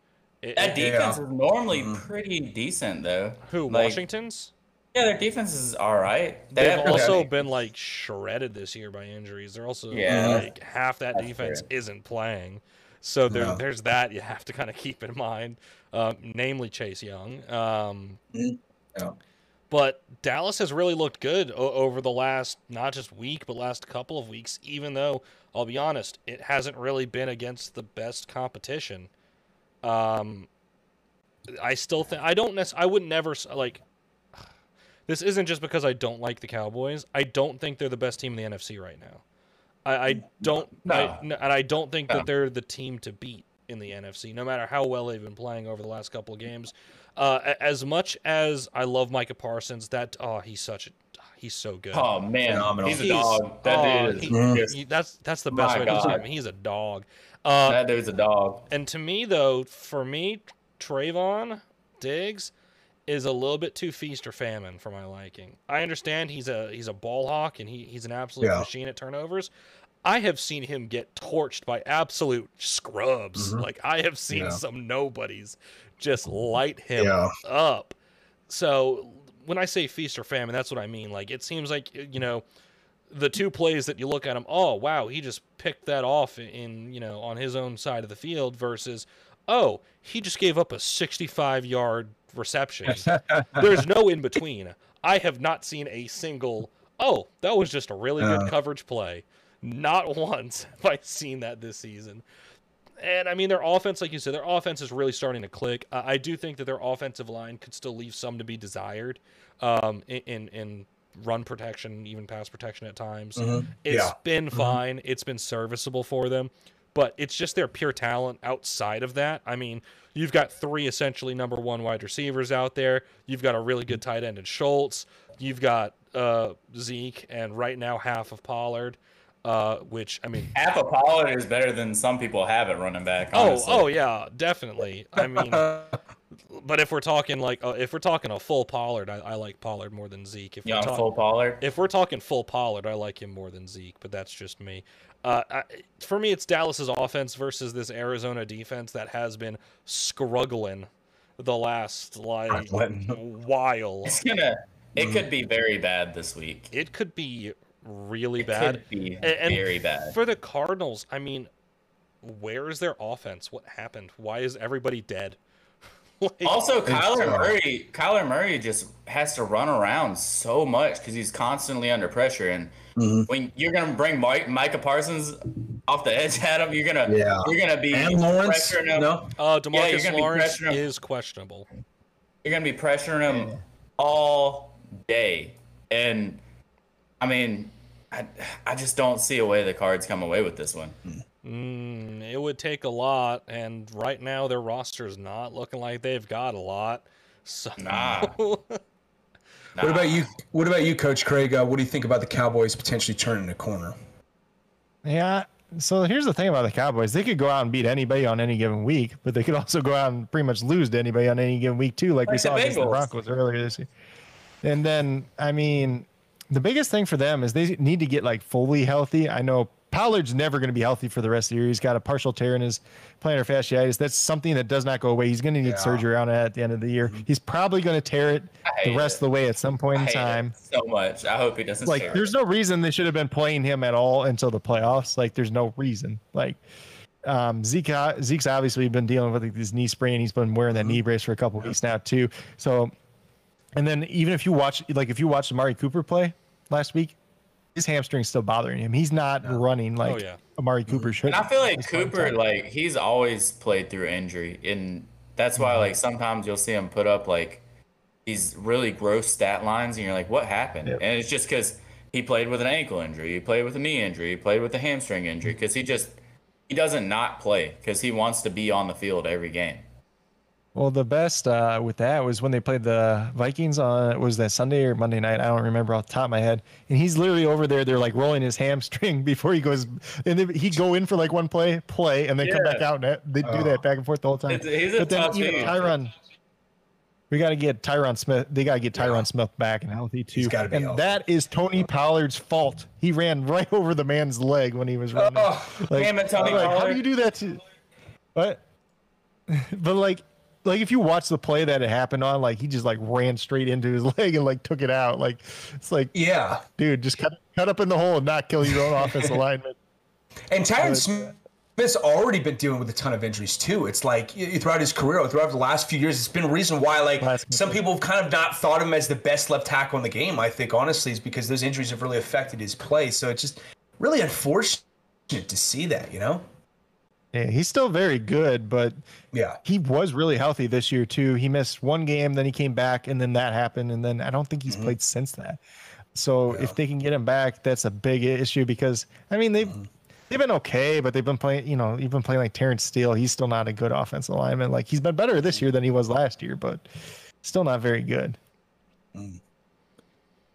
It- that defense Yeah. is normally Mm-hmm. pretty decent though. who Like, Washington's? Yeah, their defense is all right. They They've also really- been like shredded this year by injuries. They're also Yeah. like half that That's defense fair. isn't playing. So there, No. there's that you have to kind of keep in mind, um, namely Chase Young. Um, Yeah. But Dallas has really looked good o- over the last not just week, but last couple of weeks. Even though I'll be honest, it hasn't really been against the best competition. Um, I still think I don't necessarily. I would never like. This isn't just because I don't like the Cowboys. I don't think they're the best team in the NFC right now. I, I don't, No. I, n- and I don't think No. that they're the team to beat in the NFC, no matter how well they've been playing over the last couple of games. Uh, as much as I love Micah Parsons, that oh, he's such a, he's so good. Oh man, Phenomenal. he's a dog. That oh, dude is he- he- that's that's the best My way to describe God. him. He's a dog. Uh, that dude's a dog. and to me, though, for me, Trevon Diggs is a little bit too feast or famine for my liking. I understand he's a he's a ball hawk and he, he's an absolute Yeah. machine at turnovers. I have seen him get torched by absolute scrubs. Like I have seen Yeah. some nobodies just light him Yeah. up. So when I say feast or famine, that's what I mean. Like it seems like you know the two plays that you look at him, oh wow, he just picked that off in you know on his own side of the field versus oh, he just gave up a 65 yard reception. There's no in between. I have not seen a single, oh, that was just a really good Uh. coverage play. Not once have I seen that this season. And I mean, their offense, like you said, their offense is really starting to click. Uh, I do think that their offensive line could still leave some to be desired um, in, in, in run protection, even pass protection at times. Mhm. It's Yeah. been fine. It's been serviceable for them, but it's just their pure talent outside of that. I mean, you've got three essentially number one wide receivers out there. You've got a really good tight end in Schultz. You've got uh, Zeke, and right now half of Pollard. Uh, which I mean, Half of Pollard is better than some people have at running back. oh, oh yeah, definitely. I mean, but if we're talking like uh, if we're talking a full Pollard, I, I like Pollard more than Zeke. If you we're talk- full Pollard. if we're talking full Pollard, I like him more than Zeke, but that's just me. Uh, I, for me, it's Dallas's offense versus this Arizona defense that has been struggling the last like while. It's gonna. It could be very bad this week. It could be really It bad. could be A- and very bad. For the Cardinals, I mean, where is their offense? What happened? Why is everybody dead? like, Also, Kyler Murray, Kyler Murray just has to run around so much because he's constantly under pressure. And Mhm. when you're gonna bring Mike, Micah Parsons off the edge at him, you're gonna Yeah. you're gonna be And Lawrence, pressuring him. no? uh, you're DeMarcus gonna be Lawrence him. is questionable. You're gonna be pressuring him all day. And I mean, I, I just don't see a way the Cards come away with this one. Mm, it would take a lot, and right now their roster's not looking like they've got a lot. So Nah. What about you? What about you, Coach Craig? Uh, what do you think about the Cowboys potentially turning the corner? Yeah. So here's the thing about the Cowboys. They could go out and beat anybody on any given week, but they could also go out and pretty much lose to anybody on any given week too, like, we Like the saw against the Broncos earlier this year. And then, I mean, the biggest thing for them is they need to get like fully healthy. I know Pollard's never going to be healthy for the rest of the year. He's got a partial tear in his plantar fasciitis. That's something that does not go away. He's going to need Yeah. surgery on it at the end of the year. Mm-hmm. He's probably going to tear it the rest it. of the way at some point in time so much. I hope he doesn't. like there's it. no reason they should have been playing him at all until the playoffs like there's no reason like um zeke uh, zeke's obviously been dealing with like, this knee sprain he's been wearing that knee mm-hmm. brace for a couple weeks now too so and then even if you watch like if you watched amari cooper play last week his hamstring's still bothering him he's not running oh, like yeah. amari mm-hmm. cooper should And I feel like at this point in Cooper, like he's always played through injury, and that's why like sometimes you'll see him put up like these really gross stat lines, and you're like, what happened? Yep. And it's just because he played with an ankle injury, he played with a knee injury, he played with a hamstring injury, because he just he doesn't not play because he wants to be on the field every game. Well, the best uh, with that was when they played the Vikings on was that Sunday or Monday night. I don't remember off the top of my head. And he's literally over there. They're like rolling his hamstring before he goes, and then he'd go in for like one play, play, and then come back out. And they do Oh. that back and forth the whole time. It's- he's a but then tough even dude. Tyron, we got to get Tyron Smith. They got to get Tyron Yeah. Smith back and healthy too. He's be and healthy. that is Tony Pollard's fault. He ran right over the man's leg when he was running. Oh, Like, Damn it, Tony I'm like, how do you do that to what? but like like if you watch the play that it happened on, like he just like ran straight into his leg and like took it out. Like it's like, yeah. dude, just cut cut up in the hole and not kill your own offensive alignment. And Tyron Smith's already been dealing with a ton of injuries too. It's like throughout his career, throughout the last few years, it's been a reason why like Last- some people have kind of not thought of him as the best left tackle in the game. I think honestly is because those injuries have really affected his play. So it's just really unfortunate to see that, you know? Yeah, he's still very good, but Yeah. he was really healthy this year too. He missed one game, then he came back, and then that happened, and then I don't think he's mm-hmm. played since that. So Yeah. if they can get him back, that's a big issue because I mean they've mm-hmm. they've been okay, but they've been playing. You know, even playing like Terence Steele, he's still not a good offensive lineman. Like he's been better this mm-hmm. year than he was last year, but still not very good. Mm.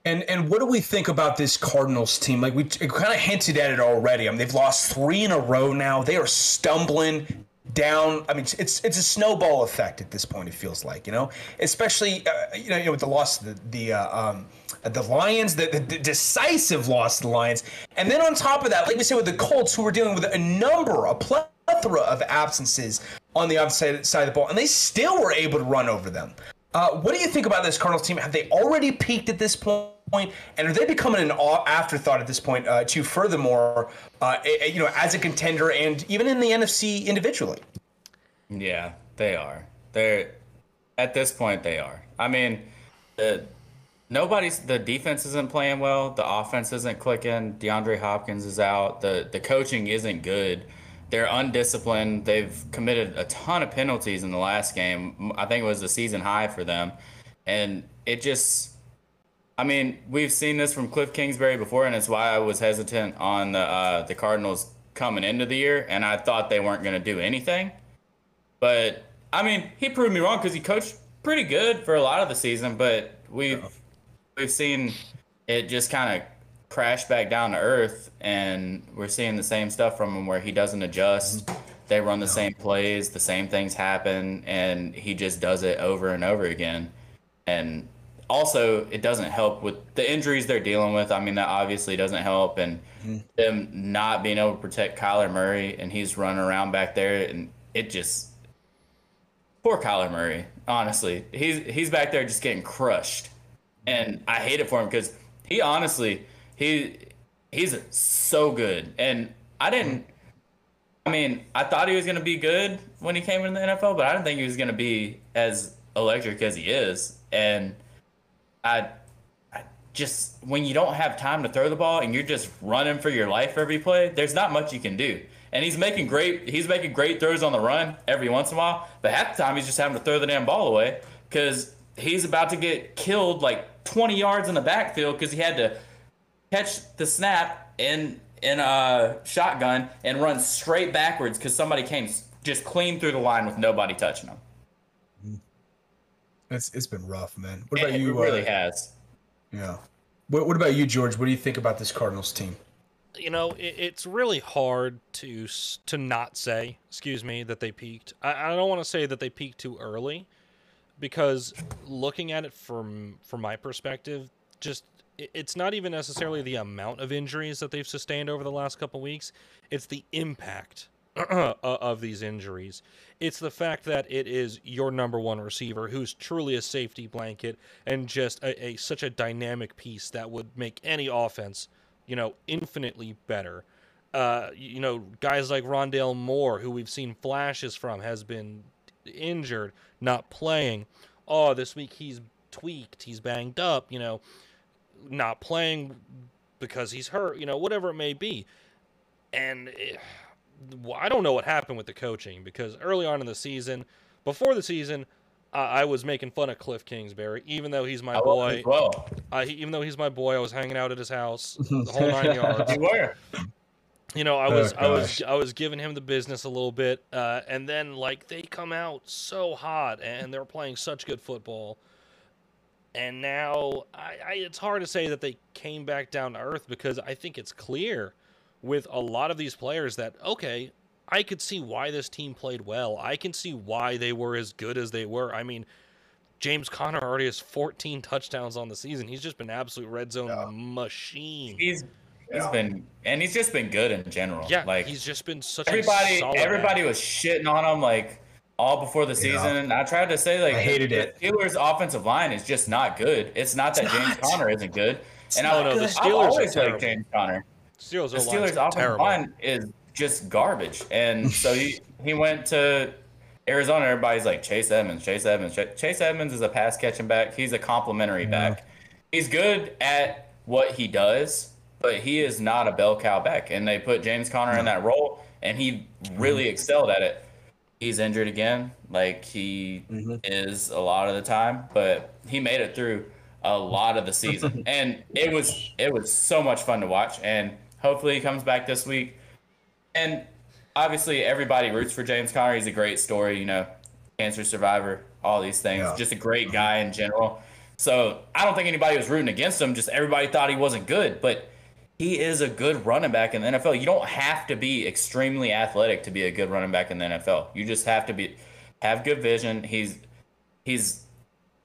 And and what do we think about this Cardinals team? Like we kind of hinted at it already. I mean, they've lost three in a row now. They are stumbling down. I mean, it's it's a snowball effect at this point. It feels like you know, especially uh, you know, you know with the loss of the the uh, um, the Lions, the, the, the decisive loss to the Lions, and then on top of that, like we said with the Colts, who were dealing with a number, a plethora of absences on the opposite side of the ball, and they still were able to run over them. Uh, what do you think about this Cardinals team? Have they already peaked at this point, and are they becoming an afterthought at this point? Uh, to furthermore, uh, you know, as a contender and even in the NFC individually. Yeah, they are. They're at this point they are. I mean, the nobody's the defense isn't playing well. The offense isn't clicking. DeAndre Hopkins is out. The the coaching isn't good. They're undisciplined. They've committed a ton of penalties in the last game. I think it was the season high for them, and it just. I mean, we've seen this from Cliff Kingsbury before, and it's why I was hesitant on the uh, the Cardinals coming into the year, and I thought they weren't going to do anything. But I mean, he proved me wrong because he coached pretty good for a lot of the season, but we've we've seen it just kind of crash back down to earth, and we're seeing the same stuff from him where he doesn't adjust. Mm-hmm. They run the same plays, the same things happen, and he just does it over and over again. And also, it doesn't help with the injuries they're dealing with. I mean, that obviously doesn't help, and mm-hmm. them not being able to protect Kyler Murray, and he's running around back there, and it just poor Kyler Murray. Honestly, he's he's back there just getting crushed, and I hate it for him because he honestly he he's so good, and I didn't. I mean, I thought he was gonna be good when he came into the NFL, but I didn't think he was gonna be as electric as he is, and I. I Just when you don't have time to throw the ball and you're just running for your life every play, there's not much you can do and he's making great he's making great throws on the run every once in a while. But half the time he's just having to throw the damn ball away because he's about to get killed like 20 yards in the backfield because he had to catch the snap in in a shotgun and run straight backwards because somebody came just clean through the line with nobody touching them. It's it's been rough, man. What about it you? really uh, has. Yeah. What, what about you, George? What do you think about this Cardinals team? you know, it, it's really hard to to not say, excuse me, that they peaked. I, I don't want to say that they peaked too early, because looking at it from from my perspective, just it, it's not even necessarily the amount of injuries that they've sustained over the last couple weeks; it's the impact of these injuries. It's the fact that it is your number one receiver who's truly a safety blanket and just a, a such a dynamic piece that would make any offense you know, infinitely better. Uh, you know, guys like Rondale Moore, who we've seen flashes from, has been injured, not playing. Oh, this week he's tweaked, he's banged up, you know, not playing because he's hurt, you know, whatever it may be. And it, I don't know what happened with the coaching because early on in the season, before the season, uh, I was making fun of Cliff Kingsbury, even though he's my I boy. well. Uh, he, even though he's my boy, I was hanging out at his house the whole nine yards. You were. You know, I Oh, was, I was. I was giving him the business a little bit, uh, and then like they come out so hot, and they're playing such good football, and now I, I, it's hard to say that they came back down to earth because I think it's clear with a lot of these players that okay, I could see why this team played well. I can see why they were as good as they were. I mean, James Conner already has 14 touchdowns on the season. He's just been an absolute red zone Yeah. machine. He's he's Yeah. been and he's just been good in general. Yeah, like he's just been such everybody a solid everybody back. was shitting on him like all before the season and I tried to say like I hated the it. Steelers offensive line is just not good. It's not that It's James not. Conner isn't good. and not I, good. The Steelers are always liked James Conner. Steelers, The Steelers offensive terrible. line is just garbage. And so he he went to Arizona. Everybody's like Chase Edmonds, Chase Edmonds. Chase Edmonds is a pass catching back. He's a complimentary back. He's good at what he does, but he is not a bell cow back. And they put James Conner in that role, and he really mm-hmm. excelled at it. He's injured again, like he mm-hmm. is a lot of the time, but he made it through a lot of the season, and it was it was so much fun to watch. And hopefully, he comes back this week. And obviously, everybody roots for James Conner. He's a great story, you know, cancer survivor, all these things. Yeah. Just a great mm-hmm. guy in general. So I don't think anybody was rooting against him. Just everybody thought he wasn't good, but he is a good running back in the NFL. You don't have to be extremely athletic to be a good running back in the NFL. You just have to be have good vision. He's he's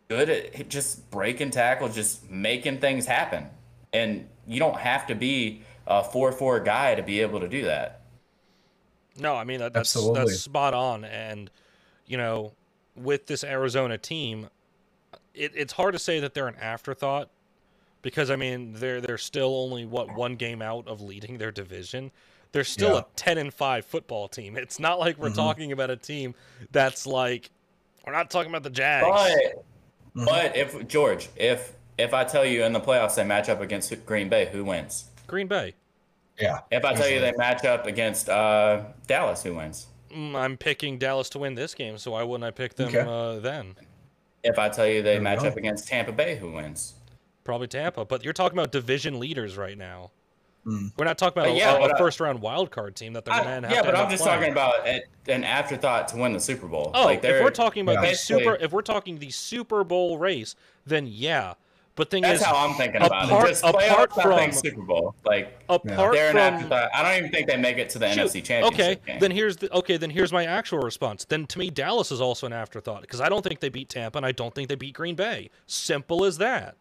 good at just breaking tackles, just making things happen. And you don't have to be a four four guy to be able to do that. No, I mean that, that's Absolutely. that's spot on. And you know, with this Arizona team, it, it's hard to say that they're an afterthought because I mean they're they're still only what one game out of leading their division. They're still Yeah. a 10 and 5 football team. It's not like Mm-hmm. we're talking about a team that's like we're not talking about the Jags. But Mm-hmm. but if George, if if I tell you in the playoffs they match up against Green Bay, who wins? Green Bay. Yeah. If I tell you they match up against uh, Dallas, who wins? Mm, I'm picking Dallas to win this game, so why wouldn't I pick them Okay. uh, then? If I tell you they match go. up against Tampa Bay, who wins? Probably Tampa, but you're talking about division leaders right now. Mm. We're not talking about Uh, a, yeah, a but, uh, first round wild card team that they're I- going to have yeah, to but end I'm just playing. talking about a- an afterthought to win the Super Bowl. Oh, like if they're- we're talking about Yeah. the super, Basically- if we're talking the Super Bowl race, then yeah. But thing That's is, how I'm thinking about it. Just apart playoffs, I think from- Super Bowl. Like apart they're an from afterthought. I don't even think they make it to the Shoot, NFC Championship Okay, game. then here's the okay. Then here's my actual response. Then to me, Dallas is also an afterthought because I don't think they beat Tampa and I don't think they beat Green Bay. Simple as that.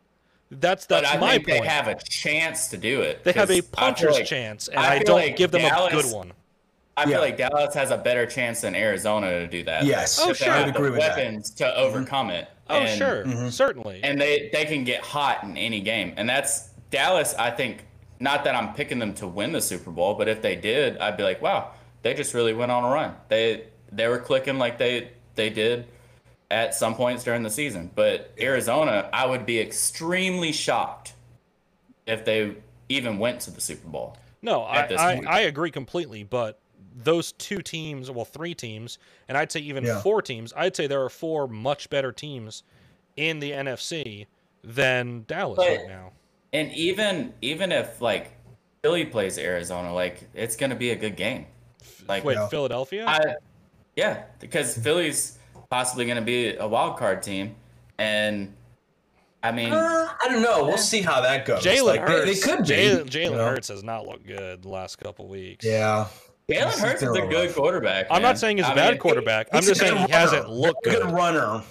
That's but that's I my think point. they have a chance to do it. They have a puncher's like- chance, and I I, don't like give them a Dallas- good one. I feel Yeah. like Dallas has a better chance than Arizona to do that. Yes. Oh, If they sure. have I'd the agree with that. weapons to overcome it. Oh, And- sure, Mm-hmm. certainly. and they they can get hot in any game and that's dallas i think not that i'm picking them to win the super bowl but if they did i'd be like wow they just really went on a run they they were clicking like they they did at some points during the season but arizona i would be extremely shocked if they even went to the super bowl no, I, I. I agree completely. But those two teams, well, three teams, and I'd say even Yeah. four teams. I'd say there are four much better teams in the NFC than Dallas But- right now. and even even if like philly plays arizona like it's gonna be a good game like Wait, Yeah. Philadelphia? I, yeah, because Philly's possibly going to be a wild card team, and I mean, Uh, I don't know. We'll see how that goes. Jalen Like, they- Hurts. They, could. Jalen Jalen you know? Hurts has not looked good the last couple weeks. Yeah. Jalen This is Hurts is a terrible. good quarterback. I'm not saying he's a I bad mean, quarterback. I'm just saying good he hasn't looked Good good. runner.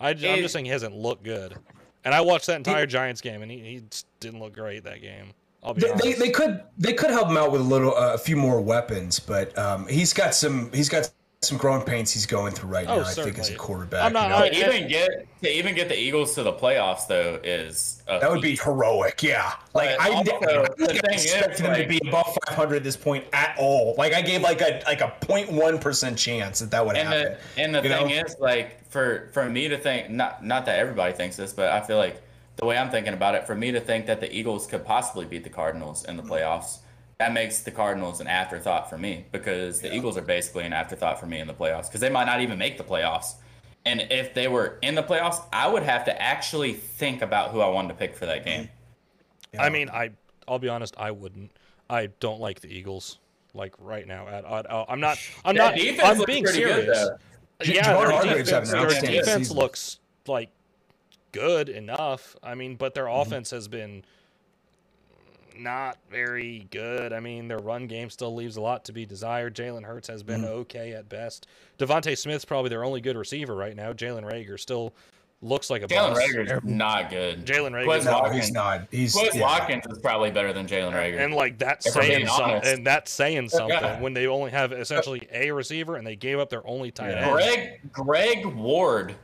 I, am It- just saying he hasn't looked good. And I watched that entire Giants game, and he, he didn't look great that game. I'll be They, honest. they, they could they could help him out with a little uh, a few more weapons, but um, he's got some he's got some growing pains he's going through right Oh, now. I think as a quarterback, I'm not- you know? To even get to even get the Eagles to the playoffs though is a that would be heroic. Yeah, like But I, also, I the didn't thing is, expect them to be above 500 at this point at all. Like I gave like a like a 0.1 percent chance that that would And happen. the and the thing know? is, like for for me to think, not not that everybody thinks this, but I feel like the way I'm thinking about it, for me to think that the Eagles could possibly beat the Cardinals in the mm-hmm. playoffs, that makes the Cardinals an afterthought for me because the Eagles are basically an afterthought for me in the playoffs because they might not even make the playoffs. And if they were in the playoffs, I would have to actually think about who I wanted to pick for that game. I mean, I I'll be honest, I wouldn't. I don't like the Eagles like right now. At, at all. I'm not. I'm Their not. I'm being pretty good, serious. yeah, their defense, their defense looks like good enough. I mean, but their Mm-hmm. offense has been not very good. I mean, their run game still leaves a lot to be desired. Jalen Hurts has been Mm-hmm. okay at best. DeVonta Smith's probably their only good receiver right now. Jalen Reagor still looks like a Jalen boss. Reagor's not good. Jalen Reagor's Quez no, Watkins, he's not. He's Quez yeah. Watkins is probably better than Jalen Reagor. And like that's saying something, and that's saying something Yeah. when they only have essentially a receiver and they gave up their only tight Yeah. end. Greg Greg Ward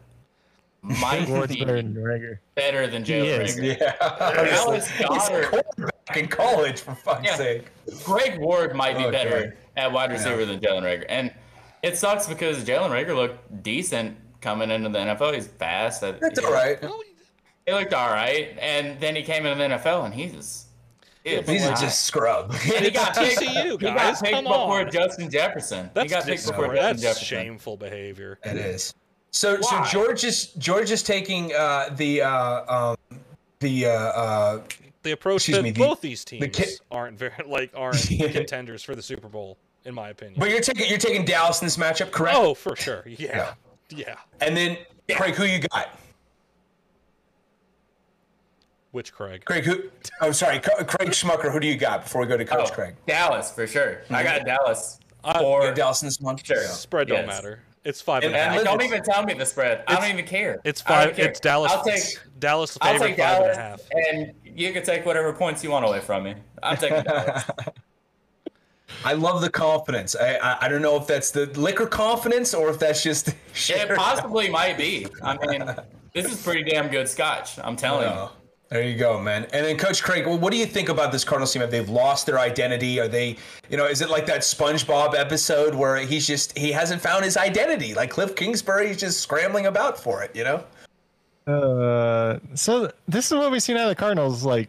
might Ward's be better than Reagor. better than He Jalen is. Reagor. Yeah. Dallas Goedert. Quarterback in college for fuck's Yeah. sake. Greg Ward might be Okay. better at wide receiver than Jalen Reagor. And it sucks because Jalen Reagor looked decent coming into the NFL. He's fast. That's all right. He looked all right. And then he came into the NFL and he's he was He's hot. just scrub. And he got It's picked, TCU, he got picked come before on. Justin Jefferson. That's he got picked dis- before Justin that's Jefferson. shameful behavior. It is. So Why? so George is George is taking uh, the uh, um, the uh, uh, The approach Excuse that me, the- both these teams ki- aren't very like aren't Yeah. contenders for the Super Bowl, in my opinion. but you're taking you're taking Dallas in this matchup, correct? oh, for sure. Yeah. Yeah. And then Craig, who you got? Which Craig? Craig, who? Oh, sorry, Craig Schmucker. Who do you got before we go to Coach Oh, Craig? Dallas for sure. I got Dallas. Uh, for You Dallas in this one. Sure. Spread don't Yes. matter. It's five And- and a and half. Don't even tell me the spread. I don't even care. It's I five. care. It's Dallas. I'll take. Dallas I'll take five and a half. and you can take whatever points you want away from me. I'm taking Dallas. I love the confidence. I, I I don't know if that's the liquor confidence or if that's just it possibly might be. I mean, this is pretty damn good scotch. I'm telling No. There you go, man. And then, Coach Craig, what do you think about this Cardinals team? Have they lost their identity? Are they, you know, is it like that SpongeBob episode where he's just he hasn't found his identity? Like Cliff Kingsbury, he's just scrambling about for it, you know? Uh, so this is what we've seen out of the Cardinals like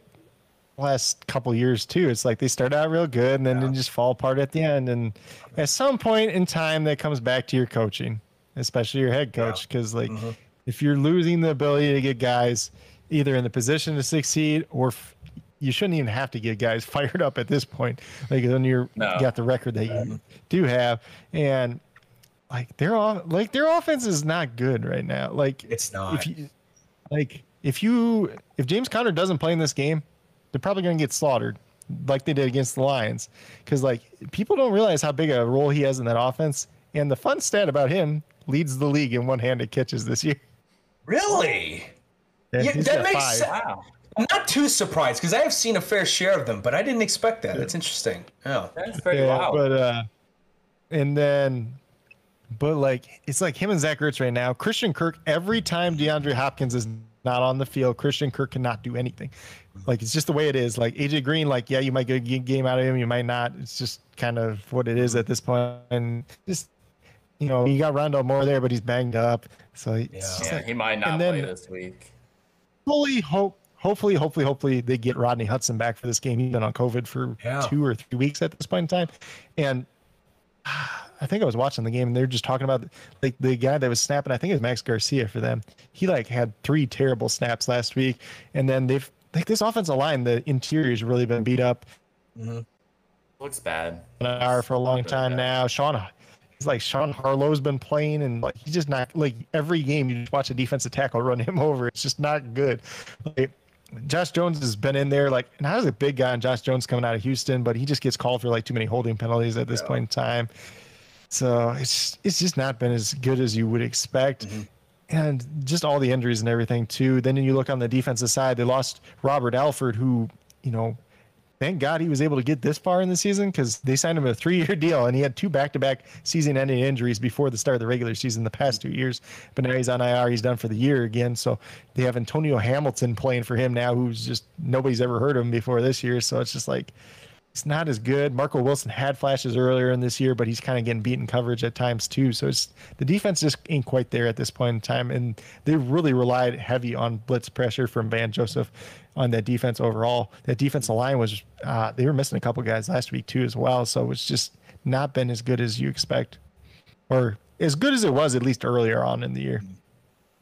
last couple years too. It's like they start out real good and then yeah. they just fall apart at the end. And at some point in time, that comes back to your coaching, especially your head coach, because yeah. like mm-hmm. if you're losing the ability to get guys either in the position to succeed or f- you shouldn't even have to get guys fired up at this point. Like when you're no. got the record that you do have, and like their off like their offense is not good right now. Like it's not. If you like if you if James Conner doesn't play in this game, they're probably going to get slaughtered like they did against the Lions because like people don't realize how big a role he has in that offense. And the fun stat about him leads the league in one-handed catches this year. Really? Yeah, yeah that makes sense. Wow. I'm not too surprised because I have seen a fair share of them, but I didn't expect that. That's interesting. Oh, that's pretty yeah, wild. But uh, and then, but like it's like him and Zach Ertz right now. Christian Kirk. Every time DeAndre Hopkins is not on the field, Christian Kirk cannot do anything. Like it's just the way it is. Like AJ Green, like yeah, you might get a game out of him, you might not. It's just kind of what it is at this point. And just you know, you got Rondale Moore there, but he's banged up, so yeah, yeah like, he might not play this week fully hope hopefully, hopefully, hopefully they get Rodney Hudson back for this game. He's been on COVID for yeah. two or three weeks at this point in time. And I think I was watching the game and they're just talking about like the guy that was snapping. I think it was Max Garcia for them. He like had three terrible snaps last week. And then they've like this offensive line, the interior's really been beat up. Mm-hmm. Looks bad. An hour for a long time now. Sean He's like Sean Harlow's been playing, and like he's just not like every game you just watch a defensive tackle run him over. It's just not good. Like, Josh Jones has been in there, like, and I was a big guy on Josh Jones coming out of Houston, but he just gets called for like too many holding penalties at this yeah. point in time. So it's it's just not been as good as you would expect. Mm-hmm. And just all the injuries and everything too. Then you look on the defensive side, they lost Robert Alford, who, you know, thank God he was able to get this far in the season because they signed him a three year deal and he had two back to back season ending injuries before the start of the regular season the past two years. But now he's on IR. He's done for the year again. So they have Antonio Hamilton playing for him now, who's just nobody's ever heard of him before this year. So it's just like, it's not as good. Marco Wilson had flashes earlier in this year, but he's kind of getting beaten coverage at times too. So it's the defense just ain't quite there at this point in time, and they really relied heavy on blitz pressure from Vance Joseph on that defense overall. That defensive line was uh, they were missing a couple guys last week too as well. So it's just not been as good as you expect, or as good as it was at least earlier on in the year.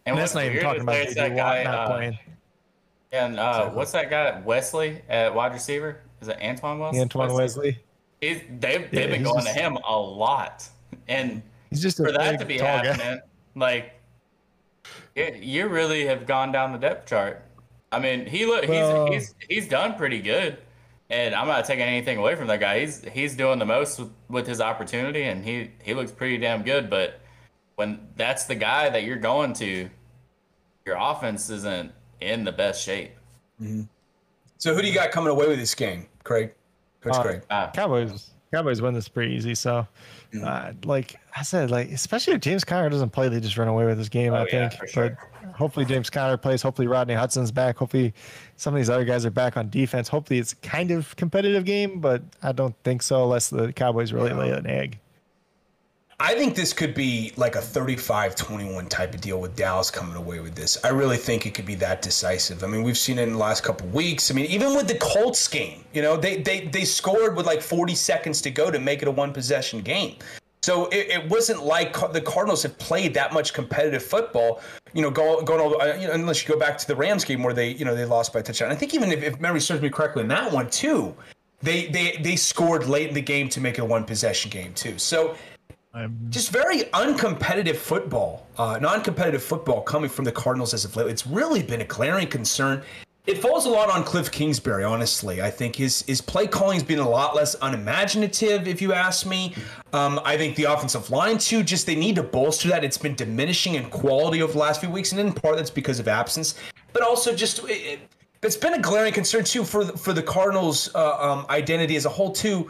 And, and that's not even talking about that guy not uh, playing. And uh, what's that guy Wesley at wide receiver? Is it Antoine Wesley? Antoine Wesley. He's, they've they've been going just, to him a lot, and he's just for that to be happening, guy. like you really have gone down the depth chart. I mean, he look he's he's he's done pretty good, and I'm not taking anything away from that guy. He's he's doing the most with, with his opportunity, and he he looks pretty damn good. But when that's the guy that you're going to, your offense isn't in the best shape. Mm-hmm. So who do you got coming away with this game, Craig? Coach uh, Craig. Uh, Cowboys. Cowboys win this pretty easy. So, mm-hmm. uh, like I said, like especially if James Conner doesn't play, they just run away with this game. Oh, I think. Yeah, sure. But hopefully James Conner plays. Hopefully Rodney Hudson's back. Hopefully some of these other guys are back on defense. Hopefully it's kind of competitive game, but I don't think so unless the Cowboys really lay an egg. I think this could be like a 35 21 type of deal with Dallas coming away with this. I really think it could be that decisive. I mean, we've seen it in the last couple weeks. I mean, even with the Colts game, you know, they, they, they scored with like 40 seconds to go to make it a one possession game. So it, it wasn't like the Cardinals have played that much competitive football, you know, go, going all, uh, you know, unless you go back to the Rams game where they, you know, they lost by a touchdown. I think even if, if memory serves me correctly in that one too, they, they, they scored late in the game to make it a one possession game too. So just very uncompetitive football, uh, non-competitive football coming from the Cardinals as of late. It's really been a glaring concern. It falls a lot on Cliff Kingsbury, honestly. I think his his play calling's been a lot less unimaginative, if you ask me. Um, I think the offensive line too, just they need to bolster that. It's been diminishing in quality over the last few weeks, and in part that's because of absence, but also just it, has been a glaring concern too for for the Cardinals' uh, um, identity as a whole too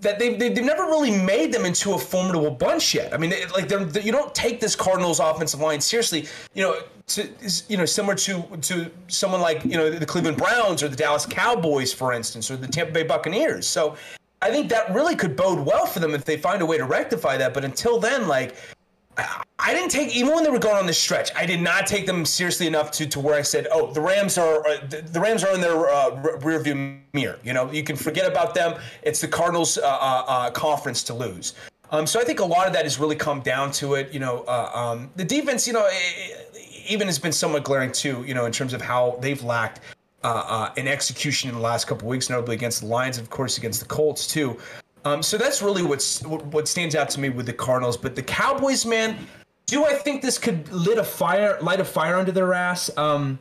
that they, they, they've never really made them into a formidable bunch yet. I mean, like they're, they, you don't take this Cardinals offensive line seriously. You know, to, you know, similar to to someone like you know the Cleveland Browns or the Dallas Cowboys, for instance, or the Tampa Bay Buccaneers. So I think that really could bode well for them if they find a way to rectify that. But until then, like I didn't take even when they were going on the stretch. I did not take them seriously enough to, to where I said, "Oh, the Rams are uh, the Rams are in their uh, rear view mirror." You know, you can forget about them. It's the Cardinals' uh, uh, uh, conference to lose. Um, so I think a lot of that has really come down to it. You know, uh, um, the defense, you know, even has been somewhat glaring too. You know, in terms of how they've lacked an execution in the last couple weeks, notably against the Lions, of course, against the Colts too. Um, so that's really what's what stands out to me with the Cardinals. But the Cowboys, man, do I think this could lit a fire, light a fire under their ass? Um,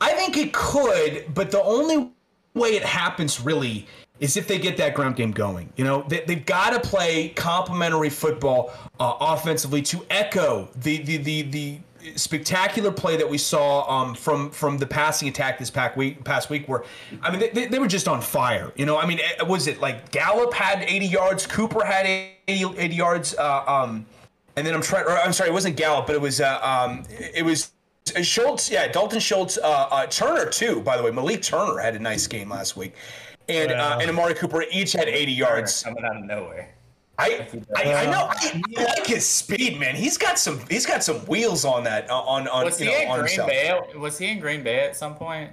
I think it could, but the only way it happens really is if they get that ground game going. You know, they, have got to play complementary football uh, offensively to echo the the the the spectacular play that we saw um, from from the passing attack this past week. Past week, where I mean, they, they were just on fire. You know, I mean, eh, was it like Gallup had 80 yards, Cooper had 80, 80 yards, uh, um, and then I'm trying. I'm sorry, it wasn't Gallup, but it was uh, um, it was. Schultz, yeah, Dalton Schultz, uh, uh, Turner too. By the way, Malik Turner had a nice game last week, and uh, and Amari Cooper each had 80 yards. Coming out of nowhere. I, I, I, know I, I, like his speed, man. He's got some he's got some wheels on that uh, on on was you he know, in Green Bay? Was he in Green Bay at some point?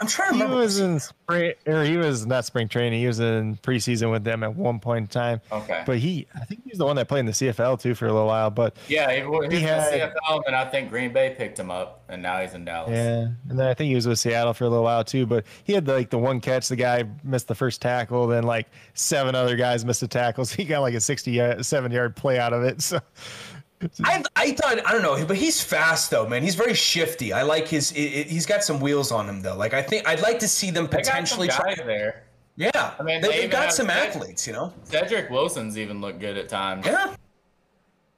I'm trying to remember. He was in spring, or he was not spring training. He was in preseason with them at one point in time. Okay. But he, I think he's the one that played in the CFL too for a little while. But yeah, he, he, he had CFL, and I think Green Bay picked him up, and now he's in Dallas. Yeah, and then I think he was with Seattle for a little while too. But he had like the one catch. The guy missed the first tackle. Then like seven other guys missed the tackles. So he got like a sixty-seven uh, yard play out of it. So. I, I thought I don't know, but he's fast though, man. He's very shifty. I like his. It, it, he's got some wheels on him though. Like I think I'd like to see them potentially try there. Yeah, I mean they, have got some athletes, you know. Cedric Wilson's even looked good at times. Yeah.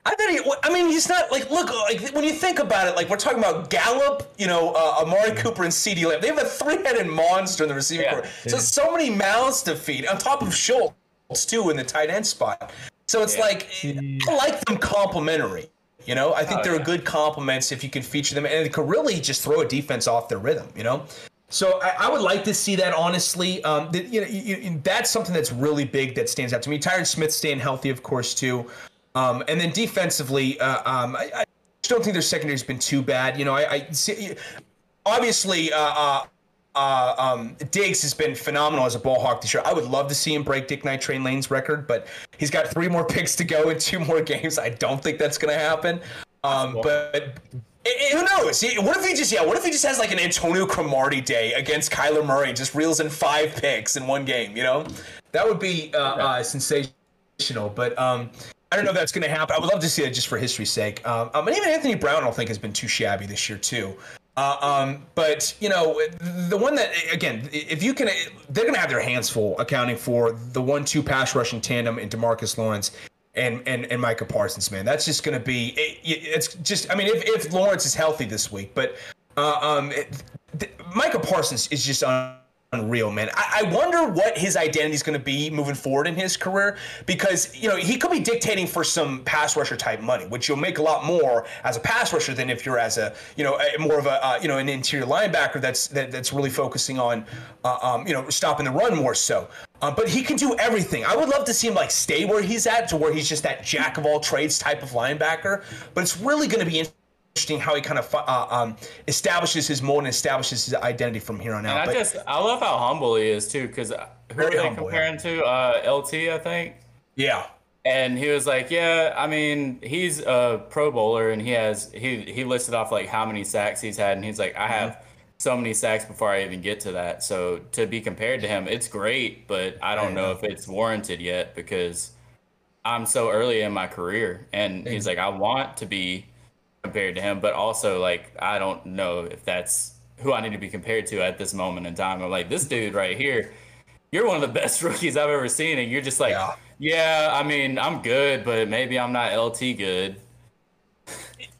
I bet he. I mean, he's not like look like when you think about it. Like we're talking about Gallup, you know, uh, Amari Cooper and CeeDee Lamb. They have a three-headed monster in the receiving yeah. So so many mouths to feed on top of Schultz too in the tight end spot. So it's yeah. like I like them complimentary. You know, I think oh, they're yeah. good complements if you can feature them, and it could really just throw a defense off their rhythm. You know, so I, I would like to see that. Honestly, um, that, you know, you, you, that's something that's really big that stands out to me. Tyron Smith staying healthy, of course, too, um, and then defensively, uh, um, I, I, don't think their secondary's been too bad. You know, I, I see, obviously. Uh, uh, uh, um, Diggs has been phenomenal as a ball hawk this year. I would love to see him break Dick Night Train Lane's record, but he's got three more picks to go in two more games. I don't think that's going to happen. Um, but it, it, who knows? What if he just yeah? What if he just has like an Antonio Cromartie day against Kyler Murray, and just reels in five picks in one game? You know, that would be uh, uh, sensational. But um, I don't know if that's going to happen. I would love to see it just for history's sake. Um, um, and even Anthony Brown, I don't think has been too shabby this year too. Uh, um, but you know, the one that again, if you can, they're going to have their hands full accounting for the one-two pass rushing tandem in DeMarcus Lawrence and and and Micah Parsons. Man, that's just going to be. It, it's just. I mean, if if Lawrence is healthy this week, but uh, um, it, Micah Parsons is just. Un- unreal, man. I, I wonder what his identity is going to be moving forward in his career because you know he could be dictating for some pass rusher type money, which you'll make a lot more as a pass rusher than if you're as a you know a, more of a uh, you know an interior linebacker that's that, that's really focusing on uh, um, you know stopping the run more so. Uh, but he can do everything. I would love to see him like stay where he's at, to where he's just that jack of all trades type of linebacker. But it's really going to be interesting how he kind of uh, um, establishes his mold and establishes his identity from here on out. And I but, just I love how humble he is too, because who are they humble, comparing yeah. to? Uh, LT, I think. Yeah. And he was like, "Yeah, I mean, he's a Pro Bowler, and he has he he listed off like how many sacks he's had, and he's like, I have." Mm-hmm. So many sacks before I even get to that. So to be compared to him, it's great, but I don't know if it's warranted yet because I'm so early in my career. And he's like, I want to be compared to him, but also like I don't know if that's who I need to be compared to at this moment in time. I'm like this dude right here. You're one of the best rookies I've ever seen, and you're just like, yeah, yeah I mean, I'm good, but maybe I'm not LT good.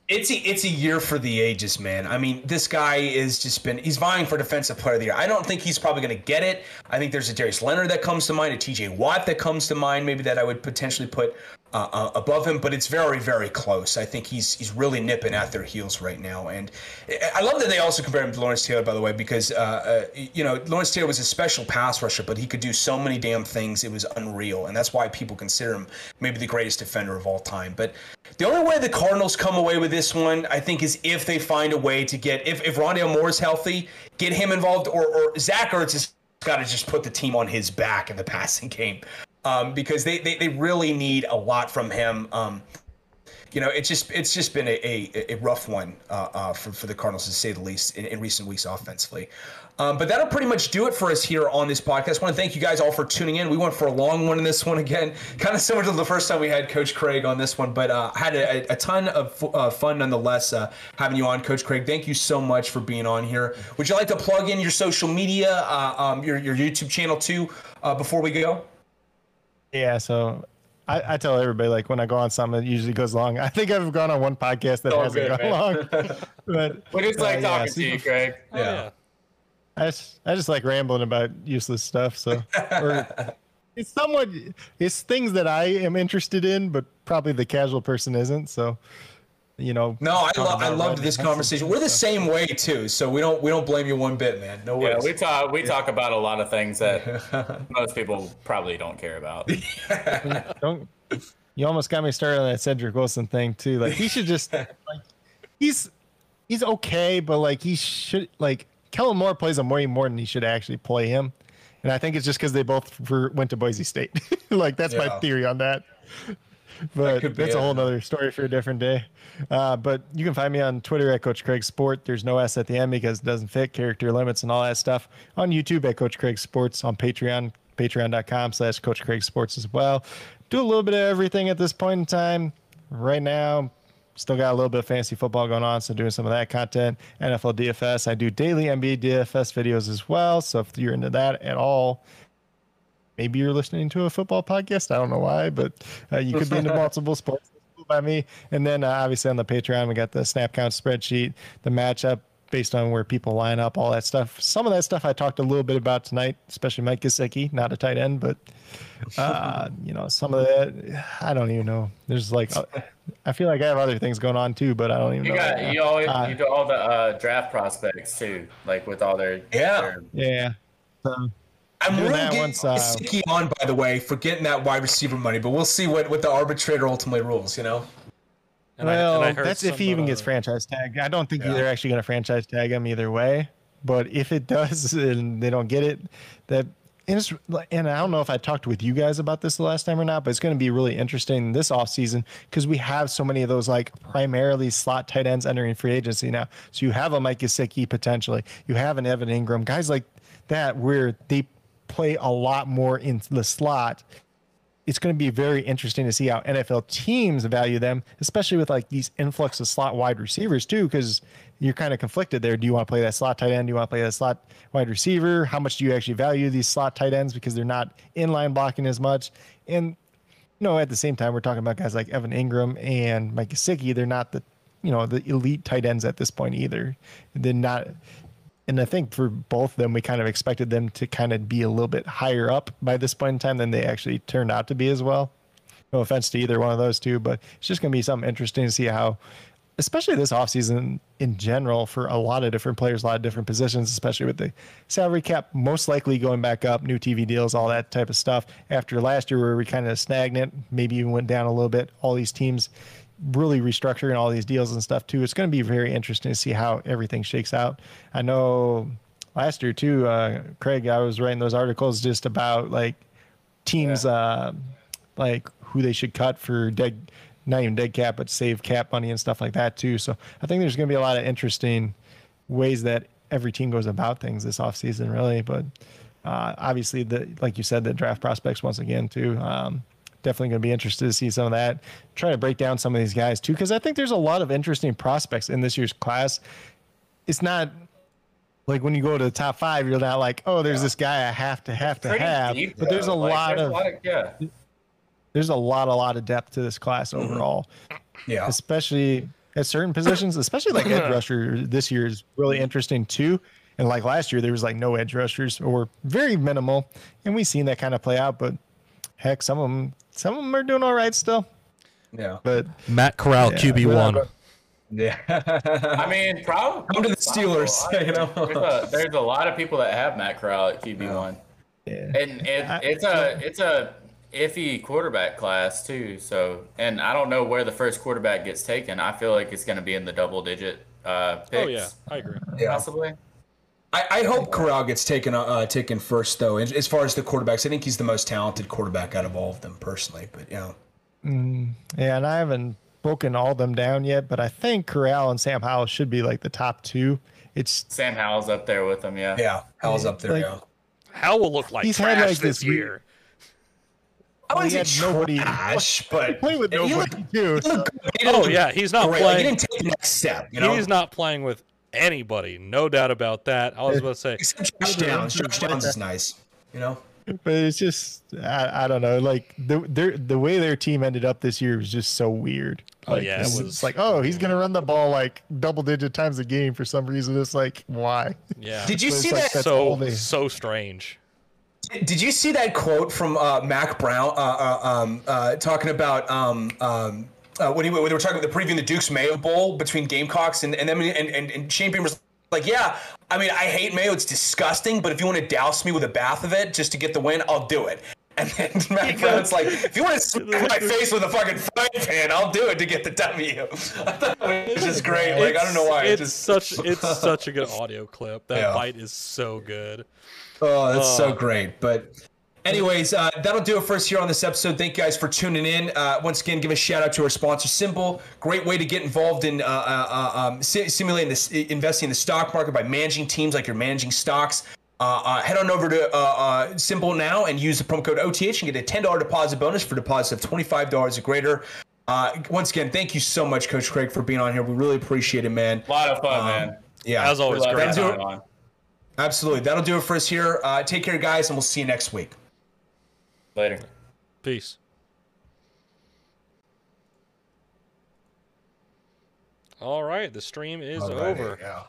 it's a, it's a year for the ages, man. I mean, this guy is just been he's vying for defensive player of the year. I don't think he's probably going to get it. I think there's a Darius Leonard that comes to mind, a TJ Watt that comes to mind, maybe that I would potentially put uh, uh, above him, but it's very very close. I think he's he's really nipping at their heels right now, and I love that they also compare him to Lawrence Taylor, by the way, because uh, uh, you know Lawrence Taylor was a special pass rusher, but he could do so many damn things. It was unreal, and that's why people consider him maybe the greatest defender of all time. But the only way the Cardinals come away with this one, I think, is if they find a way to get if if Rondale is healthy, get him involved, or or Zach Ertz has got to just put the team on his back in the passing game, um, because they, they they really need a lot from him. Um, you know, it's just it's just been a, a, a rough one uh, uh, for for the Cardinals to say the least in, in recent weeks offensively. Um, but that'll pretty much do it for us here on this podcast. I want to thank you guys all for tuning in. We went for a long one in this one again, kind of similar to the first time we had Coach Craig on this one, but uh, had a, a, ton of uh, fun nonetheless uh, having you on, Coach Craig. Thank you so much for being on here. Would you like to plug in your social media, uh, um, your your YouTube channel too, uh, before we go? Yeah, so I, I, tell everybody like when I go on something, it usually goes long. I think I've gone on one podcast that hasn't good, gone long. but we just like uh, talking yeah, to you, Craig. Yeah. Oh, yeah. I just I just like rambling about useless stuff. So or, it's somewhat it's things that I am interested in, but probably the casual person isn't. So you know. No, I, lo- I loved this conversation. We're the same way too, so we don't we don't blame you one bit, man. No worries. Yeah, we talk we yeah. talk about a lot of things that most people probably don't care about. don't you almost got me started on that Cedric Wilson thing too. Like he should just like he's he's okay, but like he should like Kellen Moore plays him way more than he should actually play him. And I think it's just because they both for, went to Boise State. like that's yeah. my theory on that. But that that's a whole other story for a different day. Uh, but you can find me on Twitter at Coach Craig Sport. There's no S at the end because it doesn't fit character limits and all that stuff. On YouTube at Coach Craig Sports. On Patreon, patreon.com slash Coach Craig Sports as well. Do a little bit of everything at this point in time. Right now, still got a little bit of fantasy football going on, so doing some of that content. NFL DFS, I do daily NBA DFS videos as well. So if you're into that at all, maybe you're listening to a football podcast. I don't know why, but uh, you could be into multiple sports by me. And then uh, obviously on the Patreon, we got the snap count spreadsheet, the matchup based on where people line up, all that stuff. Some of that stuff I talked a little bit about tonight, especially Mike Gesicki, not a tight end, but uh, you know, some of that I don't even know. There's like uh, I feel like I have other things going on too, but I don't even you know. Got, you always uh, you do all the uh, draft prospects too, like with all their yeah their, yeah. So, I'm really getting once, uh, on, by the way, for getting that wide receiver money, but we'll see what, what the arbitrator ultimately rules, you know? And well, I, I that's if he even gets franchise tag. I don't think yeah. they're actually going to franchise tag him either way. But if it does and they don't get it, that and, and I don't know if I talked with you guys about this the last time or not, but it's going to be really interesting this offseason because we have so many of those like primarily slot tight ends entering free agency now. So you have a Mike Gesicki potentially, you have an Evan Engram, guys like that where they play a lot more in the slot. It's going to be very interesting to see how NFL teams value them, especially with like these influx of slot wide receivers too, because you're kind of conflicted there. Do you want to play that slot tight end? Do you want to play that slot wide receiver? How much do you actually value these slot tight ends because they're not inline blocking as much? And you know, at the same time, we're talking about guys like Evan Engram and Mike Gesicki. They're not the you know the elite tight ends at this point either. They're not and I think for both of them, we kind of expected them to kind of be a little bit higher up by this point in time than they actually turned out to be as well. No offense to either one of those two, but it's just going to be something interesting to see how, especially this offseason in general, for a lot of different players, a lot of different positions, especially with the salary cap most likely going back up, new TV deals, all that type of stuff. After last year, where we kind of stagnant, maybe even went down a little bit, all these teams really restructuring all these deals and stuff too. It's going to be very interesting to see how everything shakes out. I know last year too, uh, Craig, I was writing those articles just about like teams, yeah. uh, like who they should cut for dead, not even dead cap, but save cap money and stuff like that too. So I think there's going to be a lot of interesting ways that every team goes about things this offseason, really. But uh, obviously, the like you said, the draft prospects once again too. Um, definitely going to be interested to see some of that. Try to break down some of these guys too, because I think there's a lot of interesting prospects in this year's class. It's not like when you go to the top five, you're not like, oh, there's yeah. this guy I have to have to have. Deep, but there's a like, lot there's of, a lot of yeah. There's a lot, a lot of depth to this class mm-hmm. overall. Yeah. Especially at certain positions, especially like edge rusher this year is really interesting too. And like last year, there was like no edge rushers or very minimal, and we've seen that kind of play out. But heck, some of them, some of them are doing all right still. Yeah. But Matt Corral, Yeah, QB one. Yeah. I mean, probably Come to the Steelers, you know? There's a, there's a lot of people that have Matt Corral at QB one, yeah, and it, I- it's a it's a iffy quarterback class too. So, and I don't know where the first quarterback gets taken. I feel like it's going to be in the double digit uh, picks. Oh yeah, I agree. Yeah. possibly. I, I hope Corral gets taken uh, taken first though. As, as far as the quarterbacks, I think he's the most talented quarterback out of all of them personally. But yeah, yeah, and I haven't broken all them down yet, but I think Corral and Sam Howell should be like the top two. It's Sam Howell's up there with them, Yeah. yeah, Hal's up there. Like- yeah. How will look like He's trash had, like, this this weird- year? I Well, wouldn't he say had nobody- trash, but play with he nobody looked- too. he looked good. He Oh yeah, he's not great. Like, he didn't take the next step. You know, He's not playing with anybody, no doubt about that. I was about to say, Except Josh Downs. Josh Downs is nice. You know. but it's just I, I don't know like the their the way their team ended up this year was just so weird Oh, like, yeah, it was- it's like oh he's gonna run the ball like double digit times a game for some reason it's like why yeah, Did you But it's see like that? so they- so strange. Did you see that quote from uh, Mack Brown uh, uh, um, uh, talking about um, um, uh, when, he, when they were talking about the previewing the Duke's Mayo Bowl between Gamecocks and and then and, and, and Shane Beamer was like, yeah, I mean, I hate mayo; it's disgusting. But if you want to douse me with a bath of it just to get the win, I'll do it. And then Mack Brown's like, if you want to smack my face with a fucking frying pan, I'll do it to get the W. I thought it was just great. Like I don't know why. It's, it just such it's such a good audio clip. That Yeah. bite is so good. Oh, that's so Oh. great. But, anyways, uh, that'll do it for us here on this episode. Thank you guys for tuning in. Uh, once again, give a shout out to our sponsor, SimBull. Great way to get involved in uh, uh, uh, um, simulating this, investing in the stock market by managing teams like you're managing stocks. Uh, uh, head on over to uh, uh, SimBull now and use the promo code OTH and get a $10 deposit bonus for deposits of $25 or greater. Uh, once again, thank you so much, Coach Craig, for being on here. We really appreciate it, man. A lot of fun, man. Yeah, As always, Love great time. you absolutely. That'll do it for us here. Uh, take care, guys, and we'll see you next week. Later. Peace. All right, the stream is over. Yeah.